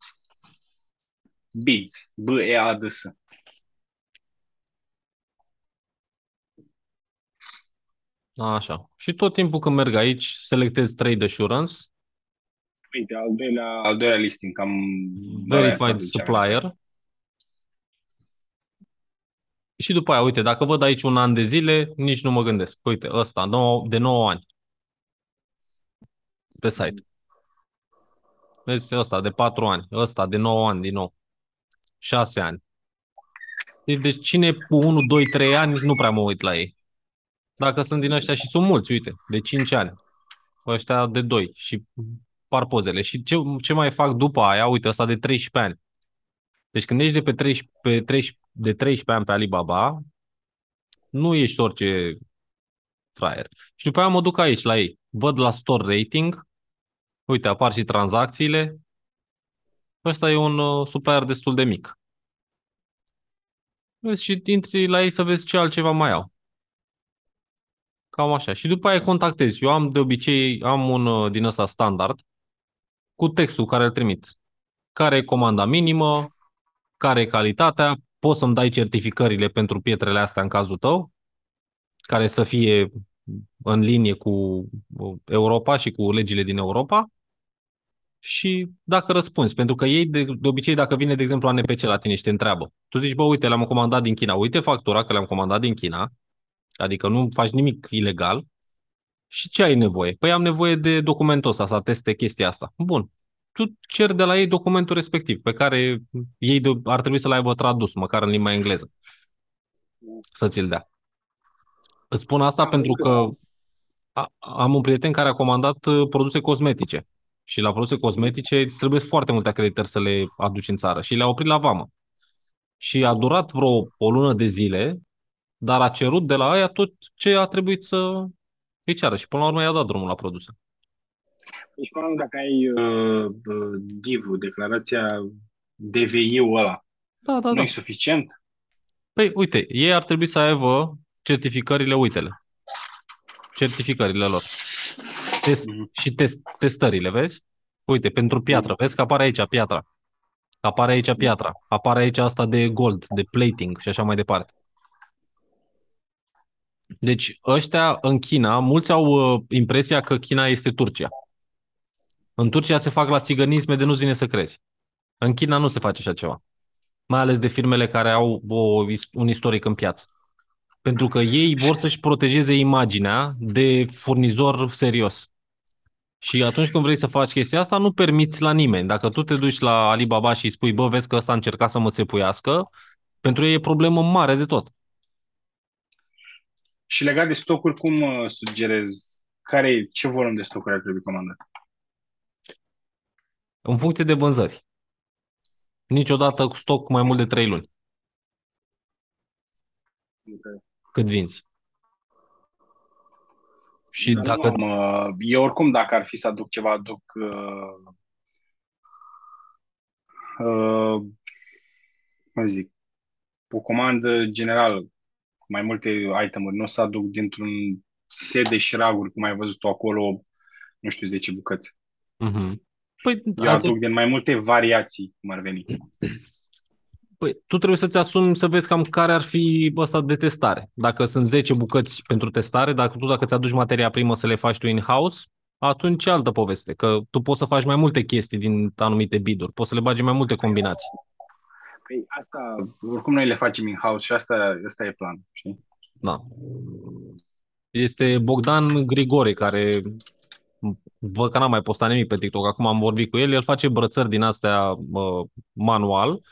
Beads, B E A D S. Așa. Și tot timpul când merg aici, selectez Trade Assurance Uite, al doilea, al doilea listing, cam... Verified supplier. Și după aia, uite, dacă văd aici un an de zile, nici nu mă gândesc. Uite, ăsta, de 9 ani. Pe site. Vezi, ăsta de 4 ani, ăsta de 9 ani din nou. 6 ani. Deci cine cu 1, 2, 3 ani, nu prea mă uit la ei. Dacă sunt din ăștia și sunt mulți, uite, de 5 ani. Ăștia de 2 și par pozele. Și ce, ce mai fac după aia, uite, ăsta de 13 ani. Deci când ești de pe 13, pe 13, de 13 ani pe Alibaba, nu ești orice fraier. Și după aia mă duc aici la ei. Văd la store rating, uite, apar și tranzacțiile. Ăsta e un uh, supplier destul de mic. Vezi, și intri la ei să vezi ce altceva mai au. Cam așa. Și după aia contactezi. Eu am de obicei, am un uh, din ăsta standard cu textul care îl trimit. Care e comanda minimă, care e calitatea, poți să-mi dai certificările pentru pietrele astea în cazul tău, care să fie în linie cu uh, Europa și cu legile din Europa și dacă răspunzi, pentru că ei de, de obicei dacă vine de exemplu ANPC la tine și te întreabă, tu zici, bă, uite, le-am comandat din China, uite factura că le-am comandat din China, adică nu faci nimic ilegal și ce ai nevoie? Păi am nevoie de documentul ăsta, să teste chestia asta. Bun, tu cer de la ei documentul respectiv, pe care ei de, ar trebui să-l aibă tradus, măcar în limba engleză, să ți-l dea. Îți spun asta pentru că am un prieten care a comandat uh, produse cosmetice și la produse cosmetice îți trebuie foarte multe acreditări să le aduci în țară și le-a oprit la vamă. Și a durat vreo o lună de zile, dar a cerut de la aia tot ce a trebuit să îi ceară și până la urmă i-a dat drumul la produse. Deci, până dacă ai uh, uh, DIV-ul, declarația DVI-ul ăla, da, da, nu da. e suficient? Păi, uite, ei ar trebui să aibă certificările, uitele. Certificările lor. Test, mm-hmm. Și test, testările, vezi? Uite, pentru piatră, vezi că apare aici piatra. Apare aici piatra. Apare aici asta de gold, de plating și așa mai departe. Deci ăștia în China, mulți au uh, impresia că China este Turcia. În Turcia se fac la țigănisme de nu-ți vine să crezi. În China nu se face așa ceva. Mai ales de firmele care au o, un istoric în piață. Pentru că ei vor să-și protejeze imaginea de furnizor serios. Și atunci când vrei să faci chestia asta, nu permiți la nimeni. Dacă tu te duci la Alibaba și îi spui, bă, vezi că ăsta a încercat să mă țepuiască, pentru ei e problemă mare de tot. Și legat de stocuri, cum uh, sugerez? Care, ce volum de stocuri ar trebui comandat? În funcție de vânzări. Niciodată cu stoc mai mult de 3 luni. Okay. Cât vinzi. Și Dar dacă... Nu am, uh, eu oricum, dacă ar fi să aduc ceva, aduc uh, uh, cum zic, o comandă generală cu mai multe itemuri, nu o să aduc dintr-un set de șraguri, cum ai văzut tu acolo, nu știu, 10 bucăți. Mm-hmm. Păi, Eu aduc aduc din mai multe variații, cum ar veni. Păi, tu trebuie să-ți asumi să vezi cam care ar fi ăsta de testare. Dacă sunt 10 bucăți pentru testare, dacă tu dacă ți-aduci materia primă să le faci tu in-house, atunci e altă poveste, că tu poți să faci mai multe chestii din anumite biduri, poți să le bagi mai multe combinații. Păi asta, oricum noi le facem in-house și asta, asta e plan, știi? Da. Este Bogdan Grigore, care văd că n-am mai postat nimic pe TikTok, acum am vorbit cu el, el face brățări din astea uh, manual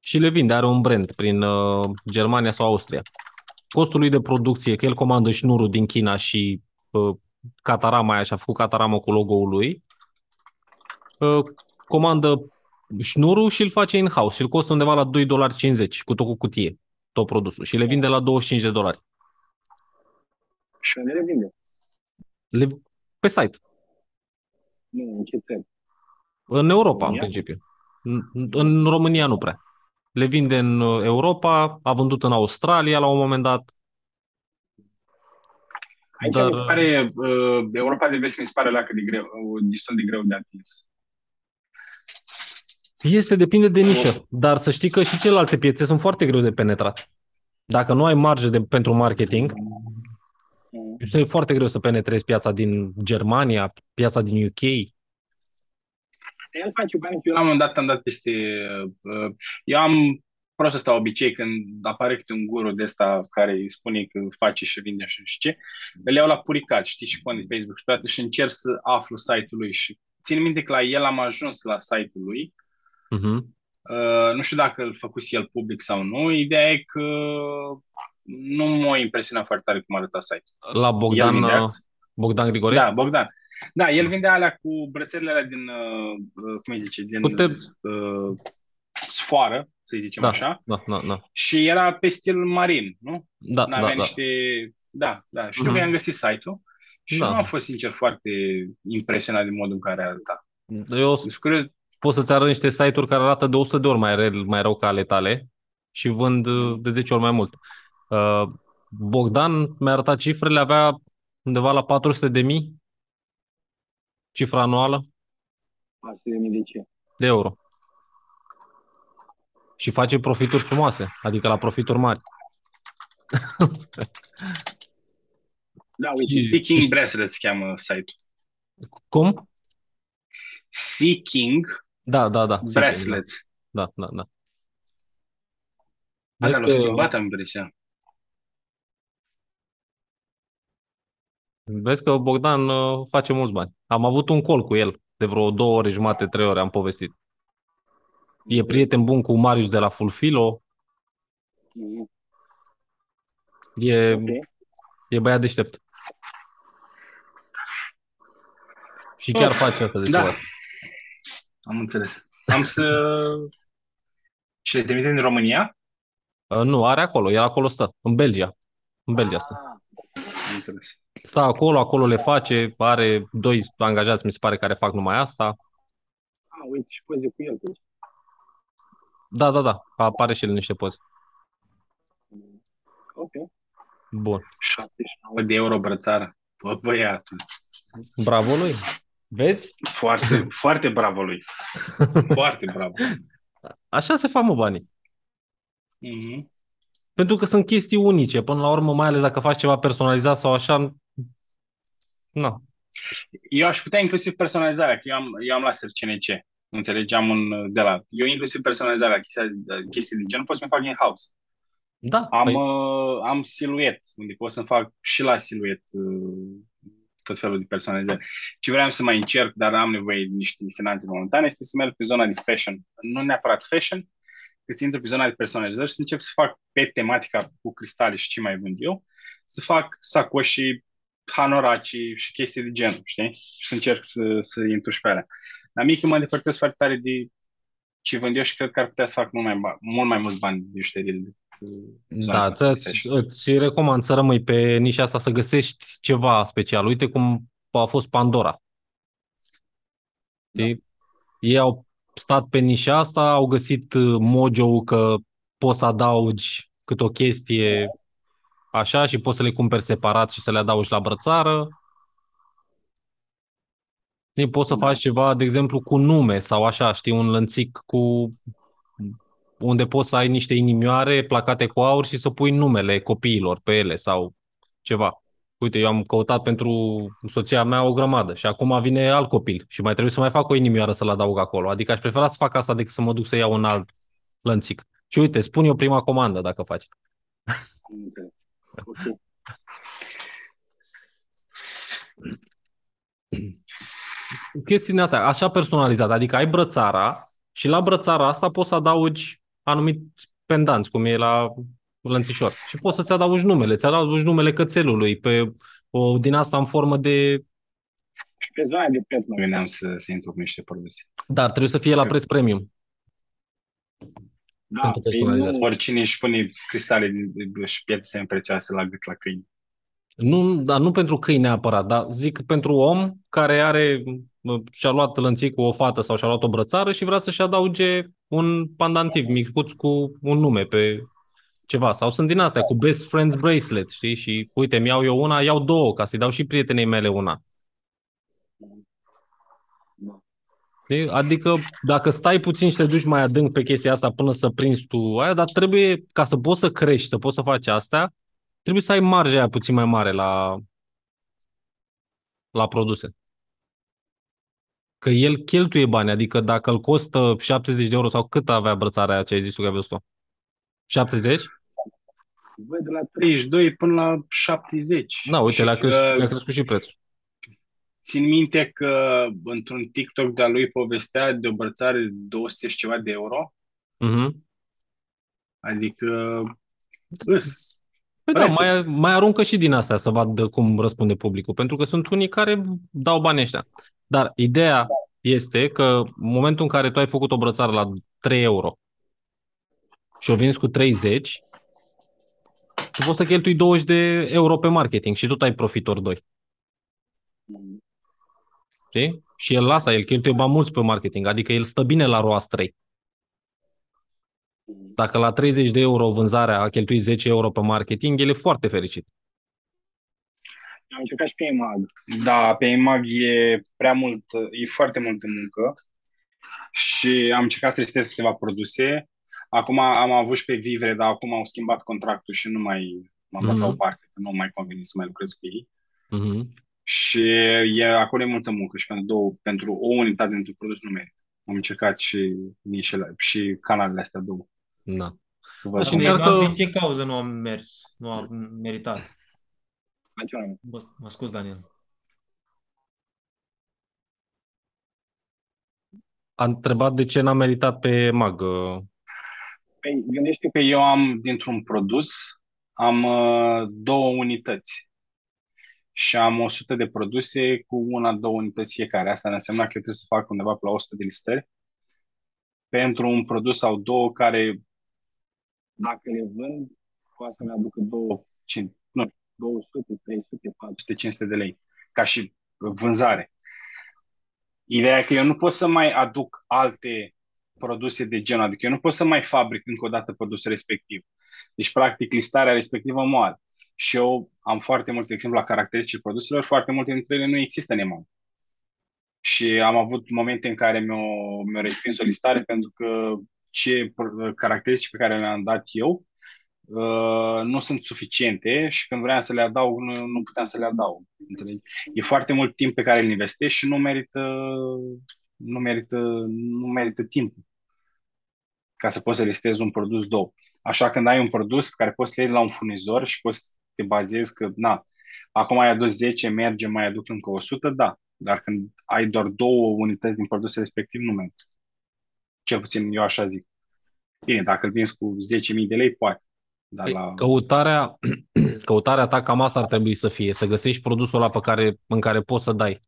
și le vinde, are un brand prin uh, Germania sau Austria. Costul lui de producție, că el comandă șnurul din China și uh, Catarama aia și a făcut Catarama cu logo-ul lui, uh, comandă șnurul și îl face in-house și îl costă undeva la 2,50 dolari cu tot cu cutie, tot produsul și le vinde la 25 de dolari. Și unde le vinde? Le, pe site. Nu, în ce țări? În Europa, România? în principiu. În, în România nu prea. Le vinde în Europa, a vândut în Australia la un moment dat. Aici Dar... pare, uh, Europa de vest mi se pare la de greu, destul de greu de atins. Este, depinde de nișă, dar să știi că și celelalte piețe sunt foarte greu de penetrat. Dacă nu ai marge de, pentru marketing, mm. este foarte greu să penetrezi piața din Germania, piața din UK. El face bani, eu la un moment dat am dat peste... uh, Eu am prostul ăsta obicei când apare câte un guru de ăsta care îi spune că face și vinde și nu știu ce, îl iau la puricat, știi, și cont de Facebook și toate și încerc să aflu site-ul lui și țin minte că la el am ajuns la site-ul lui Mhm. Uh, nu știu dacă îl făcuse el public sau nu. Ideea e că nu m-a impresionat foarte tare cum arăta site-ul. La El Bogdan, vindea- uh, Bogdan Grigore? Da, Bogdan. Da, el vindea alea cu brățările alea din, uh, uh, cum îi zice, din Cu te- uh, sfoară, să zicem Da. așa, Da, da, da. și era pe stil marin, nu? Da, N-avea da, da. niște... Da, da. Știu Mhm. că i-am găsit site-ul și Da. nu am fost, sincer, foarte impresionat de modul în care arăta. Eu Sunt curios. Pot să-ți arăt niște site-uri care arată de 100 de ori mai, rău, mai rău ca ale tale și vând uh, de 10 ori mai mult. Uh, Bogdan mi-a arătat cifrele, avea undeva la 400 de mii cifra anuală de ce? de euro. Și face profituri frumoase, adică la profituri mari. Da, Și- uite, Seeking și- Bracelet se cheamă site-ul. Cum? Seeking Da, da, da. sigur, Bracelets. Da, da, da. Da, Vezi dar l-au că- schimbat, am impresia. Vezi că Bogdan uh, face mulți bani. Am avut un call cu el de vreo două ore jumate, trei ore, am povestit. E prieten bun cu Marius de la Fulfilo, e, e băiat deștept. Și chiar Of, face asta de da. ceva. Am înțeles. Am să... Și le trimite din România? Uh, Nu, are acolo, el acolo stă, în Belgia. În Belgia stă. Am înțeles. Stă acolo, acolo le face, are doi angajați, mi se pare, care fac numai asta. Ah, uite, și poze cu el. Da, da, da, apare și el în niște poze. Ok. Bun. 79 de euro brățară. Bă, băiatul. Bravo lui. Vezi? Foarte, foarte bravo lui. Foarte bravo. Așa se fac, mă, banii. Mhm. Pentru că sunt chestii unice, până la urmă, mai ales dacă faci ceva personalizat sau așa, na. Eu aș putea inclusiv personalizarea, că eu am, eu am laser CNC. Înțelegi? Am un de la... Eu inclusiv personalizarea, chestia, chestii de genul, pot să-mi fac in-house. Da, Am, păi, uh, am siluet, unde pot să-mi fac și la siluet uh, tot felul de personalizări. Ce vreau să mai încerc, dar am nevoie de niște finanțe momentane, este să merg pe zona de fashion. Nu neapărat fashion, cât să intru pe zona de personalizări și să încep să fac pe tematica cu cristale și ce mai vând eu, să fac sacoși, hanoraci și chestii de genul, știi? Și să încerc să, să intru și pe alea. La mică mă îndepărtez foarte tare de ce vând eu și cred că ar putea să fac mult mai, ba- mult mai mulți bani de bijuterie decât uh, zona da, asta de îți, fashion. îți recomand să rămâi pe nișa asta, să găsești ceva special. Uite cum a fost Pandora. Știi? Ei au stat pe nișa asta, au găsit uh, mojo că poți să adaugi cât o chestie așa și poți să le cumperi separat și să le adaugi la brățară. Știi, poți să faci ceva, de exemplu, cu nume sau așa, știi, un lănțic cu unde poți să ai niște inimioare placate cu aur și să pui numele copiilor pe ele sau ceva. Uite, eu am căutat pentru soția mea o grămadă și acum vine alt copil și mai trebuie să mai fac o inimioară să-l adaug acolo. Adică aș prefera să fac asta decât să mă duc să iau un alt lănțic. Și uite, spun eu prima comandă dacă faci. Chestiile astea, așa personalizat, adică ai brățara și la brățara asta poți să adaugi anumiți pendanți, cum e la lănțișor. Și poți să-ți adaugi numele, ți adaugi numele cățelului pe o din asta în formă de... Și pe zona de preț mă gândeam să, să intru cu niște produse. Dar trebuie să fie la preț premium. Da, Pentru păi personalizare. nu oricine își pune cristale din- și pietre prețioase la gât la câini. Nu, dar nu pentru câini neapărat, dar zic pentru om care are mă, și-a luat lănțic cu o fată sau și-a luat o brățară și vrea să-și adauge un pandantiv micuț cu un nume pe ceva. Sau sunt din astea cu best friends bracelet, știi? Și uite, mi-au eu una, iau două ca să-i dau și prietenei mele una. Știi? Adică dacă stai puțin și te duci mai adânc pe chestia asta până să prinzi tu aia, dar trebuie, ca să poți să crești, să poți să faci astea, trebuie să ai marja aia puțin mai mare la, la produse. Că el cheltuie bani, adică dacă îl costă 70 de euro sau cât avea brățarea aia ce ai zis tu că ai văzut-o? 70? Băi, de la 32 până la 70. Na, uite, Și le-a, că cres- le-a crescut și prețul. Țin minte că într-un TikTok de-a lui povestea de o brățare de 200 și ceva de euro. Mhm. Adică îs. Păi da, Prețul. mai, mai aruncă și din astea să vadă cum răspunde publicul, pentru că sunt unii care dau banii ăștia. Dar ideea este că în momentul în care tu ai făcut o brățară la 3 euro și o vinzi cu 30, tu poți să cheltui 20 de euro pe marketing și tot ai profit ori 2. Știi? Și el lasă, el cheltuie bani mulți pe marketing, adică el stă bine la ROAS 3. Dacă la 30 de euro vânzarea a cheltuit 10 euro pe marketing, el e foarte fericit. Am încercat și pe EMAG. Da, pe EMAG e prea mult, e foarte multă muncă și am încercat să listez câteva produse. Acum am avut și pe Vivre, dar acum au schimbat contractul și nu mai m-am dat la o Mhm. parte, că nu mai convine să mai lucrez cu ei. Mhm. Și e, acolo e multă muncă și pentru, două, pentru o unitate dintr-un produs nu merită. Am încercat și nișele, și canalele astea două. Da. Să Da, văd și cum- încearcă- Încearcă... Din ce cauză nu am mers? Nu am meritat? Adică, Bă, mă scuz, Daniel. A întrebat de ce n-a meritat pe mag. uh, Păi, gândește că eu am, dintr-un produs, am uh, două unități și am 100 de produse cu una, două unități fiecare. Asta înseamnă că eu trebuie să fac undeva pe la 100 de listări pentru un produs sau două care, dacă le vând, poate să-mi aducă două, cin- nu, 200, 300, 400, 500 de lei, ca și vânzare. Ideea e că eu nu pot să mai aduc alte produse de genul, adică eu nu pot să mai fabric încă o dată produsul respectiv. Deci, practic, listarea respectivă moare. Și eu am foarte multe exemple la caracteristici produselor, foarte multe dintre ele nu există în EMAG. Și am avut momente în care mi-au, mi-au respins o listare pentru că ce pr- caracteristici pe care le-am dat eu uh, nu sunt suficiente și când vreau să le adaug, nu, nu puteam să le adaug. Înțelegi? E foarte mult timp pe care îl investești și nu merită, nu merită, nu merită timpul ca să poți să listezi un produs două. Așa când ai un produs pe care poți să le iei la un furnizor și poți să te bazezi că, na, acum ai adus 10, merge, mai aduc încă 100, da. Dar când ai doar două unități din produsul respectiv, nu merge. Cel puțin eu așa zic. Bine, dacă îl vinzi cu 10.000 de lei, poate. Dar Păi, la... Căutarea, căutarea ta cam asta ar trebui să fie, să găsești produsul ăla pe care, în care poți să dai.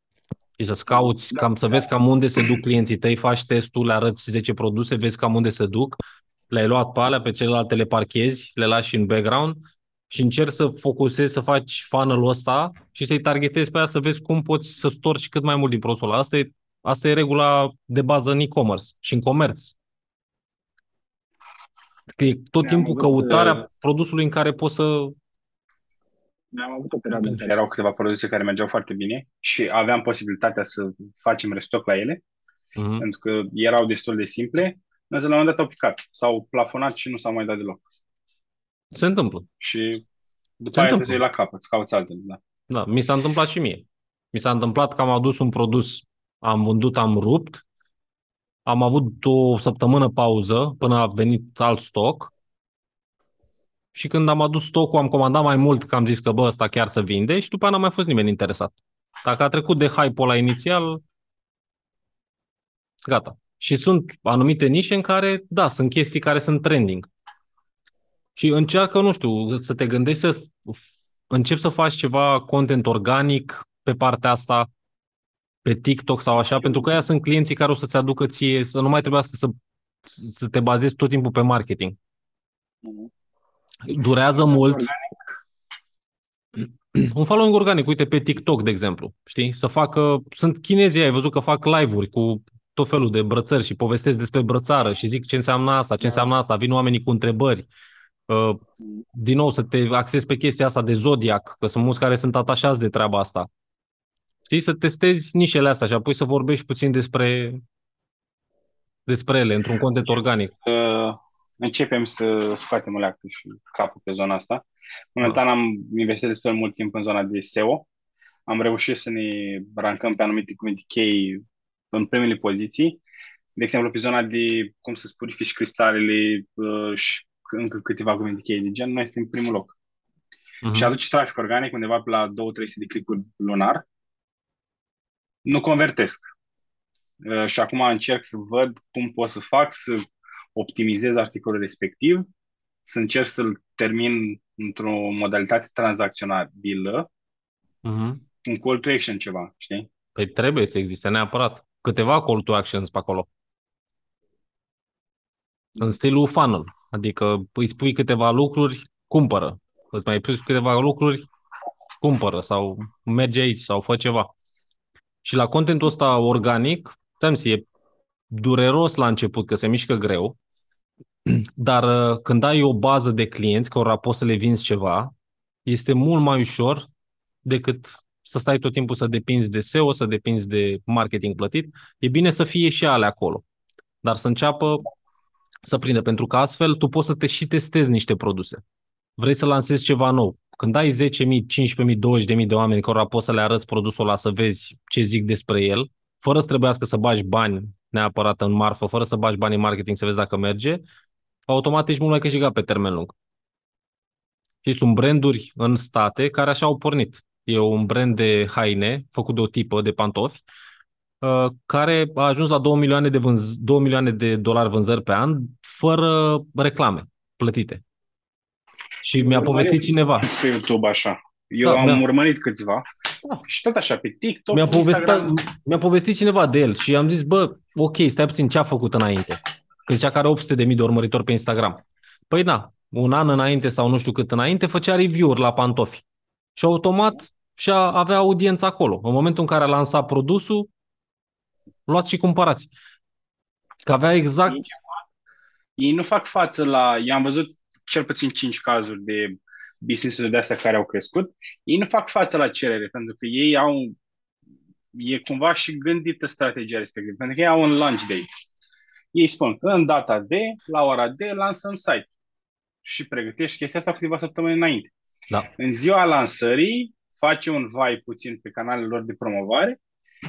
Și să-ți cauți, cam să vezi cam unde se duc clienții tăi, faci testul, le arăți 10 produse, vezi cam unde se duc, le-ai luat pe alea, pe celelalte le parchezi, le lași în background și încerci să focusezi, să faci funnel-ul ăsta și să-i targetezi pe aia să vezi cum poți să storci cât mai mult din produsul ăla. Asta e, asta e regula de bază în e-commerce și în comerț. Că e tot Ne-am timpul avut, căutarea uh, produsului în care poți să... Am avut o perioadă în care erau câteva produse care mergeau foarte bine și aveam posibilitatea să facem restoc la ele, Mhm. pentru că erau destul de simple, însă la un moment dat au picat, s-au plafonat și nu s-au mai dat deloc. Se întâmplă. Și după Se aia întâmplă. trebuie să iei la capăt, să cauți altele. Da. Da, mi s-a întâmplat și mie. Mi s-a întâmplat că am adus un produs, am vândut, am rupt, am avut o săptămână pauză până a venit alt stoc și când am adus stocul am comandat mai mult că am zis că bă, ăsta chiar să vinde și după aia n-a mai fost nimeni interesat. Dacă a trecut de hype-ul ăla inițial, gata. Și sunt anumite nișe în care, da, sunt chestii care sunt trending. Și încearcă, nu știu, să te gândești să f- începi să faci ceva content organic pe partea asta, pe TikTok sau așa, pentru că aia sunt clienții care o să-ți aducă ție, să nu mai trebuiască să, să te bazezi tot timpul pe marketing. Durează mult. Un following organic, uite, pe TikTok, de exemplu, știi? Să facă, sunt chinezii, ai văzut că fac live-uri cu tot felul de brățări și povestesc despre brățară și zic ce înseamnă asta, ce înseamnă asta, vin oamenii cu întrebări. Uh, din nou, să te axezi pe chestia asta de zodiac, că sunt mulți care sunt atașați de treaba asta. Știi, să testezi nișele astea și apoi să vorbești puțin despre despre ele, într-un content organic. Uh, începem să scoatem leacul și capul pe zona asta. Momentan am investit destul de mult timp în zona de SEO. Am reușit să ne rancăm pe anumite cuvinte chei în primele poziții, de exemplu, pe zona de cum să spurifici cristalele uh, și încă câteva cuvinte cheie de gen, noi suntem în primul loc. Uh-huh. Și aduce trafic organic undeva pe la 2-300 de clicuri lunar. Nu convertesc. Uh, și acum încerc să văd cum pot să fac să optimizez articolul respectiv, să încerc să-l termin într-o modalitate tranzacționabilă, uh-huh. un call to action ceva, știi? Păi trebuie să existe neapărat. Câteva call to actions pe acolo. În stilul funnel. Adică îi spui câteva lucruri, cumpără. Îți mai pui câteva lucruri, cumpără sau merge aici sau fă ceva. Și la contentul ăsta organic, să e dureros la început, că se mișcă greu, dar uh, când ai o bază de clienți cărora poți să le vinzi ceva, este mult mai ușor decât să stai tot timpul să depinzi de SEO, să depinzi de marketing plătit. E bine să fie și ale acolo, dar să înceapă să prindă, pentru că astfel tu poți să te și testezi niște produse. Vrei să lansezi ceva nou. Când ai 10.000, 15.000, 20.000 de oameni care poți să le arăți produsul ăla, să vezi ce zic despre el, fără să trebuiască să bagi bani neapărat în marfă, fără să bagi bani în marketing să vezi dacă merge, automat ești mult mai câștigat pe termen lung. Și sunt branduri în state care așa au pornit. E un brand de haine făcut de o tipă de pantofi uh, care a ajuns la 2 milioane de, vânz- 2 milioane de dolari vânzări pe an fără reclame plătite. Și mi-a povestit cineva. Pe YouTube așa. Eu da, am mi-a... urmărit câțiva da. și tot așa pe TikTok, mi-a povestit, mi-a povestit cineva de el și am zis, bă, ok, stai puțin, ce a făcut înainte? Că zicea că are 800 de mii de urmăritori pe Instagram. Păi da, un an înainte sau nu știu cât înainte, făcea review-uri la pantofi. Și automat și avea audiență acolo. În momentul în care a lansat produsul, luați și cumpărați. Că avea exact... Ei, ei nu fac față la... Eu am văzut cel puțin 5 cazuri de business-uri de astea care au crescut. Ei nu fac față la cerere, pentru că ei au... E cumva și gândită strategia respectivă, pentru că ei au un launch day. Ei spun că în data de, la ora de, lansăm site. Și pregătești chestia asta câteva săptămâni înainte. Da. În ziua lansării, face un vai puțin pe canalele lor de promovare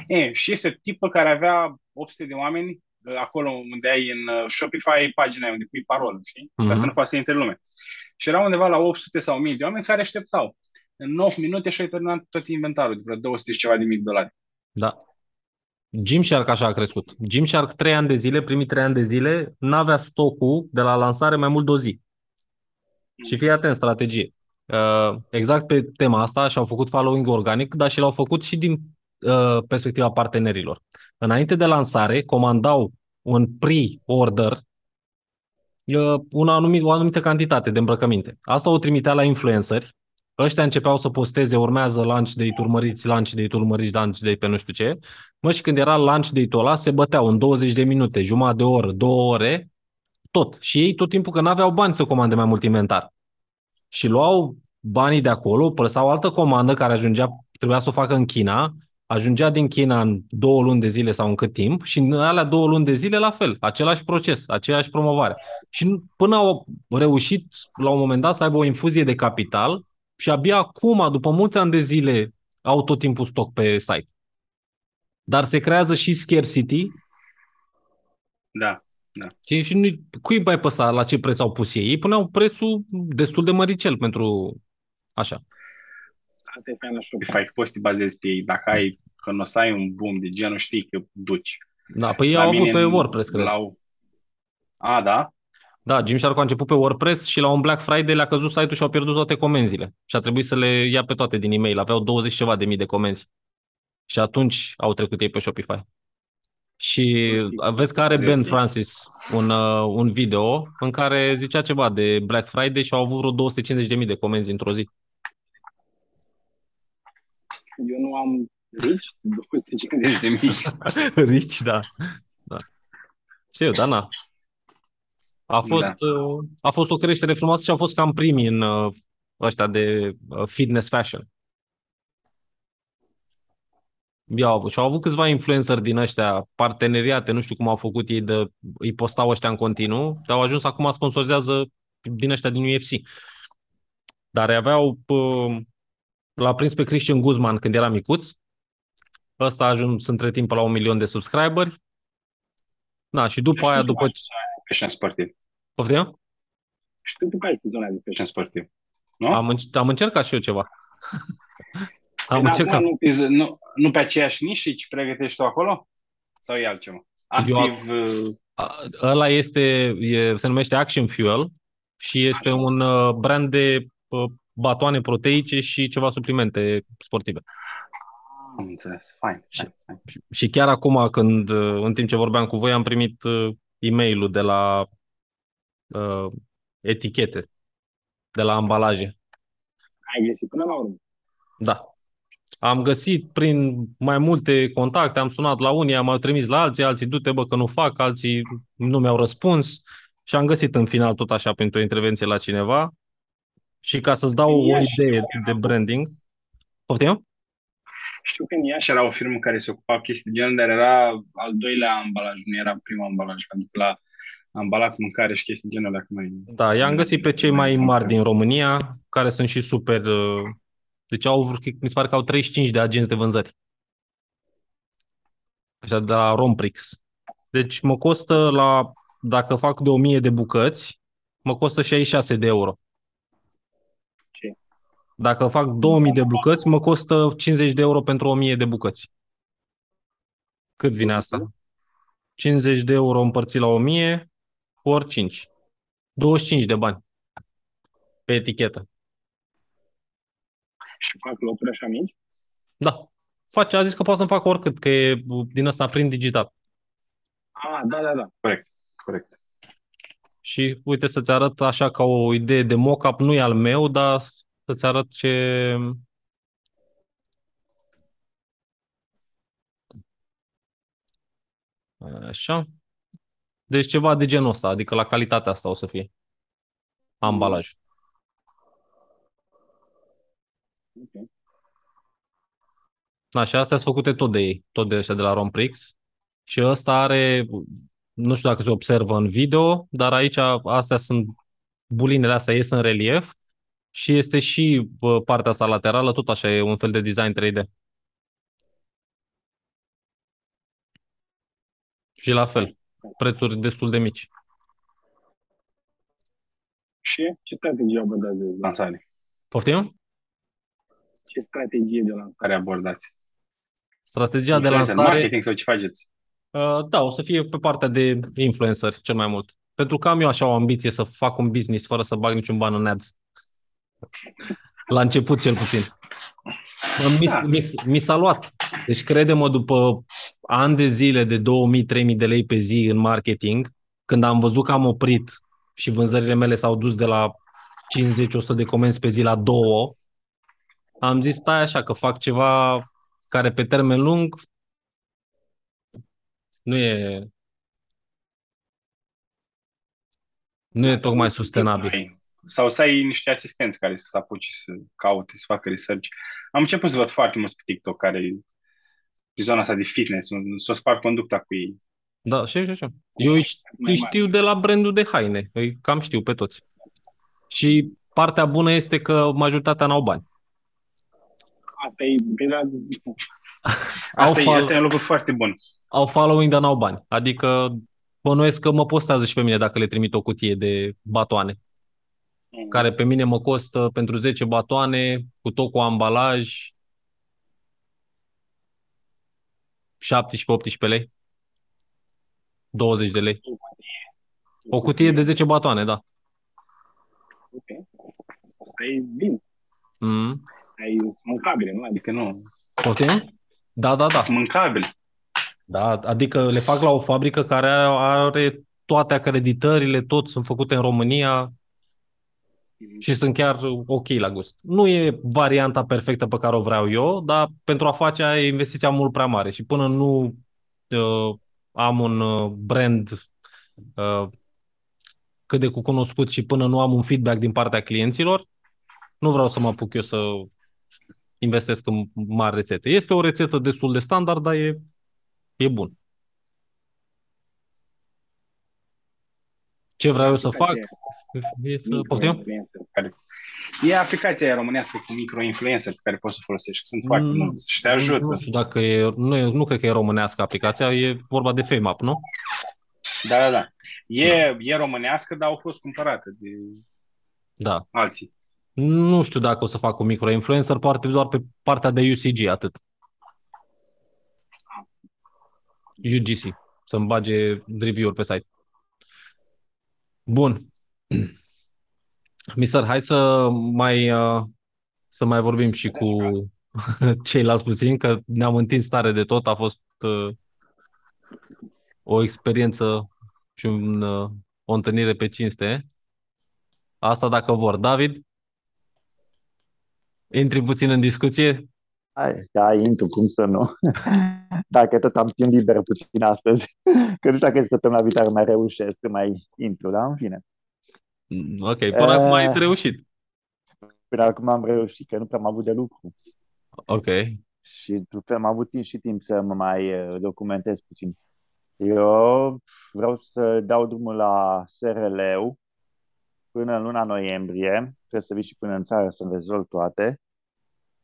e, și este tipă care avea 800 de oameni acolo unde ai în uh, Shopify pagina unde pui parolă, știi? Uh-huh. Ca să mhm. nu poată să intre lume. Și erau undeva la 800 sau 1000 de oameni care așteptau. În 9 minute și-au terminat tot inventarul de vreo 200 și ceva de mii de dolari. Da. Gymshark așa a crescut. Gymshark 3 ani de zile, primii 3 ani de zile, n-avea stocul de la lansare mai mult de o zi. Mm. Și fii atent, strategie. Uh, exact pe tema asta și-au făcut following organic, dar și l-au făcut și din uh, perspectiva partenerilor. Înainte de lansare, comandau un pre-order uh, un anumit, o anumită cantitate de îmbrăcăminte. Asta o trimitea la influenceri. Ăștia începeau să posteze, urmează lunch de urmăriți, lunch de urmăriți, lunch de pe nu știu ce. Mă, și când era lunch de ăla, se băteau în 20 de minute, jumătate de oră, două ore, tot. Și ei tot timpul că nu aveau bani să comande mai mult inventar. Și luau banii de acolo, păsau altă comandă care ajungea, trebuia să o facă în China, ajungea din China în două luni de zile sau în cât timp și în alea două luni de zile la fel, același proces, aceeași promovare. Și până au reușit la un moment dat să aibă o infuzie de capital și abia acum, după mulți ani de zile, au tot timpul stoc pe site. Dar se creează și scarcity. Da, da. Și, și nu, cui mai păsa la ce preț au pus ei? Ei puneau prețul destul de măricel pentru așa. Asta e fain la Shopify, poți să te bazezi pe ei. Dacă ai, când o să ai un boom de genul, știi că duci. Da, păi ei au avut pe WordPress, cred. La... A, da? Da, Gymshark a început pe WordPress și la un Black Friday le-a căzut site-ul și au pierdut toate comenzile. Și a trebuit să le ia pe toate din e-mail. Aveau 20 ceva de mii de comenzi. Și atunci au trecut ei pe Shopify. Și vezi că are Ben Francis un, uh, un video în care zicea ceva de Black Friday și au avut vreo 250.000 de comenzi într-o zi. Eu nu am rici, 250.000. rici, da. da. Și eu, da, na. A fost, da. uh, a fost o creștere frumoasă și a fost cam primii în uh, ăștia de uh, fitness fashion. i-au avut. Și au avut câțiva influencer din ăștia, parteneriate, nu știu cum au făcut ei, de, îi postau ăștia în continuu, dar au ajuns acum sponsorizează din ăștia din UFC. Dar aveau, l-a prins pe Christian Guzman când era micuț Ăsta a ajuns între timp la un milion de subscriberi. Da, și după Deci aia, nu după faci ce... fashion sportiv. Poftim? Și tu faci cu zona de fashion sportiv. Nu? Am, înc- am încercat și eu ceva. am Păi, încercat. acum Nu, nu, nu pe aceeași nișă ci pregătești tu acolo? Sau e altceva? Activ... uh, A- Ăla este, e, se numește Action Fuel și este un uh, brand de uh, batoane proteice și ceva suplimente sportive. Am înțeles. Fain. Și- fain, fain. Și- Și chiar acum, când, uh, în timp ce vorbeam cu voi, am primit uh, e-mail-ul de la uh, etichete, de la ambalaje. Ai găsit până la urmă. Da. Am găsit prin mai multe contacte, am sunat la unii, am trimis la alții, alții du-te bă că nu fac, alții nu mi-au răspuns și am găsit în final tot așa printr-o intervenție la cineva și ca să-ți dau o Iași, idee de branding. Poftim? Știu că în Iași era o firmă care se ocupa chestii de genul, dar era al doilea ambalaj, nu era primul ambalaj, pentru că la ambalat mâncare și chestii de genul, dacă mai... Da, i-am găsit pe cei mai mari din România, care sunt și super... uh, Deci au, vreo- mi se pare că au 35 de agenți de vânzări. Așa de la Romprix. Deci mă costă la, dacă fac de 1000 de bucăți, mă costă 66 de euro. Ce? Dacă fac 2000 de bucăți, mă costă 50 de euro pentru 1000 de bucăți. Cât vine asta? 50 de euro împărțit la 1000 ori 5. 25 de bani pe etichetă. Și fac loturi așa mici? Da. Face, a zis că poate să-mi facă oricât, că e din ăsta prin digital. Ah, da, da, da. Corect, corect. Și uite să-ți arăt așa ca o idee de mock-up, nu e al meu, dar să-ți arăt ce... Așa. Deci ceva de genul ăsta, adică la calitatea asta o să fie. Ambalaj. Ok. Da, și astea sunt făcute tot de ei, tot de ăștia de la Romprix. Și ăsta are, nu știu dacă se observă în video, dar aici astea sunt, bulinele astea ies în relief și este și bă, partea asta laterală, tot așa e un fel de design 3D. Și la fel, prețuri destul de mici. Și ce strategie abordați de lansare? Poftim? Ce strategie de lansare abordați? Strategia de Influencer lansare... marketing sau ce faceți? Uh, da, o să fie pe partea de influencer cel mai mult. Pentru că am eu așa o ambiție să fac un business fără să bag niciun ban în ads. La început cel puțin. Mă, Mi, Da. mi, mi s-a luat. Deci crede-mă, după ani de zile de 2000-3000 de lei pe zi în marketing, când am văzut că am oprit și vânzările mele s-au dus de la 50-100 de comenzi pe zi la două, am zis stai așa că fac ceva care pe termen lung nu e nu e tocmai sustenabil. Ai- Sau să ai niște asistenți care să se apuce să caute, să facă research. Am început să văd foarte mulți pe TikTok care pe zona asta de fitness, să o sparg conducta cu ei. Da, și așa. Eu îi, îi știu de la brandul de haine, îi cam știu pe toți. Și partea bună este că majoritatea n-au bani. Asta e, pe la... Au asta, e, fal- asta e un lucru foarte bun. Au following, dar n-au bani. Adică bănuiesc că mă postează și pe mine dacă le trimit o cutie de batoane, care pe mine mă costă pentru 10 batoane, cu tot cu ambalaj, 17-18 lei. 20 de lei. O cutie de 10 batoane, da. Ok. Asta e bine. Mm. Ai mâncabile, nu? Adică nu. Poftim? Da, da, da. Sunt mâncabile. Da, adică le fac la o fabrică care are toate acreditările, tot sunt făcute în România și sunt chiar ok la gust. Nu e varianta perfectă pe care o vreau eu, dar pentru a face aia e investiția mult prea mare și până nu uh, am un uh, brand uh, cât de cu cunoscut și până nu am un feedback din partea clienților, nu vreau să mă apuc eu să investesc în mari rețete. Este o rețetă destul de standard, dar e, e bun. Ce vreau eu să fac e să... Poftim? Care... E aplicația aia românească cu microinfluencer pe care poți să o folosești, că sunt foarte Nu- mulți și te ajută. Nu știu dacă e, nu, e, nu cred că e românească aplicația, e vorba de FameUp, nu? Da, da, da. E, e românească, dar au fost cumpărate de Da. alții. Nu știu dacă o să fac un microinfluencer, poate doar pe partea de UCG, atât. UGC. Să-mi bage review-uri pe site. Bun. Mister, hai să mai, uh, să mai vorbim și cu ceilalți puțin, că ne-am întins tare de tot. A fost uh, o experiență și un, uh, o întâlnire pe cinste. Asta dacă vor. David? Intri puțin în discuție? Hai, da, intru, cum să nu? Dacă tot am timp liber puțin astăzi, că nu știu dacă săptămâna viitoare mai reușesc să mai intru, dar în fine. Mm, Ok, până acum ai Eh. reușit. Până acum am reușit, că nu prea am avut de lucru Ok. și după am avut timp și timp să mă mai eh, documentez puțin. Eu vreau să dau drumul la SRL-ul până în luna noiembrie, trebuie să vii și până în țară să rezolv toate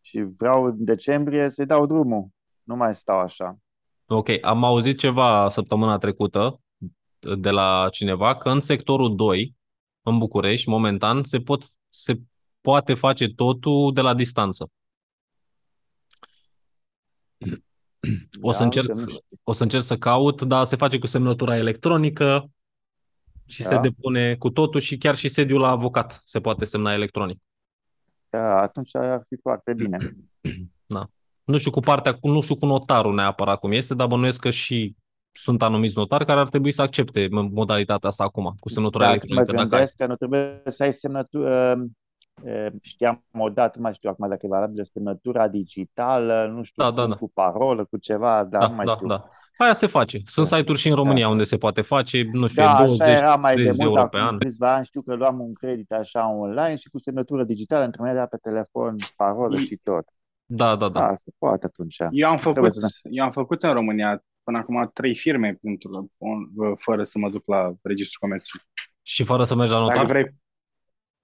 și vreau în decembrie să-i dau drumul, nu mai stau așa. Ok, am auzit ceva săptămâna trecută de la cineva că în sectorul 2, în București, momentan, se, pot, se poate face totul de la distanță. O să Da, încerc, încă nu știu. o să încerc să caut, dar se face cu semnătura electronică și se Da. depune cu totul și chiar și sediul la avocat se poate semna electronic. Da, atunci ar fi foarte bine. Nu știu cu partea, cu, nu știu cu notarul neapărat cum este, dar bănuiesc că și sunt anumiți notari care ar trebui să accepte modalitatea asta acum, cu semnătura Dar Da, mă electronică. Dacă ai. gândesc că nu trebuie să ai semnătură, uh, știam odată, nu mai știu acum dacă e valabilă, semnătura digitală, nu știu Da, da, cum, da. cu parolă, cu ceva, dar Da, nu mai da, știu. da. Aia se face. Sunt Da. site-uri și în România unde se poate face, nu știu, Da, e așa 20, era mai de 30 mult, euro pe acum an. câțiva ani știu că luam un credit așa online și cu semnătură digitală îmi trimitea pe telefon parolă I- și tot. Da, da, da. Da, se poate atunci. Eu am Trebuie făcut, să eu am făcut în România până acum trei firme pentru, fără să mă duc la Registrul Comerțului. Și fără să mergi la Dacă notar? vrei,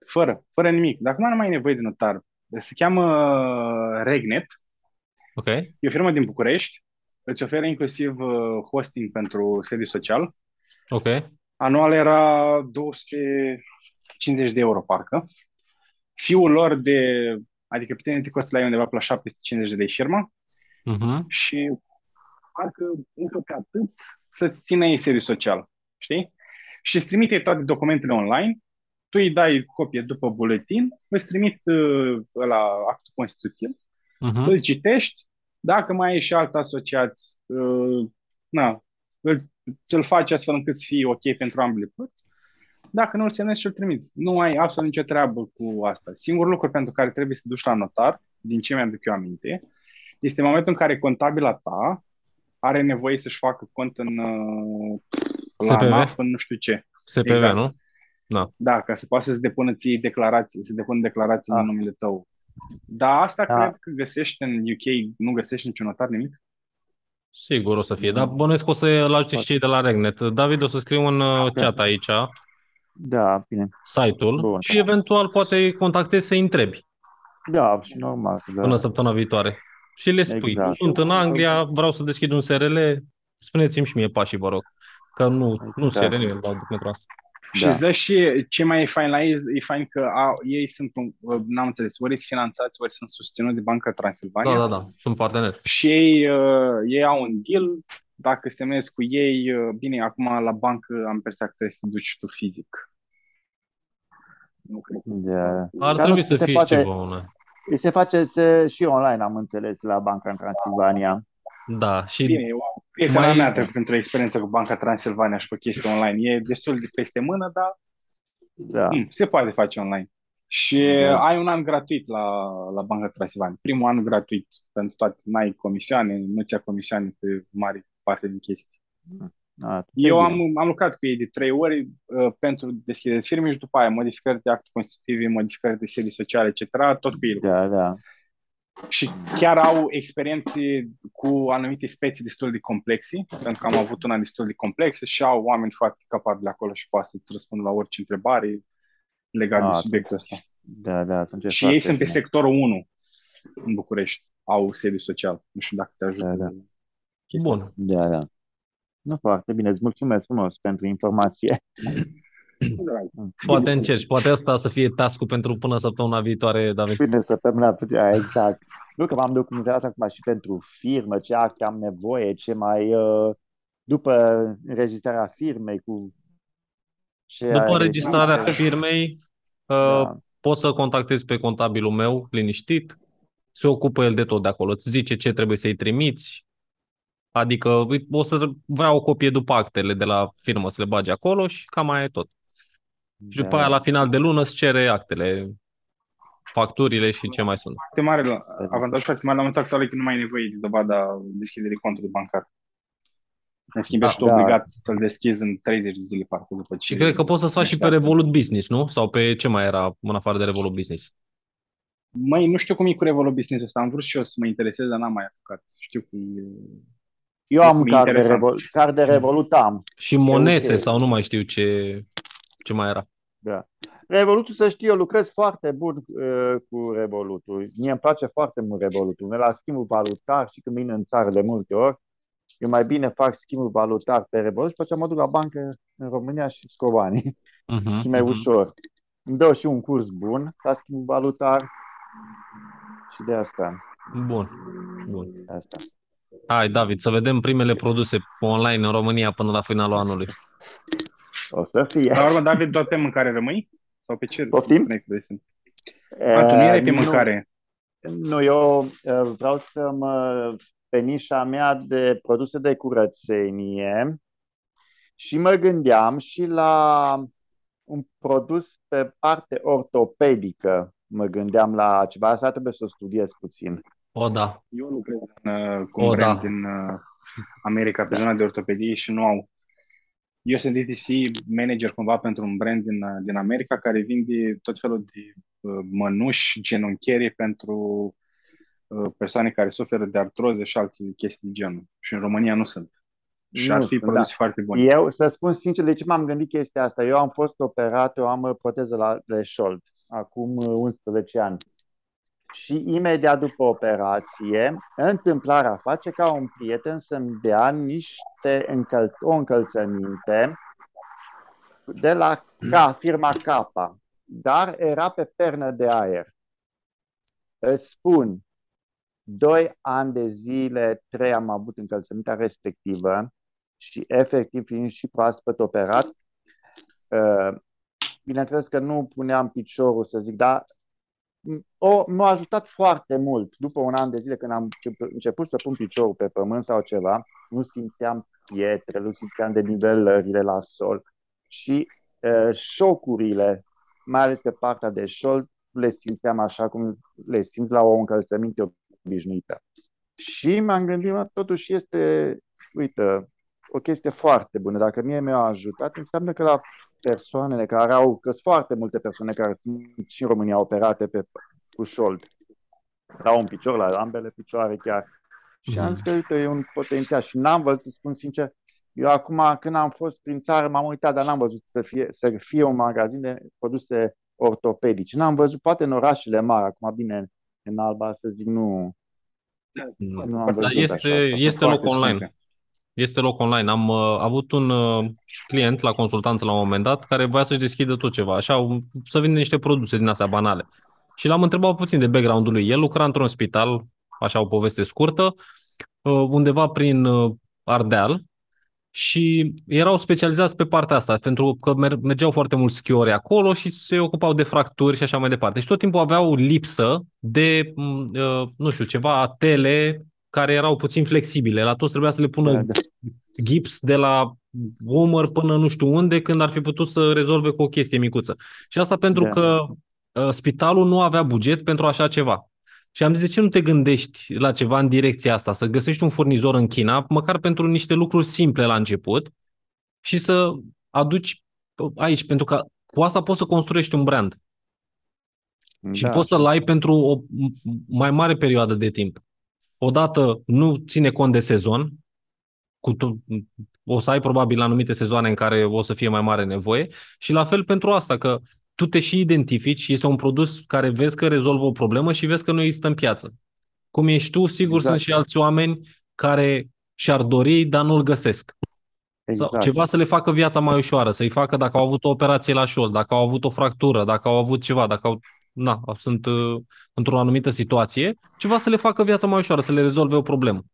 fără, fără nimic. Dacă nu mai ai nevoie de notar, se cheamă uh, Regnet, Ok. e o firmă din București, îți oferă inclusiv uh, hosting pentru sediu social. Ok. Anual era 250 de euro, parcă. Fiul lor de, adică pe tine te costă la ei undeva pe la 750 de lei firma Mhm. și parcă încă pe atât să-ți țină ei sediu social, știi? Și îți trimite toate documentele online, tu îi dai copie după buletin, îți trimit uh, la actul constitutiv, Mhm. îl citești, dacă mai ai și alt asociați, uh, na, îl, ți-l faci astfel încât să fie ok pentru ambele părți. Dacă nu îl semnezi și îl trimiți. Nu ai absolut nicio treabă cu asta. Singurul lucru pentru care trebuie să te duci la notar, din ce mi-aduc eu aminte, este momentul în care contabila ta are nevoie să-și facă cont în uh, la SPV? ANAF, în nu știu ce. SPV, Exact. nu? Da, ca să poată să-ți depună ție declarații, să depună declarații Ah. în numele tău. Dar asta Da. cred că găsești în UK, nu găsești niciun notar nimic. Sigur o să fie, dar bănuiesc că o să-l ajute și cei de la Regnet. David, o să scriu în uh, chat aici Da, bine. site-ul Bun. și eventual poate îi contactezi să-i întrebi Da, și normal. Da. până săptămâna viitoare. Și le spui, Exact. sunt în Anglia, vreau să deschid un SRL, spuneți-mi și mie pașii, vă rog. Că nu, nu se Exact. cere nimeni la documentul ăsta. Și Da. îți dă și ce mai e fain la ei, e fain că au, ei sunt, un, n-am înțeles, ori sunt finanțați, ori sunt susținuți de Banca Transilvania. Da, da, da, sunt parteneri. Și ei, uh, ei au un deal, dacă semnezi cu ei, uh, bine, acum la bancă am impresia că trebuie să te duci și tu fizic. Nu cred. Da. Ar Dar trebui nu să se fie poate- ceva una. Se face se, și online, am înțeles, la Banca în Transilvania. Da, și Bine, eu, prietena Mai- mea a trecut într-o experiență cu Banca Transilvania și pe chestii online. E destul de peste mână, dar Da. mm, se poate face online. Și Da. ai un an gratuit la, la Banca Transilvania. Primul an gratuit pentru toate. N-ai comisioane, nu-ți ia comisioane pe mare parte din chestii. A, Eu e am, bine. am lucrat cu ei de trei ori uh, pentru deschiderea firmei și după aia modificări de acte constitutive, modificări de sedii sociale, etc., tot cu ei. Da, da. Și chiar au experiențe cu anumite specii destul de complexe, pentru că am avut una destul de complexă și au oameni foarte capabili acolo și poate să-ți răspund la orice întrebare legat Ah, de subiectul ăsta. Da, da, atunci e Și ei foarte sunt pe bine. sectorul 1 în București. Au sediu social. Nu știu dacă te ajută. Da, da. chestia Bun. asta. Da, da. Nu foarte bine, îți mulțumesc frumos pentru informație. Poate încerci, poate asta să fie task pentru până săptămâna viitoare, David. Bine, săptămâna, da, exact. Nu că m-am documentat acum și pentru firmă, ce acte am nevoie, ce mai, uh, după înregistrarea firmei, cu ce După ai înregistrarea registrare. firmei, uh, Da. poți să contactezi pe contabilul meu, liniștit, se ocupă el de tot de acolo, îți zice ce trebuie să-i trimiți, adică uite, o să vrea o copie după actele de la firmă să le bagi acolo și cam mai e tot. Și după Da. aia, la final de lună, îți cere actele, facturile și ce mai sunt. Foarte mare, la- avantajul foarte mare la momentul actual e că nu mai ai nevoie de dovada deschiderii contului bancar. În schimb, Da. ești tu Da. obligat să-l deschizi în 30 de zile, parcă, după ce... Și cred că poți să-ți faci și pe Așa. Revolut Business, nu? Sau pe ce mai era în afară de Revolut Business? Măi, nu știu cum e cu Revolut Business-ul ăsta. Am vrut și eu să mă interesez, dar n-am mai apucat. Știu că e... Eu am Mi-e card de, interesant. Revol, card de Revolut am. Și Monese ok. sau nu mai știu ce, ce mai era. Da. Revolutul, să știi, eu lucrez foarte bun uh, cu Revolutul. Mie îmi place foarte mult Revolutul. Ne la schimbul valutar și când vin în țară de multe ori, eu mai bine fac schimbul valutar pe Revolut și pe aceea mă duc la bancă în România și scot banii. Uh-huh, și mai ușor. Îmi dau și un curs bun la schimbul valutar și de asta. Bun. Bun. De asta. Hai, David, să vedem primele produse online în România până la finalul anului. O să fie. La urmă, David, doar pe mâncare rămâi? Sau pe ce? Poftim? proiecte de sunt? A, tu nu erai pe Uh, mâncare. Nu, eu uh, vreau să mă pe nișa mea de produse de curățenie și mă gândeam și la un produs pe parte ortopedică. Mă gândeam la ceva, asta trebuie să o studiez puțin. O, da. Eu lucrez în, uh, cu un O, brand da. din uh, America pe zona de ortopedie și nu au. Eu sunt DTC manager cumva pentru un brand din, uh, din America care vinde tot felul de uh, mănuși, genunchiere pentru uh, persoane care suferă de artroză și alte chestii de genul. Și în România nu sunt. Și Nu ar fi sunt, produse da. foarte bune. Eu, să spun sincer, de ce m-am gândit chestia asta? Eu am fost operat, eu am uh, proteză la, de șold, acum uh, 11 ani. Și imediat după operație, întâmplarea face ca un prieten să-mi dea niște încăl- o încălțăminte de la ca, firma Kappa, dar era pe pernă de aer. Îți spun, doi ani de zile, trei am avut încălțămintea respectivă și efectiv fiind și proaspăt operat, uh, bineînțeles că nu puneam piciorul să zic, dar o, m-a ajutat foarte mult. După un an de zile când am început- început să pun piciorul pe pământ sau ceva, nu simțeam pietre, nu simțeam de nivelările la sol și uh, șocurile, mai ales pe partea de șold, le simțeam așa cum le simți la o încălțăminte obișnuită. Și m-am gândit, mă, totuși este, uite, o chestie foarte bună. Dacă mie mi-a ajutat, înseamnă că la persoanele care au, că sunt foarte multe persoane care sunt și în România operate pe, cu șold, la un picior, la ambele picioare chiar. Și am zis că, uite, e un potențial. Și n-am văzut, să spun sincer, eu acum, când am fost prin țară, m-am uitat, dar n-am văzut să fie, să fie un magazin de produse ortopedice. N-am văzut, poate în orașele mari, acum bine, în Alba, să zic, nu, nu am Dar văzut este, așa. este foarte loc online. scumpe. Este loc online. Am uh, avut un uh, client la consultanță la un moment dat care voia să-și deschidă tot ceva, așa, un- să vinde niște produse din astea banale. Și l-am întrebat puțin de background-ul lui. El lucra într-un spital, așa o poveste scurtă, uh, undeva prin uh, Ardeal și erau specializați pe partea asta, pentru că mer- mergeau foarte mulți schiori acolo și se ocupau de fracturi și așa mai departe. Și tot timpul aveau lipsă de, m, uh, nu știu, ceva atele care erau puțin flexibile. La toți trebuia să le pună Da, da. gips de la umăr până nu știu unde, când ar fi putut să rezolve cu o chestie micuță. Și asta pentru Da. că uh, spitalul nu avea buget pentru așa ceva. Și am zis, de ce nu te gândești la ceva în direcția asta? Să găsești un furnizor în China, măcar pentru niște lucruri simple la început și să aduci aici, pentru că cu asta poți să construiești un brand și Da. poți să-l ai pentru o mai mare perioadă de timp. Odată nu ține cont de sezon, cu to- o să ai probabil anumite sezoane în care o să fie mai mare nevoie și la fel pentru asta, că tu te și identifici, este un produs care vezi că rezolvă o problemă și vezi că nu există în piață. Cum ești tu, sigur Exact. sunt și alți oameni care și-ar dori, dar nu-l găsesc. Sau Exact. ceva să le facă viața mai ușoară, să-i facă dacă au avut o operație la șold, dacă au avut o fractură, dacă au avut ceva, dacă au, na, sunt uh, într-o anumită situație, ceva să le facă viața mai ușoară, să le rezolve o problemă.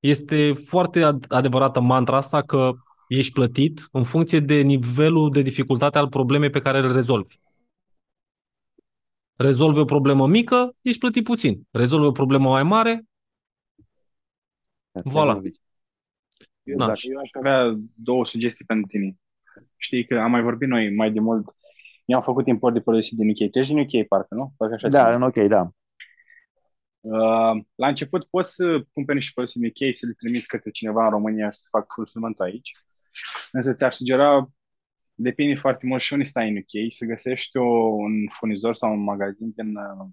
Este foarte ad- adevărată mantra asta că ești plătit în funcție de nivelul de dificultate al problemei pe care îl rezolvi. Rezolvi o problemă mică, ești plătit puțin. Rezolvi o problemă mai mare, Voilà. Eu, Da. eu aș avea două sugestii pentru tine. Știi că am mai vorbit noi mai de mult. Eu am făcut import de produse din UK. Tu ești din UK, parcă, nu? Parcă așa Da, ține. în ok, da. Uh, la început poți să cumperi niște produse din UK, să le trimiți către cineva în România și să fac fulfillment aici. Însă ți-aș sugera, depinde foarte mult și unde stai în UK, să găsești o, un furnizor sau un magazin din, uh,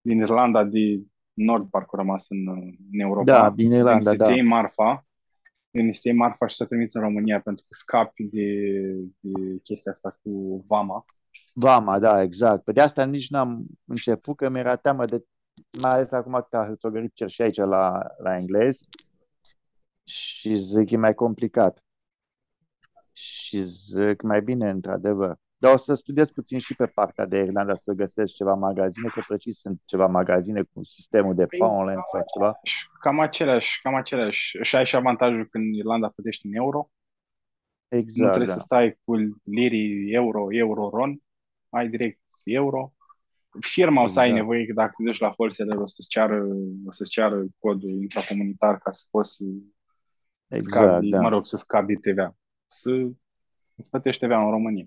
din Irlanda de Nord, parcă a rămas în, uh, în Europa. Da, din Irlanda, din da. să iei marfa, din să iei marfa și să o trimiți în România, pentru că scapi de, de chestia asta cu vama. Vama, da, exact. Pe de asta nici n-am început, că mi-era teamă de, mai ales acum că a hârțogărit cer și aici la, la englez și zic e mai complicat. Și zic mai bine, într-adevăr. Dar o să studiez puțin și pe partea de Irlanda să găsesc ceva magazine, că precis sunt ceva magazine cu sistemul de Poundland sau ceva. Și cam aceleași, cam aceleași. Și ai și avantajul când Irlanda plătești în euro. nu Exact, trebuie da. să stai cu lirii, euro, euro, ron. Ai direct euro. Firma o să ai Exact. nevoie că dacă te duci la wholesaler o să-ți ceară, o să-ți ceară codul intracomunitar ca să poți să Exact, scapi, da. mă rog, să scapi de TVA. Să îți plătești TVA în România.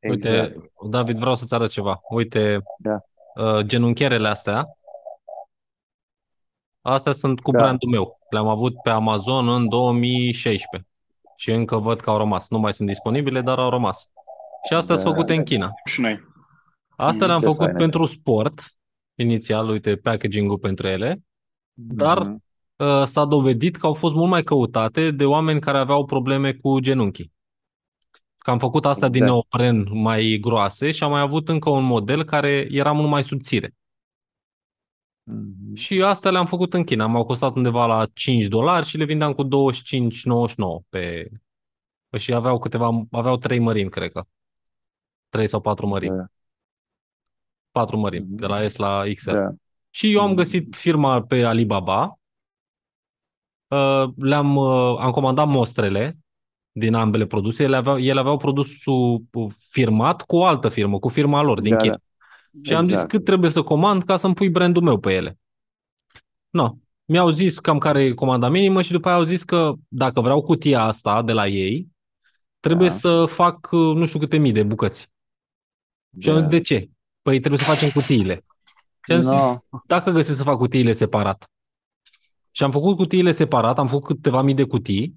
Uite, Exact. David, vreau să-ți arăt ceva. Uite, Da. uh, genunchierele astea, astea sunt cu Da. brandul meu. Le-am avut pe Amazon în 2016 și încă văd că au rămas. Nu mai sunt disponibile, dar au rămas. Și astea Da. sunt făcute în China. Și noi. Astea Mm, le-am ce făcut faine. pentru sport, inițial, uite, packaging-ul pentru ele, dar Mhm. uh, s-a dovedit că au fost mult mai căutate de oameni care aveau probleme cu genunchii. Că am făcut astea din Exact. neopren mai groase și am mai avut încă un model care era mult mai subțire. Mhm. Și astea le-am făcut în China. M-au costat undeva la 5 dolari și le vindeam cu 25,99 pe... Și aveau câteva, aveau trei mărimi, cred că. Trei sau patru mărimi. Da. Patru mărimi, de la S la XL. Da. Și eu am Mhm. găsit firma pe Alibaba, uh, le-am uh, am comandat mostrele din ambele produse, ele aveau, ele aveau produsul uh, firmat cu o altă firmă, cu firma lor din Da, China. da. Și am zis Exact. cât trebuie să comand ca să-mi pui brandul meu pe ele. No. Mi-au zis cam care e comanda minimă și după aia au zis că dacă vreau cutia asta de la ei, trebuie Da. să fac uh, nu știu câte mii de bucăți. Și am Da. zis de ce? Păi trebuie să facem cutiile. Și am zis, No. dacă găsesc să fac cutiile separat. Și am făcut cutiile separat, am făcut câteva mii de cutii.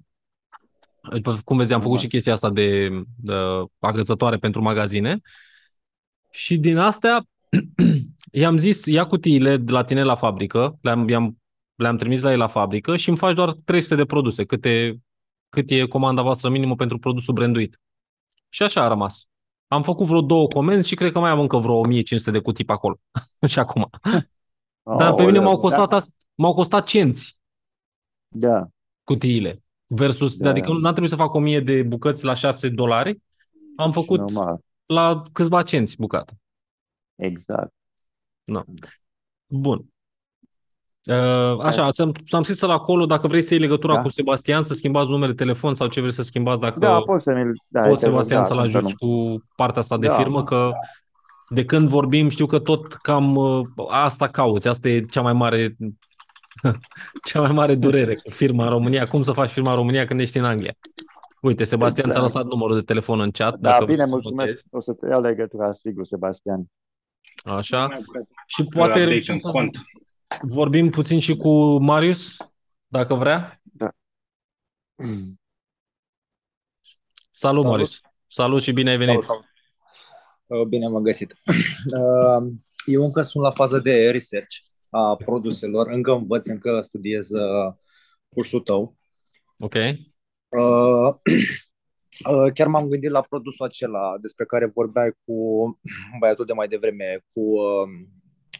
După cum vezi, am făcut Da. și chestia asta de, de agățătoare pentru magazine. Și din astea i-am zis, ia cutiile de la tine la fabrică, le-am, i-am, le-am trimis la ei la fabrică și îmi faci doar 300 de produse, câte, cât e comanda voastră minimă pentru produsul branduit. Și așa a rămas. Am făcut vreo două comenzi și cred că mai am încă vreo 1500 de cutii pe acolo. și acum. Dar pe mine Aoleu, m-au costat, da, ast- m-au costat cenți da, cutiile. Versus, Da, adică da. nu n-a trebuit să fac 1000 de bucăți la 6 dolari, am făcut normal, la câțiva cenți bucată. exact. Bun. Uh, așa, ți-am, ți-am scris la acolo dacă vrei să iei legătura Da. cu Sebastian, să schimbați numele de telefon sau ce vrei să schimbați dacă Da, poți să mi-l... Da, poți te rog, Sebastian da, să-l cum să ajuți nu. cu partea asta de Da. firmă, că de când vorbim știu că tot cam uh, asta cauți, asta e cea mai mare cea mai mare durere cu firma în România. Cum să faci firma în România când ești în Anglia? Uite, Sebastian ți-a Exact. lăsat numărul de telefon în chat. Da, dacă bine, vreți să mulțumesc. notezi. O să te iau legătura, sigur, Sebastian. Așa. Și Poate poate update reușim în să cont. vorbim puțin și cu Marius, dacă vrea. Salut, Salut. Marius. Salut și bine ai venit. Salut, salut. Uh, Bine m-am găsit. Uh, Eu încă sunt la fază de research a produselor, încă învăț, încă studiez uh, cursul tău. Ok. Uh, Uh, chiar m-am gândit la produsul acela despre care vorbeai cu băiatul de mai devreme, cu uh,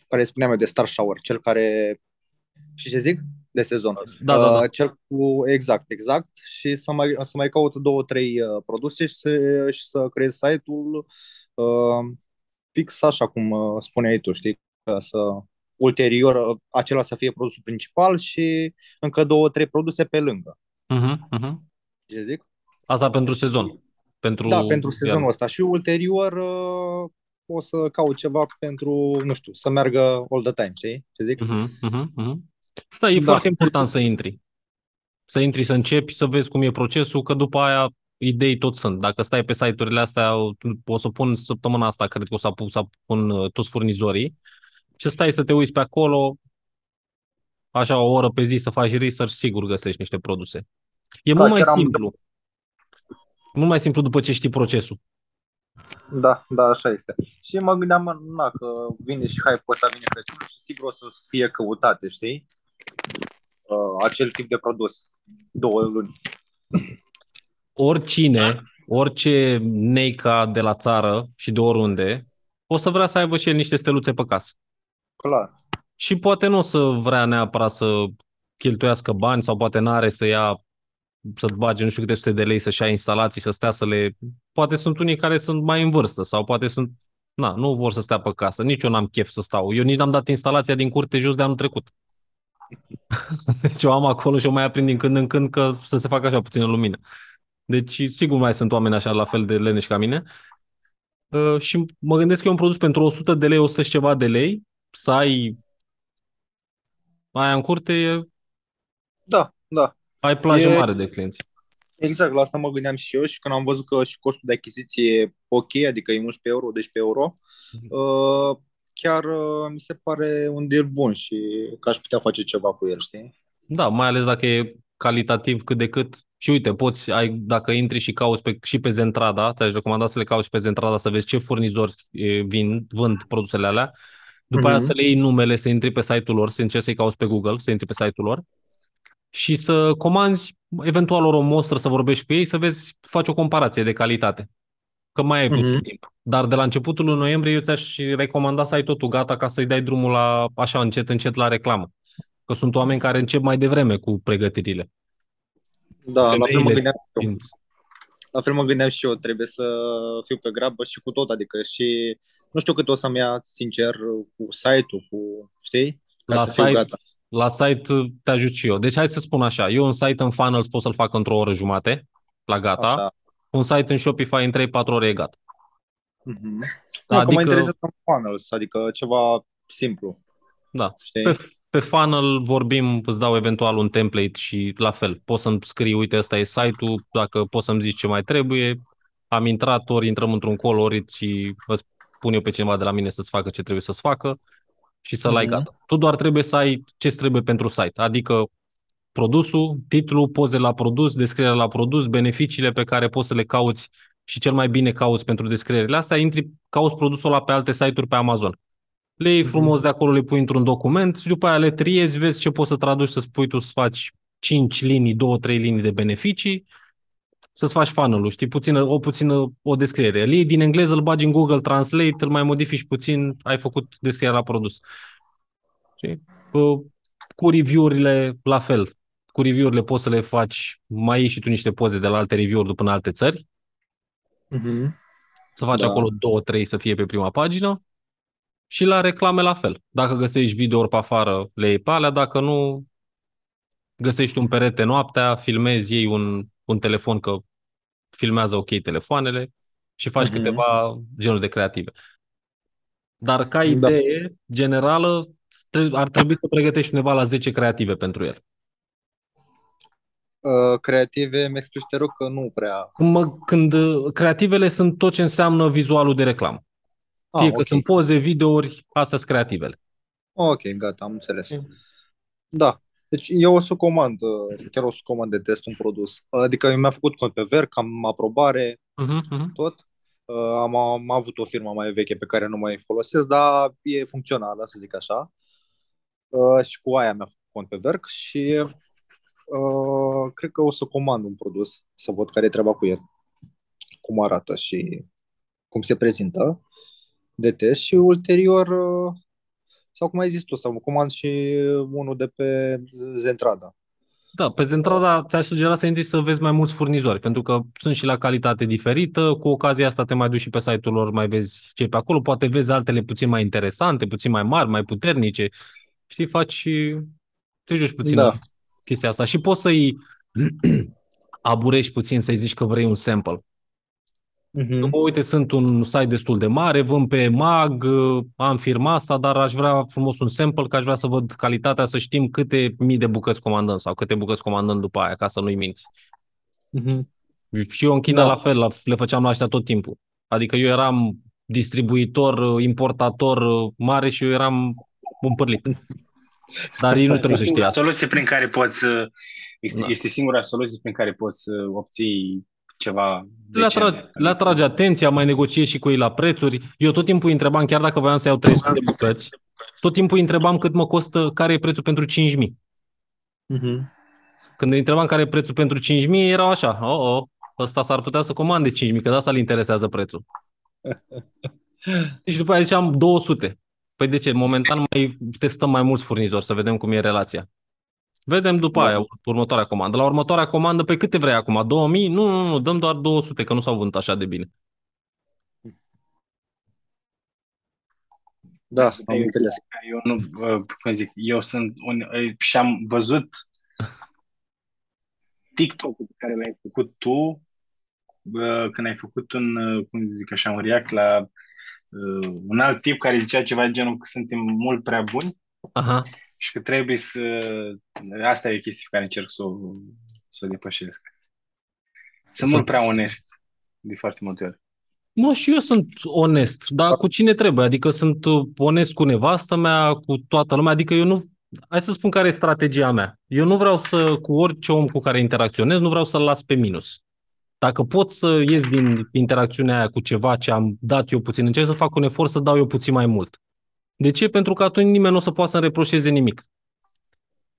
care spuneam eu de Star Shower, cel care, și ce zic? De sezon. Da, da, da. Uh, cel cu, exact, exact, și să mai, să mai caut două, trei uh, produse și să, și să creez site-ul uh, fix așa cum uh, spuneai tu, știi? Ca să ulterior uh, acela să fie produsul principal și încă două, trei produse pe lângă. Uh-huh, uh-huh. Ce zic? Asta pentru sezon. Pentru Da, pentru iarnă. sezonul ăsta și ulterior uh, o să caut ceva pentru, nu știu, să meargă all the time, știi ce zic? Uh-huh, uh-huh, uh-huh. Da, e Da. foarte important să intri. Să intri, să începi, să vezi cum e procesul, că după aia idei tot sunt. Dacă stai pe site-urile astea, o să pun săptămâna asta, cred că o să pun, să pun uh, toți furnizorii și stai să te uiți pe acolo, așa o oră pe zi să faci research, sigur găsești niște produse. E Da, mult mai chiar am- simplu. Mult mai simplu după ce știi procesul. Da, da, așa este. Și mă gândeam, na, că vine și hype-ul ăsta, vine Crăciunul și sigur o să fie căutate, știi? Uh, acel tip de produs. Două luni. Oricine, orice neica de la țară și de oriunde, o să vrea să aibă și el niște steluțe pe casă. Clar. Și poate nu o să vrea neapărat să cheltuiască bani sau poate n-are să ia să bage nu știu câte sute de lei să-și ia instalații, să stea să le... Poate sunt unii care sunt mai în vârstă sau poate sunt... Na, nu vor să stea pe casă. Nici eu n-am chef să stau. Eu nici n-am dat instalația din curte jos de anul trecut. deci o am acolo și o mai aprind din când în când că să se facă așa puțină lumină. Deci sigur mai sunt oameni așa la fel de leneși ca mine. Uh, și mă gândesc că e un produs pentru 100 de lei, 100 și ceva de lei, să ai aia în curte, e, Da, da. ai plajă E- mare de clienți. Exact, la asta mă gândeam și eu și când am văzut că și costul de achiziție e ok, adică e 11 euro, 12 euro, uh, chiar uh, mi se pare un deal bun și că aș putea face ceva cu el, știi? Da, mai ales dacă e calitativ cât de cât. Și uite, poți, ai, dacă intri și cauți pe, și pe Zentrada, ți-aș recomanda să le cauți și pe Zentrada să vezi ce furnizori e, vin, vând produsele alea. După aia Mhm. să le iei numele, să intri pe site-ul lor, să încerci să-i cauți pe Google, să intri pe site-ul lor și să comanzi, eventual ori o mostră, să vorbești cu ei, să vezi, faci o comparație de calitate. Că mai ai puțin Mhm. timp. Dar de la începutul lui noiembrie eu ți-aș recomanda să ai totul gata ca să-i dai drumul la, așa încet, încet la reclamă. Că sunt oameni care încep mai devreme cu pregătirile. Da, la fel mă Femeile gândeam și eu. Din- La fel mă gândeam și eu, trebuie să fiu pe grabă și cu tot, adică și nu știu cât o să-mi ia, sincer, cu site-ul, cu, știi? Ca La să fiu site, gata. la site te ajut și eu. Deci hai să spun așa, eu un site în funnels pot să-l fac într-o oră jumate, la gata. Așa. Un site în Shopify în 3-4 ore e gata. Mhm. Da, că mă Adică, interesează un funnels, adică ceva simplu, da, știi? pe, pe funnel vorbim, îți dau eventual un template și la fel, poți să-mi scrii, uite, ăsta e site-ul, dacă poți să-mi zici ce mai trebuie, am intrat, ori intrăm într-un call, ori și îți pun eu pe cineva de la mine să-ți facă ce trebuie să-ți facă și să-l ai Mhm. gata. Tu doar trebuie să ai ce trebuie pentru site, adică produsul, titlul, poze la produs, descrierea la produs, beneficiile pe care poți să le cauți și cel mai bine cauți pentru descrierile astea, intri, cauți produsul ăla pe alte site-uri pe Amazon. Le iei Mhm. frumos de acolo, le pui într-un document și după aia le triezi, vezi ce poți să traduci, să spui tu să faci 5 linii, 2-3 linii de beneficii, să-ți faci funnel-ul, știi, puțină, o puțină o descriere. Îl iei din engleză, îl bagi în Google Translate, îl mai modifici puțin, ai făcut descrierea la produs. Știi? Cu- Cu review-urile, la fel. Cu review-urile poți să le faci, mai iei și tu niște poze de la alte review-uri după în alte țări, Mhm. să faci Da. acolo două, trei să fie pe prima pagină și la reclame la fel. Dacă găsești video-uri pe afară, le iei pe alea, dacă nu, găsești un perete noaptea, filmezi, iei un, un telefon că filmează ok telefoanele și faci Mhm. câteva genuri de creative. Dar ca Da. idee generală, tre- ar trebui să pregătești undeva la 10 creative pentru el. Uh, creative, mi explici, te rog, că nu prea... Mă, când uh, creativele sunt tot ce înseamnă vizualul de reclamă. Fie Ah, că ok. sunt poze, videouri, astea sunt creativele. Ok, gata, am înțeles. Mm. Da. Deci eu o să comand, uh, chiar o să comand de test un produs. Adică mi-a făcut cont pe Verc, am aprobare, Uh-huh, uh-huh. tot. Uh, Am, am avut o firmă mai veche pe care nu mai folosesc, dar e funcțională, să zic așa. Uh, Și cu aia mi-a făcut cont pe Verc și uh, cred că o să comand un produs, să văd care e treaba cu el. cum arată și cum se prezintă de test și ulterior, uh, sau cum ai zis tu, să comand și unul de pe Zentrada. Da, pe Zentrada ți-aș sugera să intri să vezi mai mulți furnizori, pentru că sunt și la calitate diferită. Cu ocazia asta te mai duci și pe site-ul lor, mai vezi ce pe acolo. Poate vezi altele puțin mai interesante, puțin mai mari, mai puternice. Știi, faci te joci puțin Da. la chestia asta și poți să-i aburești puțin, să-i zici că vrei un sample. Mhm. Bă, uite, sunt un site destul de mare, vând pe mag, am firma asta, dar aș vrea frumos un sample, că aș vrea să văd calitatea, să știm câte mii de bucăți comandăm sau câte bucăți comandăm după aia, ca să nu-i minți. Mhm. Și eu în China Da. la fel, la, le făceam la ăștia tot timpul. Adică eu eram distribuitor, importator mare și eu eram un pârlit. Dar ei nu trebuie să știe Singura asta. soluție prin care poți, uh, este, Da. este singura soluție prin care poți să obții ceva Le, decent. atrage, le atrage atenția, mai negociezi și cu ei la prețuri. Eu tot timpul îi întrebam, chiar dacă voiam să iau 300 de bucăți, tot timpul îi întrebam cât mă costă, care e prețul pentru 5.000. Mhm. Când îi întrebam care e prețul pentru 5.000, erau așa, oh, oh, ăsta s-ar putea să comande 5.000, că de asta îl interesează prețul. Și după aia ziceam 200. Păi de ce? Momentan mai testăm mai mulți furnizori să vedem cum e relația. Vedem după Da. aia următoarea comandă. La următoarea comandă, pe câte vrei acum? 2000? Nu, nu, nu, dăm doar 200, că nu s-au vândut așa de bine. Da, am Eu- înțeles. Eu nu, uh, cum zic, eu sunt un, uh, și am văzut TikTok-ul pe care l-ai făcut tu uh, când ai făcut un, uh, cum zic așa, un react la uh, un alt tip care zicea ceva de genul că suntem mult prea buni Aha. Și că trebuie să... Asta e o chestie pe care încerc să o, să o depășesc. Sunt mult prea onest de foarte multe ori. Mă, și eu sunt onest, dar cu cine trebuie? Adică sunt uh, onest cu nevastă mea, cu toată lumea, adică eu nu... Hai să spun care e strategia mea. Eu nu vreau să, cu orice om cu care interacționez, nu vreau să-l las pe minus. Dacă pot să ies din interacțiunea aia cu ceva ce am dat eu puțin, încerc să fac un efort să dau eu puțin mai mult. De ce? Pentru că atunci nimeni nu o să poată să-mi reproșeze nimic.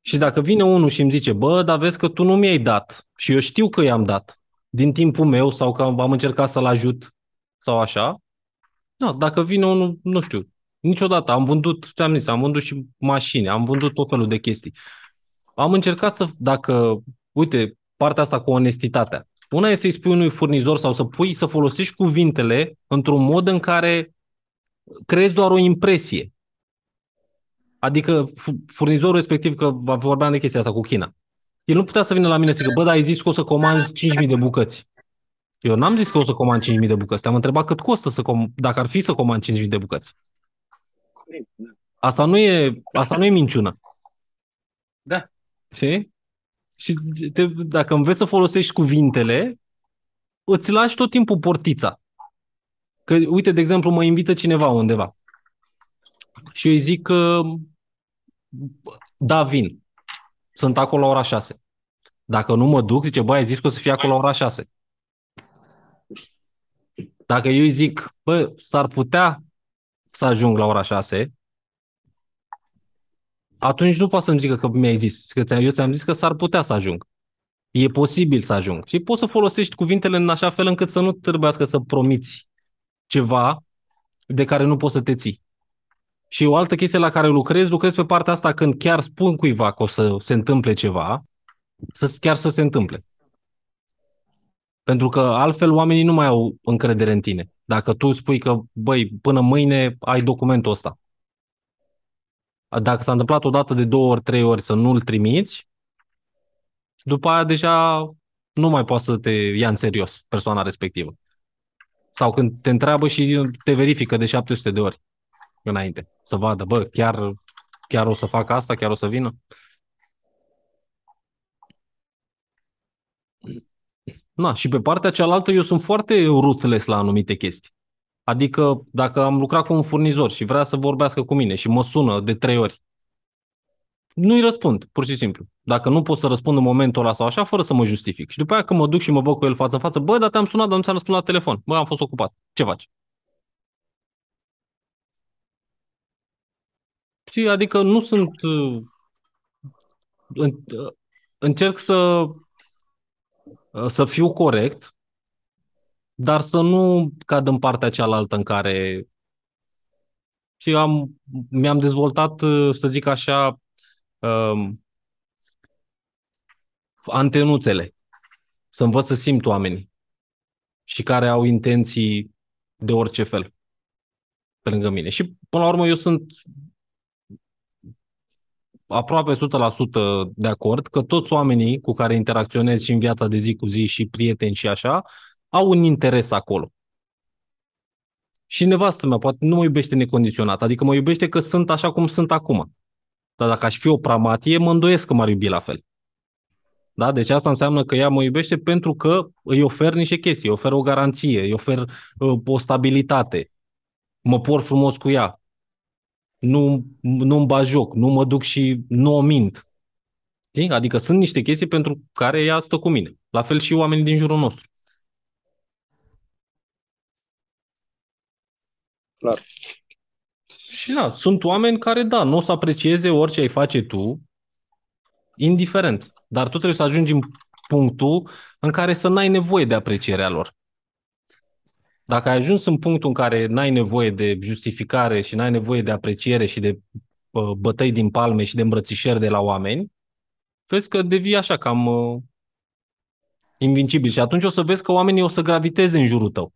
Și dacă vine unul și îmi zice, bă, dar vezi că tu nu mi-ai dat și eu știu că i-am dat din timpul meu sau că am încercat să-l ajut sau așa, da, dacă vine unul, nu știu, niciodată, am vândut, ți-am zis, am vândut și mașini, am vândut tot felul de chestii. Am încercat să, dacă, uite, partea asta cu onestitatea. Una e să-i spui unui furnizor sau să pui, să folosești cuvintele într-un mod în care creezi doar o impresie. Adică fu- furnizorul respectiv, că vorbeam de chestia asta cu China, el nu putea să vină la mine să zică, bă, dar ai zis că o să comanzi 5.000 de bucăți. Eu n-am zis că o să comand 5.000 de bucăți. Te-am întrebat cât costă să com- dacă ar fi să comand 5.000 de bucăți. Corect, da. Asta nu e, asta nu e minciună. Da. Știi? Și te, dacă înveți să folosești cuvintele, îți lași tot timpul portița. Că, uite, de exemplu, mă invită cineva undeva și eu îi zic că da, vin. Sunt acolo la ora 6. Dacă nu mă duc, zice, băi, ai zis că o să fie acolo la ora 6. Dacă eu îi zic, bă, s-ar putea să ajung la ora 6, atunci nu poate să-mi zică că mi-ai zis. Că ți-am- eu ți-am zis că s-ar putea să ajung. E posibil să ajung. Și poți să folosești cuvintele în așa fel încât să nu trebuiască să promiți ceva de care nu poți să te ții. Și o altă chestie la care lucrez, lucrez pe partea asta când chiar spun cuiva că o să se întâmple ceva, să chiar să se întâmple. Pentru că altfel oamenii nu mai au încredere în tine. Dacă tu spui că, băi, până mâine ai documentul ăsta. Dacă s-a întâmplat o dată de două ori, trei ori să nu-l trimiți, după aia deja nu mai poți să te ia în serios persoana respectivă. Sau când te întreabă și te verifică de 700 de ori înainte. Să vadă, bă, chiar, chiar o să fac asta, chiar o să vină. Na, și pe partea cealaltă eu sunt foarte ruthless la anumite chestii. Adică dacă am lucrat cu un furnizor și vrea să vorbească cu mine și mă sună de trei ori, nu-i răspund, pur și simplu. Dacă nu pot să răspund în momentul ăla sau așa, fără să mă justific. Și după aia când mă duc și mă văd cu el față în față, bă, dar te-am sunat, dar nu ți-am răspuns la telefon. Bă, am fost ocupat. Ce faci? Și adică nu sunt... uh, în- uh, Încerc să, uh, să fiu corect, dar să nu cad în partea cealaltă în care și am, mi-am dezvoltat, să zic așa, um, antenuțele, să învăț să simt oamenii și care au intenții de orice fel pe lângă mine. Și până la urmă eu sunt aproape 100% de acord că toți oamenii cu care interacționez și în viața de zi cu zi și prieteni și așa, au un interes acolo. Și nevastă mea poate nu mă iubește necondiționat, adică mă iubește că sunt așa cum sunt acum. Dar dacă aș fi o pramatie, mă îndoiesc că m-ar iubi la fel. Da? Deci asta înseamnă că ea mă iubește pentru că îi ofer niște chestii, îi ofer o garanție, îi ofer uh, o stabilitate, mă por frumos cu ea, nu, nu-mi bag joc, nu mă duc și nu o mint. Știi? Adică sunt niște chestii pentru care ea stă cu mine. La fel și oamenii din jurul nostru. Clar. Și da, sunt oameni care, da, nu o să aprecieze orice ai face tu, indiferent. Dar tu trebuie să ajungi în punctul în care să n-ai nevoie de aprecierea lor. Dacă ai ajuns în punctul în care n-ai nevoie de justificare și n-ai nevoie de apreciere și de uh, bătăi din palme și de îmbrățișări de la oameni, vezi că devii așa cam uh, invincibil și atunci o să vezi că oamenii o să graviteze în jurul tău.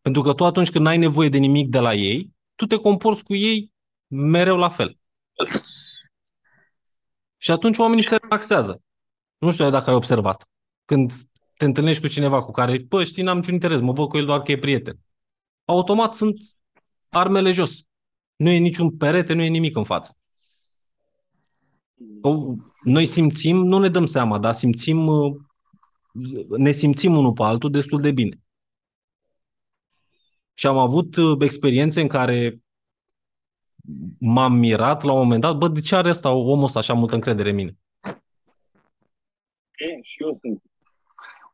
Pentru că tu atunci când n-ai nevoie de nimic de la ei, tu te comporți cu ei mereu la fel. Și atunci oamenii se relaxează. Nu știu dacă ai observat. Când te întâlnești cu cineva cu care, pă, știi, n-am niciun interes, mă văd cu el doar că e prieten. Automat sunt armele jos. Nu e niciun perete, nu e nimic în față. Noi simțim, nu ne dăm seama, dar simțim, ne simțim unul pe altul destul de bine. Și am avut uh, experiențe în care m-am mirat la un moment dat, bă, de ce are ăsta, omul ăsta așa multă încredere în mine? E, și eu sunt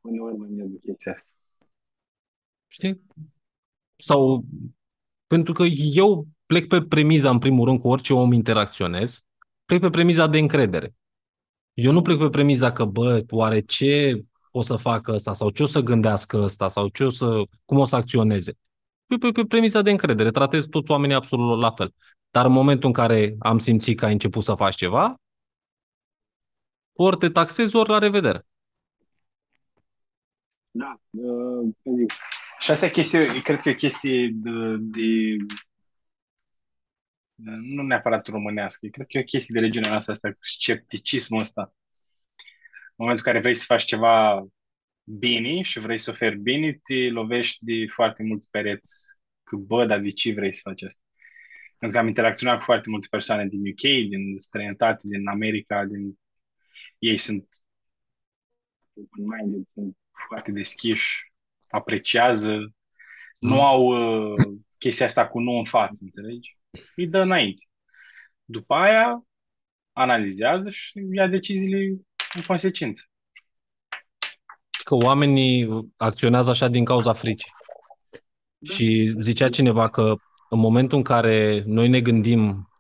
uneori mă de chestia asta. Știi? Sau pentru că eu plec pe premiza, în primul rând, cu orice om interacționez, plec pe premiza de încredere. Eu nu plec pe premiza că, bă, oare ce o să facă ăsta sau ce o să gândească ăsta sau ce o să, cum o să acționeze. Eu pe, pe premiza de încredere, tratez toți oamenii absolut la fel. Dar în momentul în care am simțit că ai început să faci ceva, ori te taxezi, ori la revedere. Da. Uh, și asta e chestie, cred că e o chestie de, de nu neapărat românească, cred că e o chestie de regiunea noastră asta, scepticismul ăsta. În momentul în care vrei să faci ceva bine și vrei să oferi bine, te lovești de foarte mulți pereți. Că, bă, dar de ce vrei să faci asta? Pentru că am interacționat cu foarte multe persoane din UK, din străinătate, din America, din... ei sunt open-minded, sunt foarte deschiși, apreciază, mm. nu au uh, chestia asta cu nu în față, înțelegi? Îi dă înainte. După aia analizează și ia deciziile în consecință. Că oamenii acționează așa din cauza fricii. Da. Și zicea cineva că în momentul în care noi ne gândim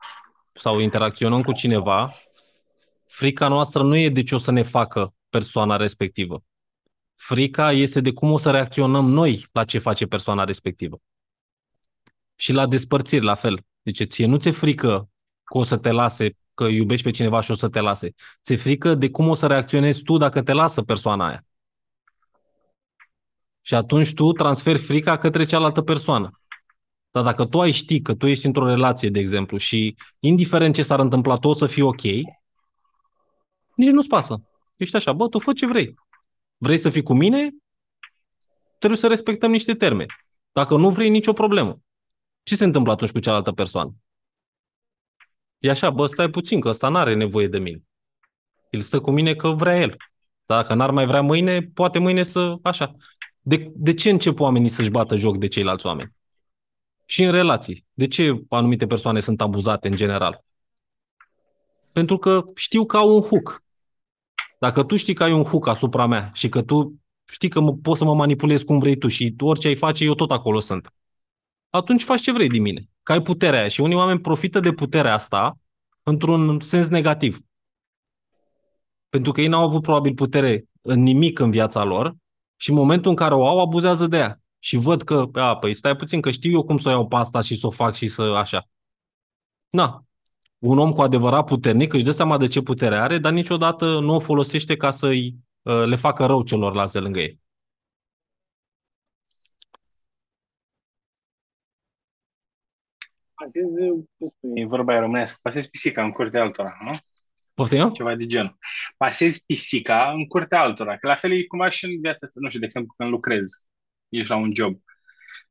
sau interacționăm cu cineva, frica noastră nu e de ce o să ne facă persoana respectivă. Frica este de cum o să reacționăm noi la ce face persoana respectivă. Și la despărțiri, la fel. Deci ție nu ți-e frică că o să te lase, că iubești pe cineva și o să te lase. Ți-e frică de cum o să reacționezi tu dacă te lasă persoana aia. Și atunci tu transferi frica către cealaltă persoană. Dar dacă tu ai ști că tu ești într-o relație, de exemplu, și indiferent ce s-ar întâmpla, tu o să fii ok, nici nu-ți pasă. Ești așa, bă, tu fă ce vrei. Vrei să fii cu mine? Trebuie să respectăm niște termeni. Dacă nu vrei, nicio problemă. Ce se întâmplă atunci cu cealaltă persoană? E așa, bă, stai puțin, că ăsta nu are nevoie de mine. El stă cu mine că vrea el. Dacă n-ar mai vrea mâine, poate mâine să... Așa. De, de ce încep oamenii să-și bată joc de ceilalți oameni? Și în relații. De ce anumite persoane sunt abuzate în general? Pentru că știu că au un hook. Dacă tu știi că ai un hook asupra mea și că tu știi că mă, poți să mă manipulezi cum vrei tu și orice ai face, eu tot acolo sunt, atunci faci ce vrei din mine. Că ai puterea aia. Și unii oameni profită de puterea asta într-un sens negativ. Pentru că ei n-au avut probabil putere în nimic în viața lor Și în momentul în care o au, abuzează de ea. Și văd că, a, păi stai puțin, că știu eu cum să o iau pe asta și să o fac și să așa. Na, un om cu adevărat puternic își dă seama de ce putere are, dar niciodată nu o folosește ca să-i uh, le facă rău celorlalți de lângă ei. Pasezi, e vorba aia românească, pasezi pisica în curtea altora, nu? Poftim? Ceva de genul. Pasezi pisica în curtea altora, că la fel e cumva și în viața asta, nu știu, de exemplu, când lucrezi, ești la un job.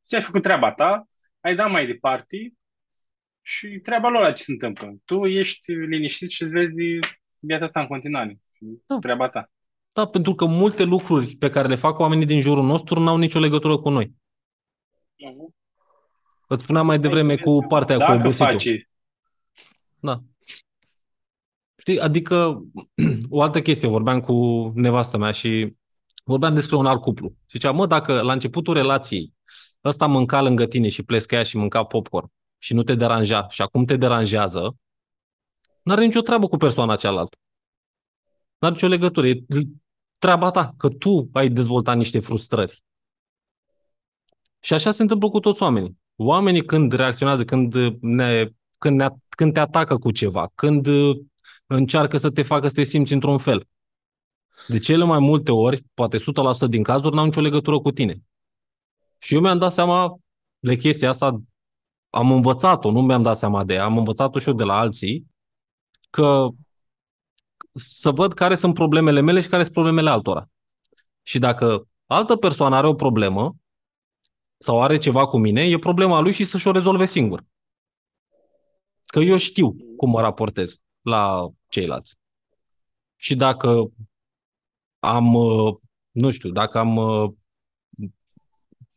Ți-ai făcut treaba ta, ai dat mai departe și treaba lor ce se întâmplă. Tu ești liniștit și îți vezi de viața ta în continuare. Da. Treaba ta. Da, pentru că multe lucruri pe care le fac oamenii din jurul nostru n-au nicio legătură cu noi. Uh-huh. Îți spuneam mai devreme cu partea cu Dacă obositul. faci, Da. Știi, adică o altă chestie, vorbeam cu nevastă mea și vorbeam despre un alt cuplu. Și zicea, mă, dacă la începutul relației ăsta mânca lângă tine și plescăia și mânca popcorn și nu te deranja și acum te deranjează, n-are nicio treabă cu persoana cealaltă. N-are nicio legătură. E treaba ta, că tu ai dezvoltat niște frustrări. Și așa se întâmplă cu toți oamenii. Oamenii când reacționează, când, ne, când, ne, când te atacă cu ceva, când încearcă să te facă să te simți într-un fel. De cele mai multe ori, poate 100% din cazuri, n-au nicio legătură cu tine. Și eu mi-am dat seama de chestia asta, am învățat-o, nu mi-am dat seama de ea, am învățat-o și eu de la alții, că să văd care sunt problemele mele și care sunt problemele altora. Și dacă altă persoană are o problemă sau are ceva cu mine, e problema lui și să-și o rezolve singur. Că eu știu cum mă raportez la ceilalți. Și dacă am, nu știu, dacă am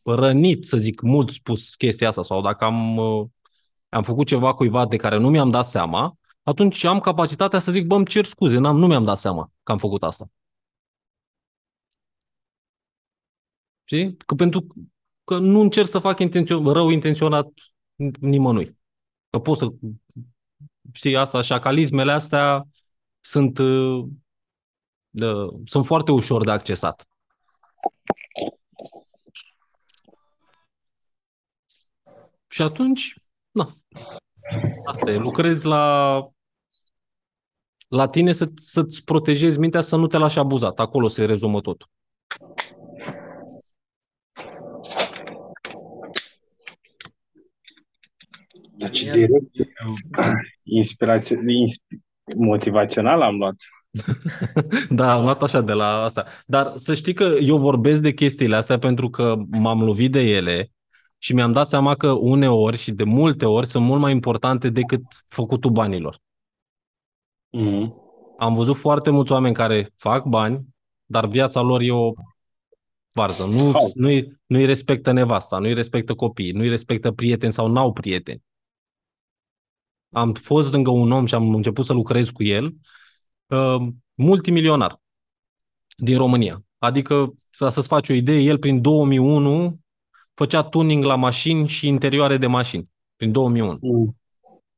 rănit, să zic, mult spus chestia asta sau dacă am, am făcut ceva cuiva de care nu mi-am dat seama, atunci am capacitatea să zic, bă, îmi cer scuze, n-am, nu mi-am dat seama că am făcut asta. Știi? Că pentru că nu încerc să fac intențio- rău intenționat nimănui. Că pot să știi asta, șacalismele astea sunt, de, sunt foarte ușor de accesat. Și atunci, na, asta e, lucrezi la, la tine să, să-ți protejezi mintea să nu te lași abuzat. Acolo se rezumă totul. Deci direct inspirație, motivațional am luat. da, am luat așa de la asta. Dar să știi că eu vorbesc de chestiile astea pentru că m-am lovit de ele și mi-am dat seama că uneori și de multe ori sunt mult mai importante decât făcutul banilor. Mm-hmm. Am văzut foarte mulți oameni care fac bani, dar viața lor e o varză. Nu, nu-i, nu-i respectă nevasta, nu-i respectă copiii, nu-i respectă prieteni sau n-au prieteni. Am fost lângă un om și am început să lucrez cu el, uh, multimilionar din România. Adică, să-ți faci o idee, el prin 2001 făcea tuning la mașini și interioare de mașini, prin 2001. Mm.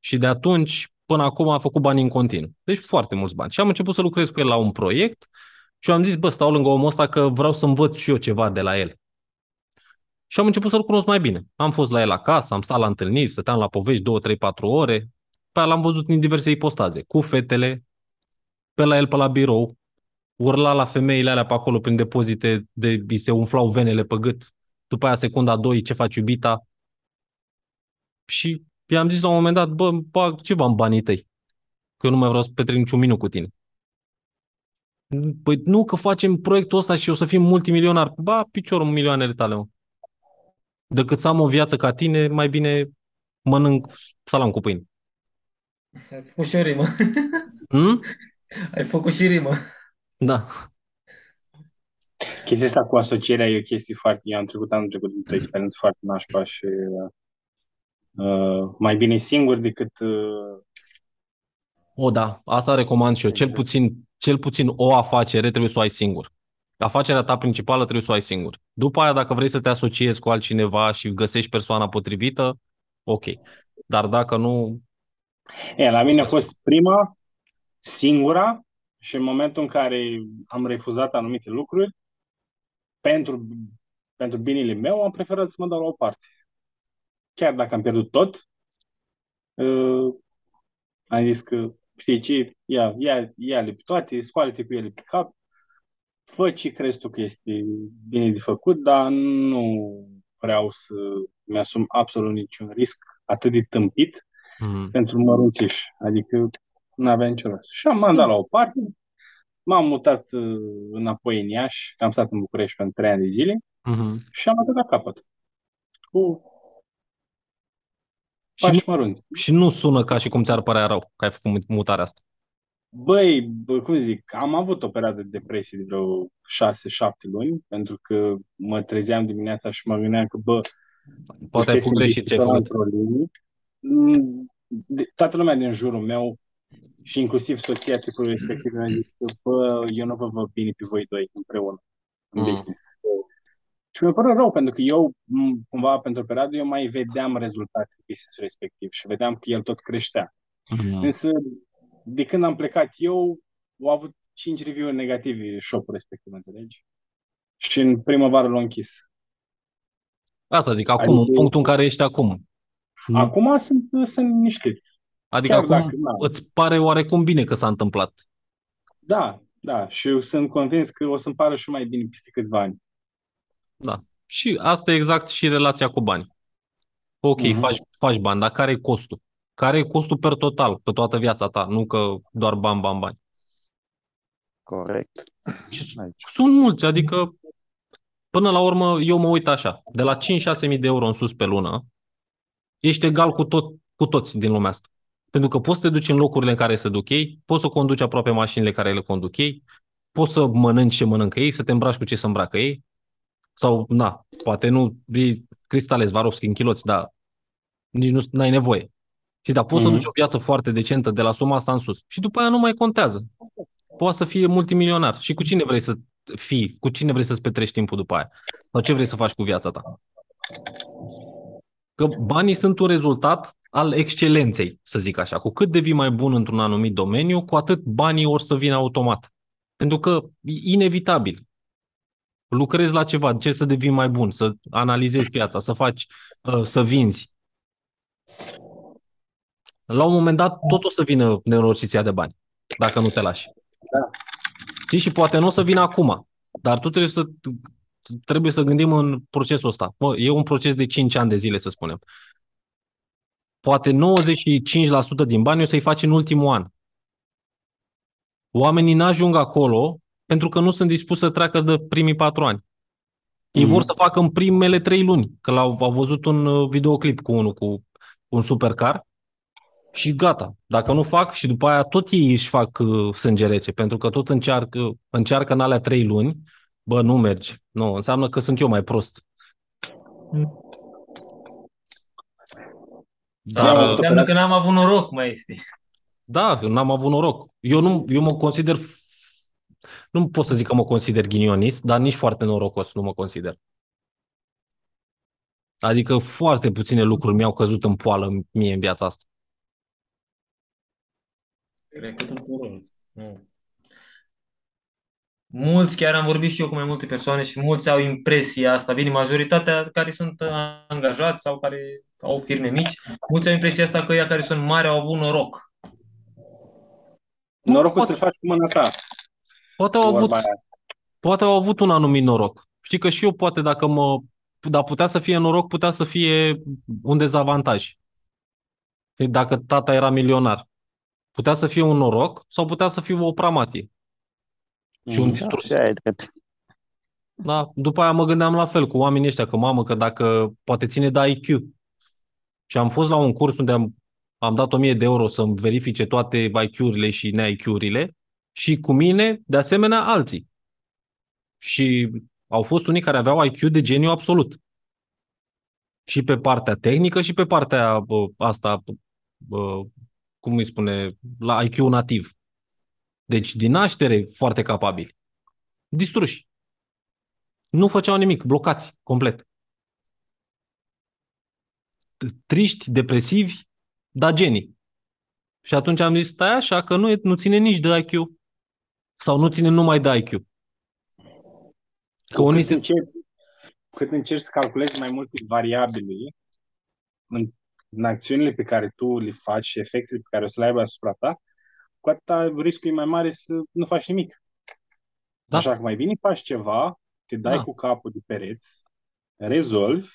Și de atunci până acum a făcut bani în continuu. Deci foarte mulți bani. Și am început să lucrez cu el la un proiect și eu am zis, bă, stau lângă omul ăsta că vreau să învăț și eu ceva de la el. Și am început să-l cunosc mai bine. Am fost la el acasă, am stat la întâlniri, stăteam la povești 2, 3, 4 ore. Pe l-am văzut în diverse ipostaze, cu fetele, pe la el pe la birou, urla la femeile alea pe acolo prin depozite, de, îi se umflau venele pe gât. După aia, secunda 2, ce faci iubita? Și i-am zis la un moment dat, bă, bag ceva în banii tăi. Că eu nu mai vreau să petrec niciun minut cu tine. Păi nu că facem proiectul ăsta și o să fim multimilionar. Ba, piciorul milioanele tale, mă. Decât să am o viață ca tine, mai bine mănânc salam cu pâine. Ai făcut și o rimă. Hmm? Ai făcut și rimă. Da. Chestia asta cu asocierea e o chestie foarte... Eu am trecut anul trecut într-o experiență foarte nașpa și uh, mai bine singur decât... Uh... O, da. Asta recomand și eu. Cel puțin, cel puțin o afacere trebuie să o ai singur. Afacerea ta principală trebuie să o ai singur. După aia, dacă vrei să te asociezi cu altcineva și găsești persoana potrivită, ok. Dar dacă nu... E, la mine a fost prima, singura, și în momentul în care am refuzat anumite lucruri, pentru, pentru binele meu am preferat să mă dau la o parte. Chiar dacă am pierdut tot, uh, am zis că, știi ce, ia, ia, ia-le pe toate, scoală-te cu ele pe cap, fă ce crezi tu că este bine de făcut, dar nu vreau să mi-asum absolut niciun risc atât de tâmpit Mm. pentru mărunțiș. Adică nu avea nicio rost. Și am mandat la o parte, m-am mutat uh, înapoi în Iași, că am stat în București pentru trei ani de zile Mhm. și am atât la capăt. Cu Și nu, pași mărunți. și nu sună ca și cum ți-ar părea rău că ai făcut mutarea asta. Băi, bă, cum zic, am avut o perioadă de depresie de vreo 6-7 luni, pentru că mă trezeam dimineața și mă gândeam că, bă, Poate ai fusesem făcut greșit ce ai discutat făcut. Într-o linie. Mm, de- Toată lumea din jurul meu și inclusiv soția tipului respectiv mi-a zis că, bă, eu nu vă văd bine pe voi doi împreună în Mm. business. Și mi-a părut rău, pentru că eu, m, cumva, pentru o perioadă, eu mai vedeam rezultate în business respectiv și vedeam că el tot creștea. Mhm. Însă, de când am plecat eu, au avut 5 review-uri negative shop-ul respectiv, înțelegi? Și în primăvară l-au închis. Asta zic, acum, în Adică- punctul în care ești acum. Nu- Acum sunt, sunt niștit. Adică chiar acum dacă, da. îți pare oarecum bine că s-a întâmplat. Da, da, și eu sunt convins că o să-mi pară și mai bine peste câțiva ani. Da. Și asta e exact și relația cu bani. Ok, Mhm. faci, faci bani, dar care e costul? Care e costul per total, pe toată viața ta, nu că doar bani, bani, bani. Corect. Și s- Aici. sunt mulți, adică până la urmă eu mă uit așa, de la 5-6 mii de euro în sus pe lună, ești egal cu, tot, cu toți din lumea asta. Pentru că poți să te duci în locurile în care se duc ei, poți să conduci aproape mașinile care le conduc ei, poți să mănânci ce mănâncă ei, să te îmbraci cu ce se îmbracă ei, sau, na, poate nu vii Cristale Swarovski în chiloți, dar nici nu ai nevoie. Și da, poți să Mhm. duci o viață foarte decentă de la suma asta în sus. Și după aia nu mai contează. Poate să fie multimilionar. Și cu cine vrei să fii? Cu cine vrei să-ți petrești timpul după aia? Sau ce vrei să faci cu viața ta? Că banii sunt un rezultat al excelenței, să zic așa. Cu cât devii mai bun într-un anumit domeniu, cu atât banii or să vină automat. Pentru că e inevitabil. Lucrezi la ceva, ce să devii mai bun, să analizezi piața, să faci, uh, să vinzi. La un moment dat, tot o să vină nenorociția de bani, dacă nu te lași. Da. Știi? Și poate nu o să vină acum, dar tu trebuie să, trebuie să gândim în procesul ăsta. Mă, e un proces de 5 ani de zile, să spunem. Poate 95% din bani o să-i faci în ultimul an. Oamenii n-ajung acolo pentru că nu sunt dispuși să treacă de primii patru ani. Ei Mhm. vor să facă în primele trei luni, că l-au au văzut un uh, videoclip cu unul cu un supercar și gata. Dacă nu fac și după aia tot ei își fac uh, sânge rece, pentru că tot încearcă, încearcă în alea trei luni, bă, nu merge. Nu, înseamnă că sunt eu mai prost. Dar, Am uh, văzut Înseamnă că n-am avut noroc, mai este. da, eu n-am avut noroc. Eu, nu, eu mă consider, f- nu pot să zic că mă consider ghinionist, dar nici foarte norocos nu mă consider. Adică foarte puține lucruri mi-au căzut în poală mie în viața asta. Cred că tuturor. Nu. Mulți, chiar am vorbit și eu cu mai multe persoane și mulți au impresia asta. Bine, majoritatea care sunt uh, angajați sau care au firme mici, mulți au impresia asta că ăia care sunt mari au avut noroc. Norocul poate, ți-l faci cu mâna ta. poate, au avut, Vorba aia. poate au avut un anumit noroc. Știi că și eu poate dacă mă... Dar putea să fie noroc, putea să fie un dezavantaj. Dacă tata era milionar. Putea să fie un noroc sau putea să fie o pramatie. Și un Mhm. distrus. Așa e drept. Da? După aia mă gândeam la fel cu oamenii ăștia, că mamă, că dacă poate ține de IQ. Și am fost la un curs unde am, am dat 1000 de euro să-mi verifice toate IQ-urile și ne-IQ-urile și cu mine, de asemenea, alții. Și au fost unii care aveau IQ de geniu absolut. Și pe partea tehnică și pe partea bă, asta, bă, cum îi spune, la IQ nativ. Deci, din naștere, foarte capabili. Distruși. Nu făceau nimic, blocați, complet. Triști, depresivi, dar genii. Și atunci am zis, stai așa, că nu, e, nu ține nici de IQ. Sau nu ține numai de IQ. Că unii cât, se... încerci, cât încerci să calculezi mai multe variabile în, în acțiunile pe care tu le faci și efectele pe care o să le aibă asupra ta, cu atâta riscul e mai mare să nu faci nimic. Da. Așa că mai bine faci ceva, te dai Da. cu capul de pereți, rezolvi,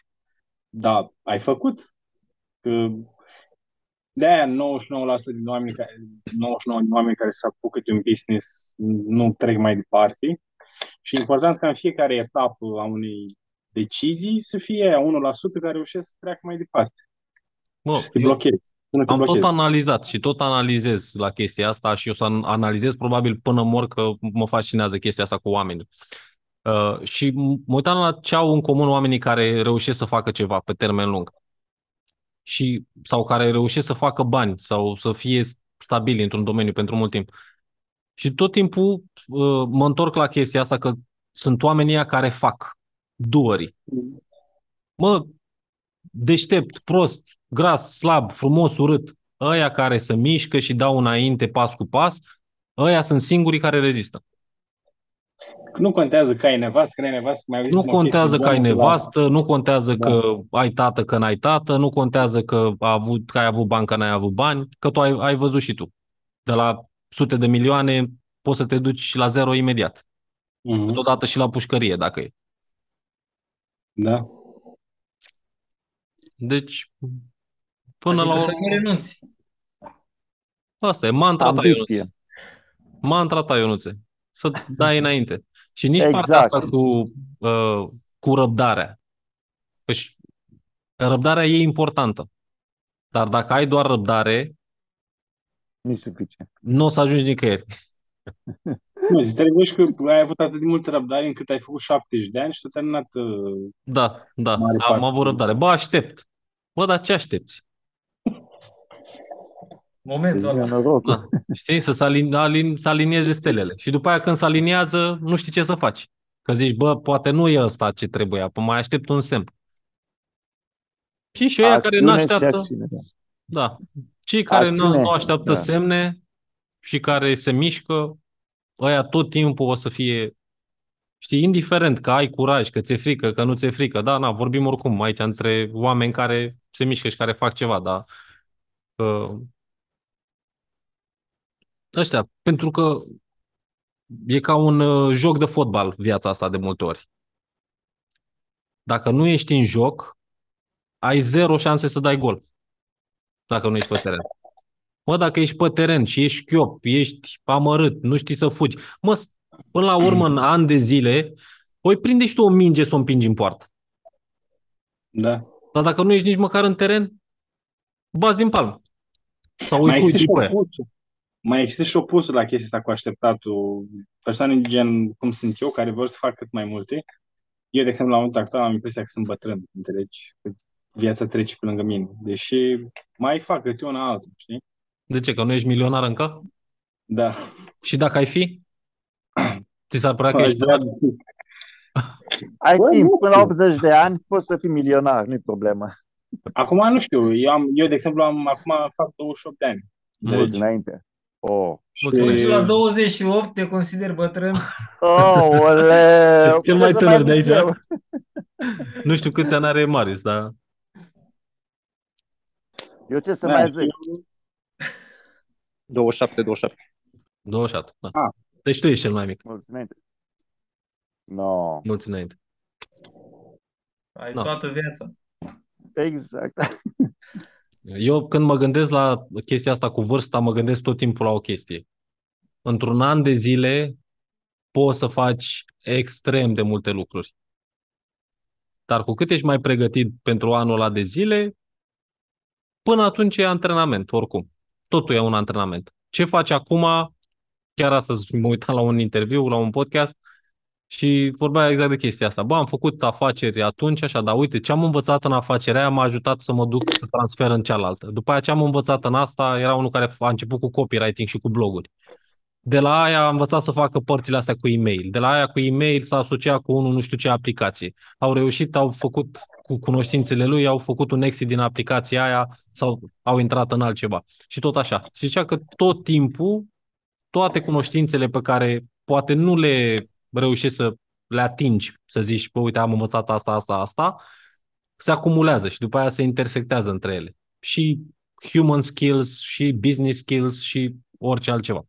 dar ai făcut. Că de-aia 99% din oameni care, 99 din oameni care se apucă de un business nu trec mai departe. Și e important ca în fiecare etapă a unei decizii să fie aia 1% care reușesc să treacă mai departe Mă, și să te eu blochezi. Până te am tot blochezi. analizat și tot analizez la chestia asta și o să an- analizez probabil până mor că mă fascinează chestia asta cu oamenii. Uh, și m- mă uitam la ce au în comun oamenii care reușesc să facă ceva pe termen lung. Și, sau care reușesc să facă bani sau să fie stabili într-un domeniu pentru mult timp. Și tot timpul uh, mă întorc la chestia asta că sunt oamenii ăia care fac, duării. Mă, deștept, prost, gras, slab, frumos, urât, ăia care se mișcă și dau înainte pas cu pas, ăia sunt singurii care rezistă. Nu contează că ai nevastă, că n-ai nevastă, mai auzi Nu o chestie contează că ai bună cu nevastă, nu contează Da. că ai tată, că n-ai tată, nu contează că, a avut, că ai avut bani, că n-ai avut bani, că tu ai, ai văzut și tu. De la sute de milioane poți să te duci și la zero imediat. Mhm. Totodată și la pușcărie, dacă e. Da. Deci, până adică la să urmă, nu renunți. asta e mantra ta, Ionuț. Ambiție. Mantra ta, Ionuțe. Să dai înainte. Și nici partea Exact. asta cu, uh, cu răbdarea. Păi, răbdarea e importantă. Dar dacă ai doar răbdare, Nu suficient. nu o să ajungi nicăieri. Nu, te trezești că ai avut atât de multă răbdare încât ai făcut 70 de ani și tu terminat uh, Da, da, Mare am parte. avut răbdare. Bă, aștept. Bă, dar ce aștepți? Momentul Deci, ăla. norocul. Da. Știi? Să se alin, alin, să alinieze stelele. Și după aia când se aliniază, nu știi ce să faci. Că zici, bă, poate nu e ăsta ce trebuie, apoi mai aștept un semn. Și și ăia care nu Acțiune și așteaptă, acțiune, da. da, cei care nu, Acțiune, nu așteaptă da. semne și care se mișcă, ăia tot timpul o să fie, știi, indiferent că ai curaj, că ți-e frică, că nu ți-e frică, da, na, vorbim oricum aici între oameni care se mișcă și care fac ceva, da. Uh, ăștia, pentru că e ca un uh, joc de fotbal viața asta de multe ori. Dacă nu ești în joc, ai zero șanse să dai gol. Dacă nu ești pe teren. Mă, dacă ești pe teren și ești chiop, ești amărât, nu știi să fugi, mă, s- până la urmă, în ani de zile, păi prinde și tu o minge să o împingi în poartă. Da. Dar dacă nu ești nici măcar în teren, bazi din palmă. Sau Mai îi există pui și după ea. Opusul. Mai există și opusul la chestia asta cu așteptatul. Persoane gen cum sunt eu, care vor să facă cât mai multe. Eu, de exemplu, la momentul actual am impresia că sunt bătrân, înțelegi? Că viața trece pe lângă mine. Deși mai fac câte una altă, știi? De ce? Că nu ești milionar încă? Da. Și dacă ai fi? Ți s-ar părea că Aș ești vrea- tânăr? Ai Bă, timp, nu până la știu. 80 de ani poți să fii milionar, nu-i problemă. Acum nu știu. Eu, am, eu de exemplu, am, acum fac 28 de ani. Mult Înțelegi? înainte. Oh. Mulțumesc. Și la 28 te consider bătrân. Oh, oleu! Cel mai Cred că tânăr de mult aici. eu. Nu știu câți ani are Marius, dar Eu ce să Da, mai știu. zic? 27, 27. 27. Da. Ah. Deci tu ești cel mai mic. Mulți înainte. No. Mulți înainte. Ai Da. toată viața. Exact. Eu când mă gândesc la chestia asta cu vârsta, mă gândesc tot timpul la o chestie. Într-un an de zile poți să faci extrem de multe lucruri. Dar cu cât ești mai pregătit pentru anul ăla de zile, până atunci e antrenament, oricum. Totul e un antrenament. Ce faci acum? Chiar astăzi mă uitam la un interviu, la un podcast și vorbea exact de chestia asta. Bă, am făcut afaceri atunci, așa, dar uite, ce am învățat în afacerea aia m-a ajutat să mă duc să transfer în cealaltă. După aia ce am învățat în asta era unul care a început cu copywriting și cu bloguri. De la aia a învățat să facă părțile astea cu e-mail. De la aia cu e-mail s-a asociat cu unul nu știu ce aplicație. Au reușit, au făcut cu cunoștințele lui, au făcut un exit din aplicația aia sau au intrat în altceva. Și tot așa. Și zicea că tot timpul, toate cunoștințele pe care poate nu le reușești să le atingi, să zici, bă, uite, am învățat asta, asta, asta, se acumulează și după aia se intersectează între ele. Și human skills, și business skills, și orice altceva.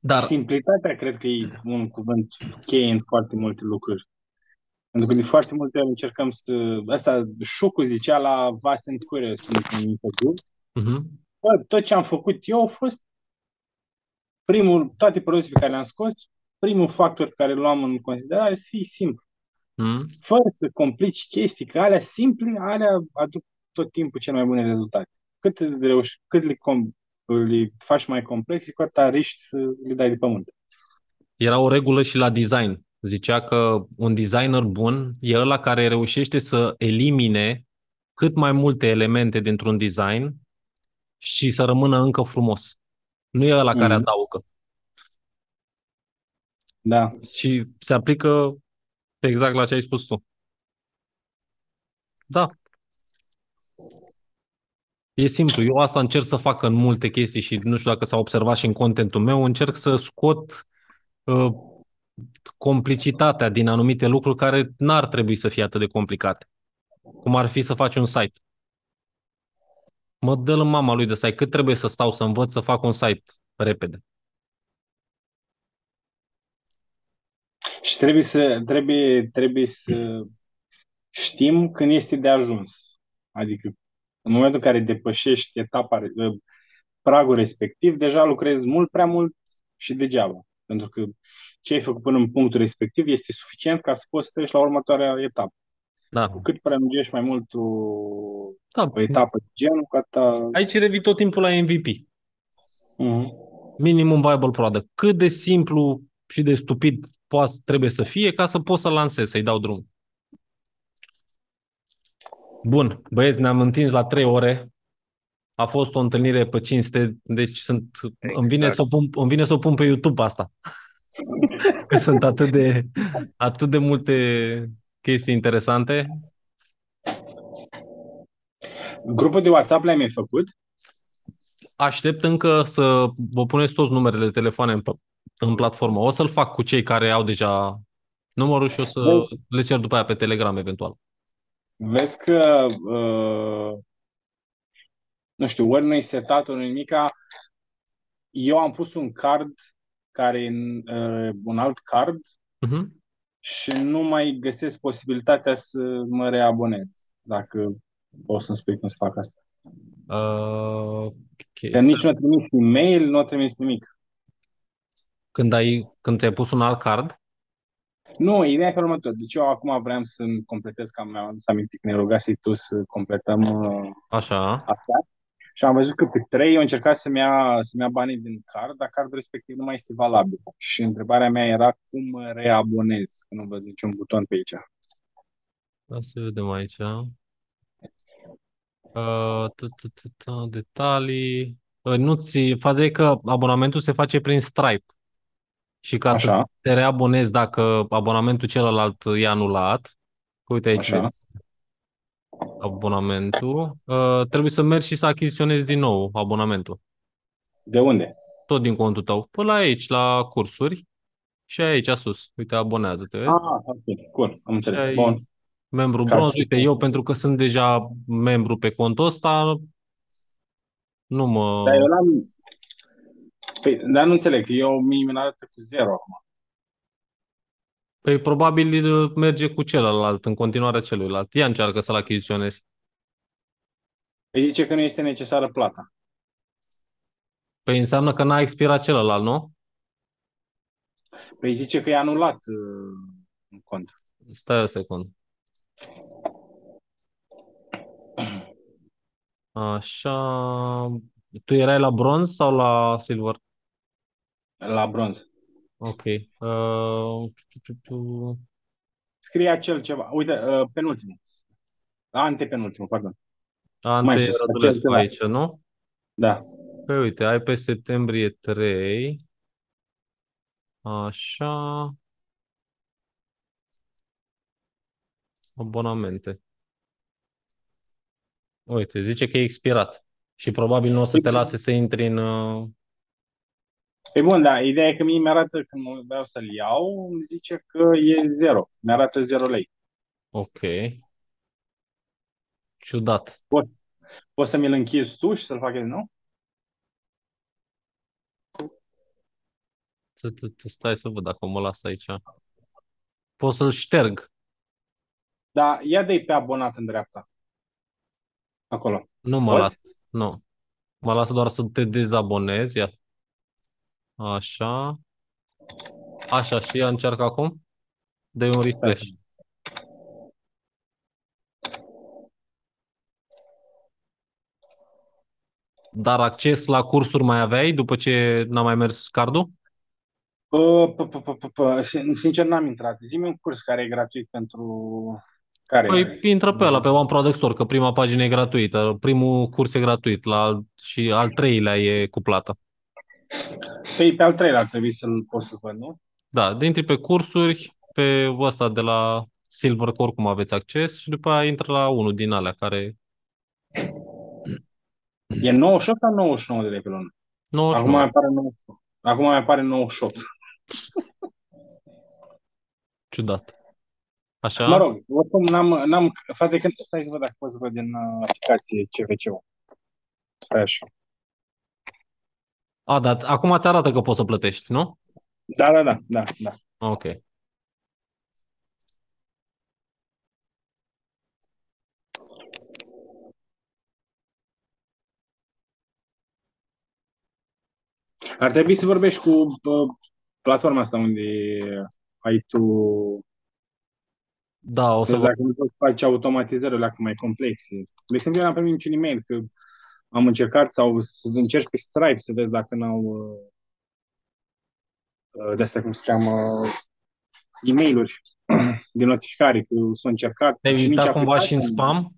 Dar... Simplitatea cred că e un cuvânt cheie în foarte multe lucruri. Pentru că de foarte multe ori încercăm să... Asta, Șucu zicea la Vast and Curious în interviu. Uh-huh. Bă, tot ce am făcut eu a fost primul, toate produsele pe care le-am scos, primul factor pe care îl luam în considerare, să fie simplu. Mm. Fără să complici chestii, că alea simple, alea aduc tot timpul cel mai bune rezultate. Cât, de reuși, cât le, com, le faci mai complexe, cu atât riști să le dai de pământ. Era o regulă și la design. Zicea că un designer bun e ăla care reușește să elimine cât mai multe elemente dintr-un design și să rămână încă frumos. Nu e ăla care Mhm. adaugă. Da. Și se aplică exact la ce ai spus tu. Da. E simplu. Eu asta încerc să fac în multe chestii și nu știu dacă s-a observat și în contentul meu, încerc să scot uh, complicitatea din anumite lucruri care n-ar trebui să fie atât de complicate. Cum ar fi să faci un site. Mă dă în mama lui de site. Cât trebuie să stau să învăț să fac un site repede? Și trebuie să, trebuie, trebuie să știm când este de ajuns. Adică în momentul în care depășești etapa, pragul respectiv, deja lucrezi mult prea mult și degeaba. Pentru că ce ai făcut până în punctul respectiv este suficient ca să poți să treci la următoarea etapă. Da. Cu cât prelungești mai mult o, da. o etapă de genul, cu atâta... Aici revii tot timpul la MVP. Mm-hmm. Minimum viable product. Cât de simplu și de stupid poate, trebuie să fie ca să pot să-l lansez, să-i dau drum. Bun, băieți, ne-am întins la 3 ore. A fost o întâlnire pe 500, deci sunt, exact. îmi, vine să o pun, îmi vine să o pun pe YouTube asta. Că sunt atât de, atât de multe chestii interesante. Grupul de WhatsApp l-ai mai făcut? Aștept încă să vă puneți toți numerele de telefoane în, în platformă. O să-l fac cu cei care au deja numărul și o să Vezi? le cer după aia pe Telegram eventual. Vezi că uh, nu știu, ori nu-i setat, ori nimica. Eu am pus un card care e uh, un alt card uh-huh. Și nu mai găsesc posibilitatea să mă reabonez. Dacă poți să-mi spui cum să fac asta. Uh, okay. Că nici nu a trimis e-mail, nu a trimis nimic. Când, ai, când ți-ai pus un alt card? Nu, ideea e felul următor. Deci eu acum vreau să-mi completez, că mi-am adus aminte că ne rugasei tu să completăm uh, Așa. asta. Și am văzut că pe trei eu încercat să-mi ia, să-mi ia banii din card, dar cardul respectiv nu mai este valabil. Și întrebarea mea era cum mă reabonez, că nu văd niciun buton pe aici. Da, să vedem aici. Uh, detalii. Nu-ți, faza e că abonamentul se face prin Stripe. Și ca Așa. să te reabonezi dacă abonamentul celălalt e anulat, uite aici Așa. Vezi abonamentul, uh, trebuie să mergi și să achiziționezi din nou abonamentul. De unde? Tot din contul tău. Până la aici, la cursuri și aici sus. Uite, abonează-te. Ah, ok, cool, am înțeles. ai Bun. Membru Ca bronz, să- uite, eu pentru că sunt deja membru pe contul ăsta, nu mă... Dar eu l-am... Păi, dar nu înțeleg, că eu mi mi arată cu zero acum. Păi probabil uh, merge cu celălalt, în continuarea celuilalt. Ia încearcă să-l achiziționezi. Păi zice că nu este necesară plata. Păi înseamnă că n-a expirat celălalt, nu? Păi zice că e anulat uh, în cont. Stai o secundă. Așa... Tu erai la bronz sau la silver? La bronz. Ok. Uh, tu, tu, tu. Scrie acel ceva. Uite, uh, penultimul. Antepenultimul, pardon. Mai Ante sus, Rădulescu acel ceva. aici, nu? Da. Păi uite, ai pe septembrie 3. Așa. Abonamente. Uite, zice că e expirat. Și probabil nu o să te lase să intri în... uh, E bun, da, ideea e că mie mi-arată, când mă vreau să-l iau, îmi zice că e zero. Mi-arată 0 lei. Ok. Ciudat. Poți, poți să mi-l închizi tu și să-l fac el, nu? Să- să- să- Stai să văd dacă mă las aici. Pot să-l șterg. Da, ia de pe abonat în dreapta. Acolo. Nu mă Poți? las. Nu. Mă lasă doar să te dezabonezi. Ia. Așa. Așa și ea încearcă acum. dă un refresh. Dar acces la cursuri mai aveai după ce n-a mai mers cardul? Uh, p- p- p- p- p- sin- Sincer, n-am intrat. Zi-mi un curs care e gratuit pentru... Care? Păi intră pe ăla, pe One Product Store, că prima pagină e gratuită, primul curs e gratuit la, și al treilea e cu plată. Păi pe al treilea ar trebui să-l pot să văd, nu? Da, de intri pe cursuri, pe ăsta de la Silver Core, cum aveți acces, și după aia intră la unul din alea care... E 98 sau 99 de lei pe lună? 99. Acum mai apare 98. Acum mai apare 98. Ciudat. Așa? Mă rog, oricum n-am, n-am faza e că stai să văd dacă pot să văd din uh, aplicație CVC-ul. Stai așa. A, dar acum ți arată că poți să plătești, nu? Da, da, da, da, da. Ok. Ar trebui să vorbești cu uh, platforma asta unde ai tu Da, o să să vezi vă... dacă nu poți face automatizările alea mai complexe. De exemplu, eu n-am primit niciun e-mail că am încercat sau să încerci pe Stripe să vezi dacă n-au uh, uh, de astea cum se cheamă e mail de notificare că s-a încercat Te-ai și nici uitat cumva aplicația și în nu- spam?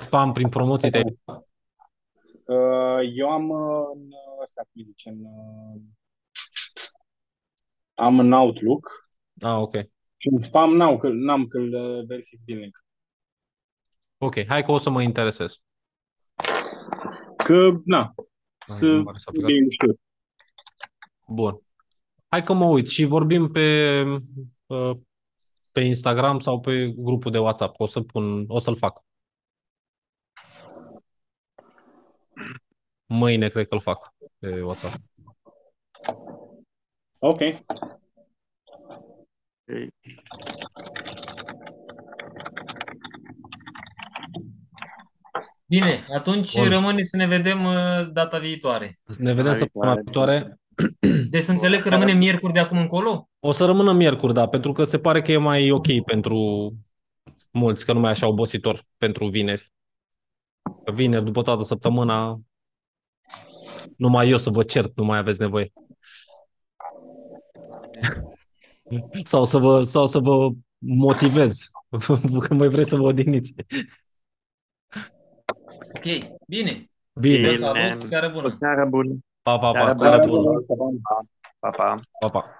Spam prin promoții te-ai uitat? Uh, eu am uh, în uh, ăsta, cum îi zice, în, uh, am în Outlook Ah, ok. și în spam n-am că n-am că-l uh, verific zilnic. Ok, hai că o să mă interesez. Că, na, să nu pare să aplicat. nu știu. Bun. Hai că mă uit și vorbim pe, uh, pe Instagram sau pe grupul de WhatsApp. O să pun, o să-l fac. Mâine cred că îl fac pe WhatsApp. Ok. Bine, atunci Bun. rămâne să ne vedem uh, data viitoare. Ne vedem Hai, săptămâna hai. viitoare. Deci să înțeleg că rămâne miercuri de acum încolo? O să rămână miercuri, da, pentru că se pare că e mai ok pentru mulți, că nu mai e așa obositor pentru vineri. Că vineri, după toată săptămâna, numai eu să vă cert, nu mai aveți nevoie. sau, să vă, sau să vă motivez, că mai vreți să vă odihniți. Ok, bine. Bine, Vă salut, seară bună. Seară bună. pa, pa, pa, Seară bună. Pa, pa. Pa, pa.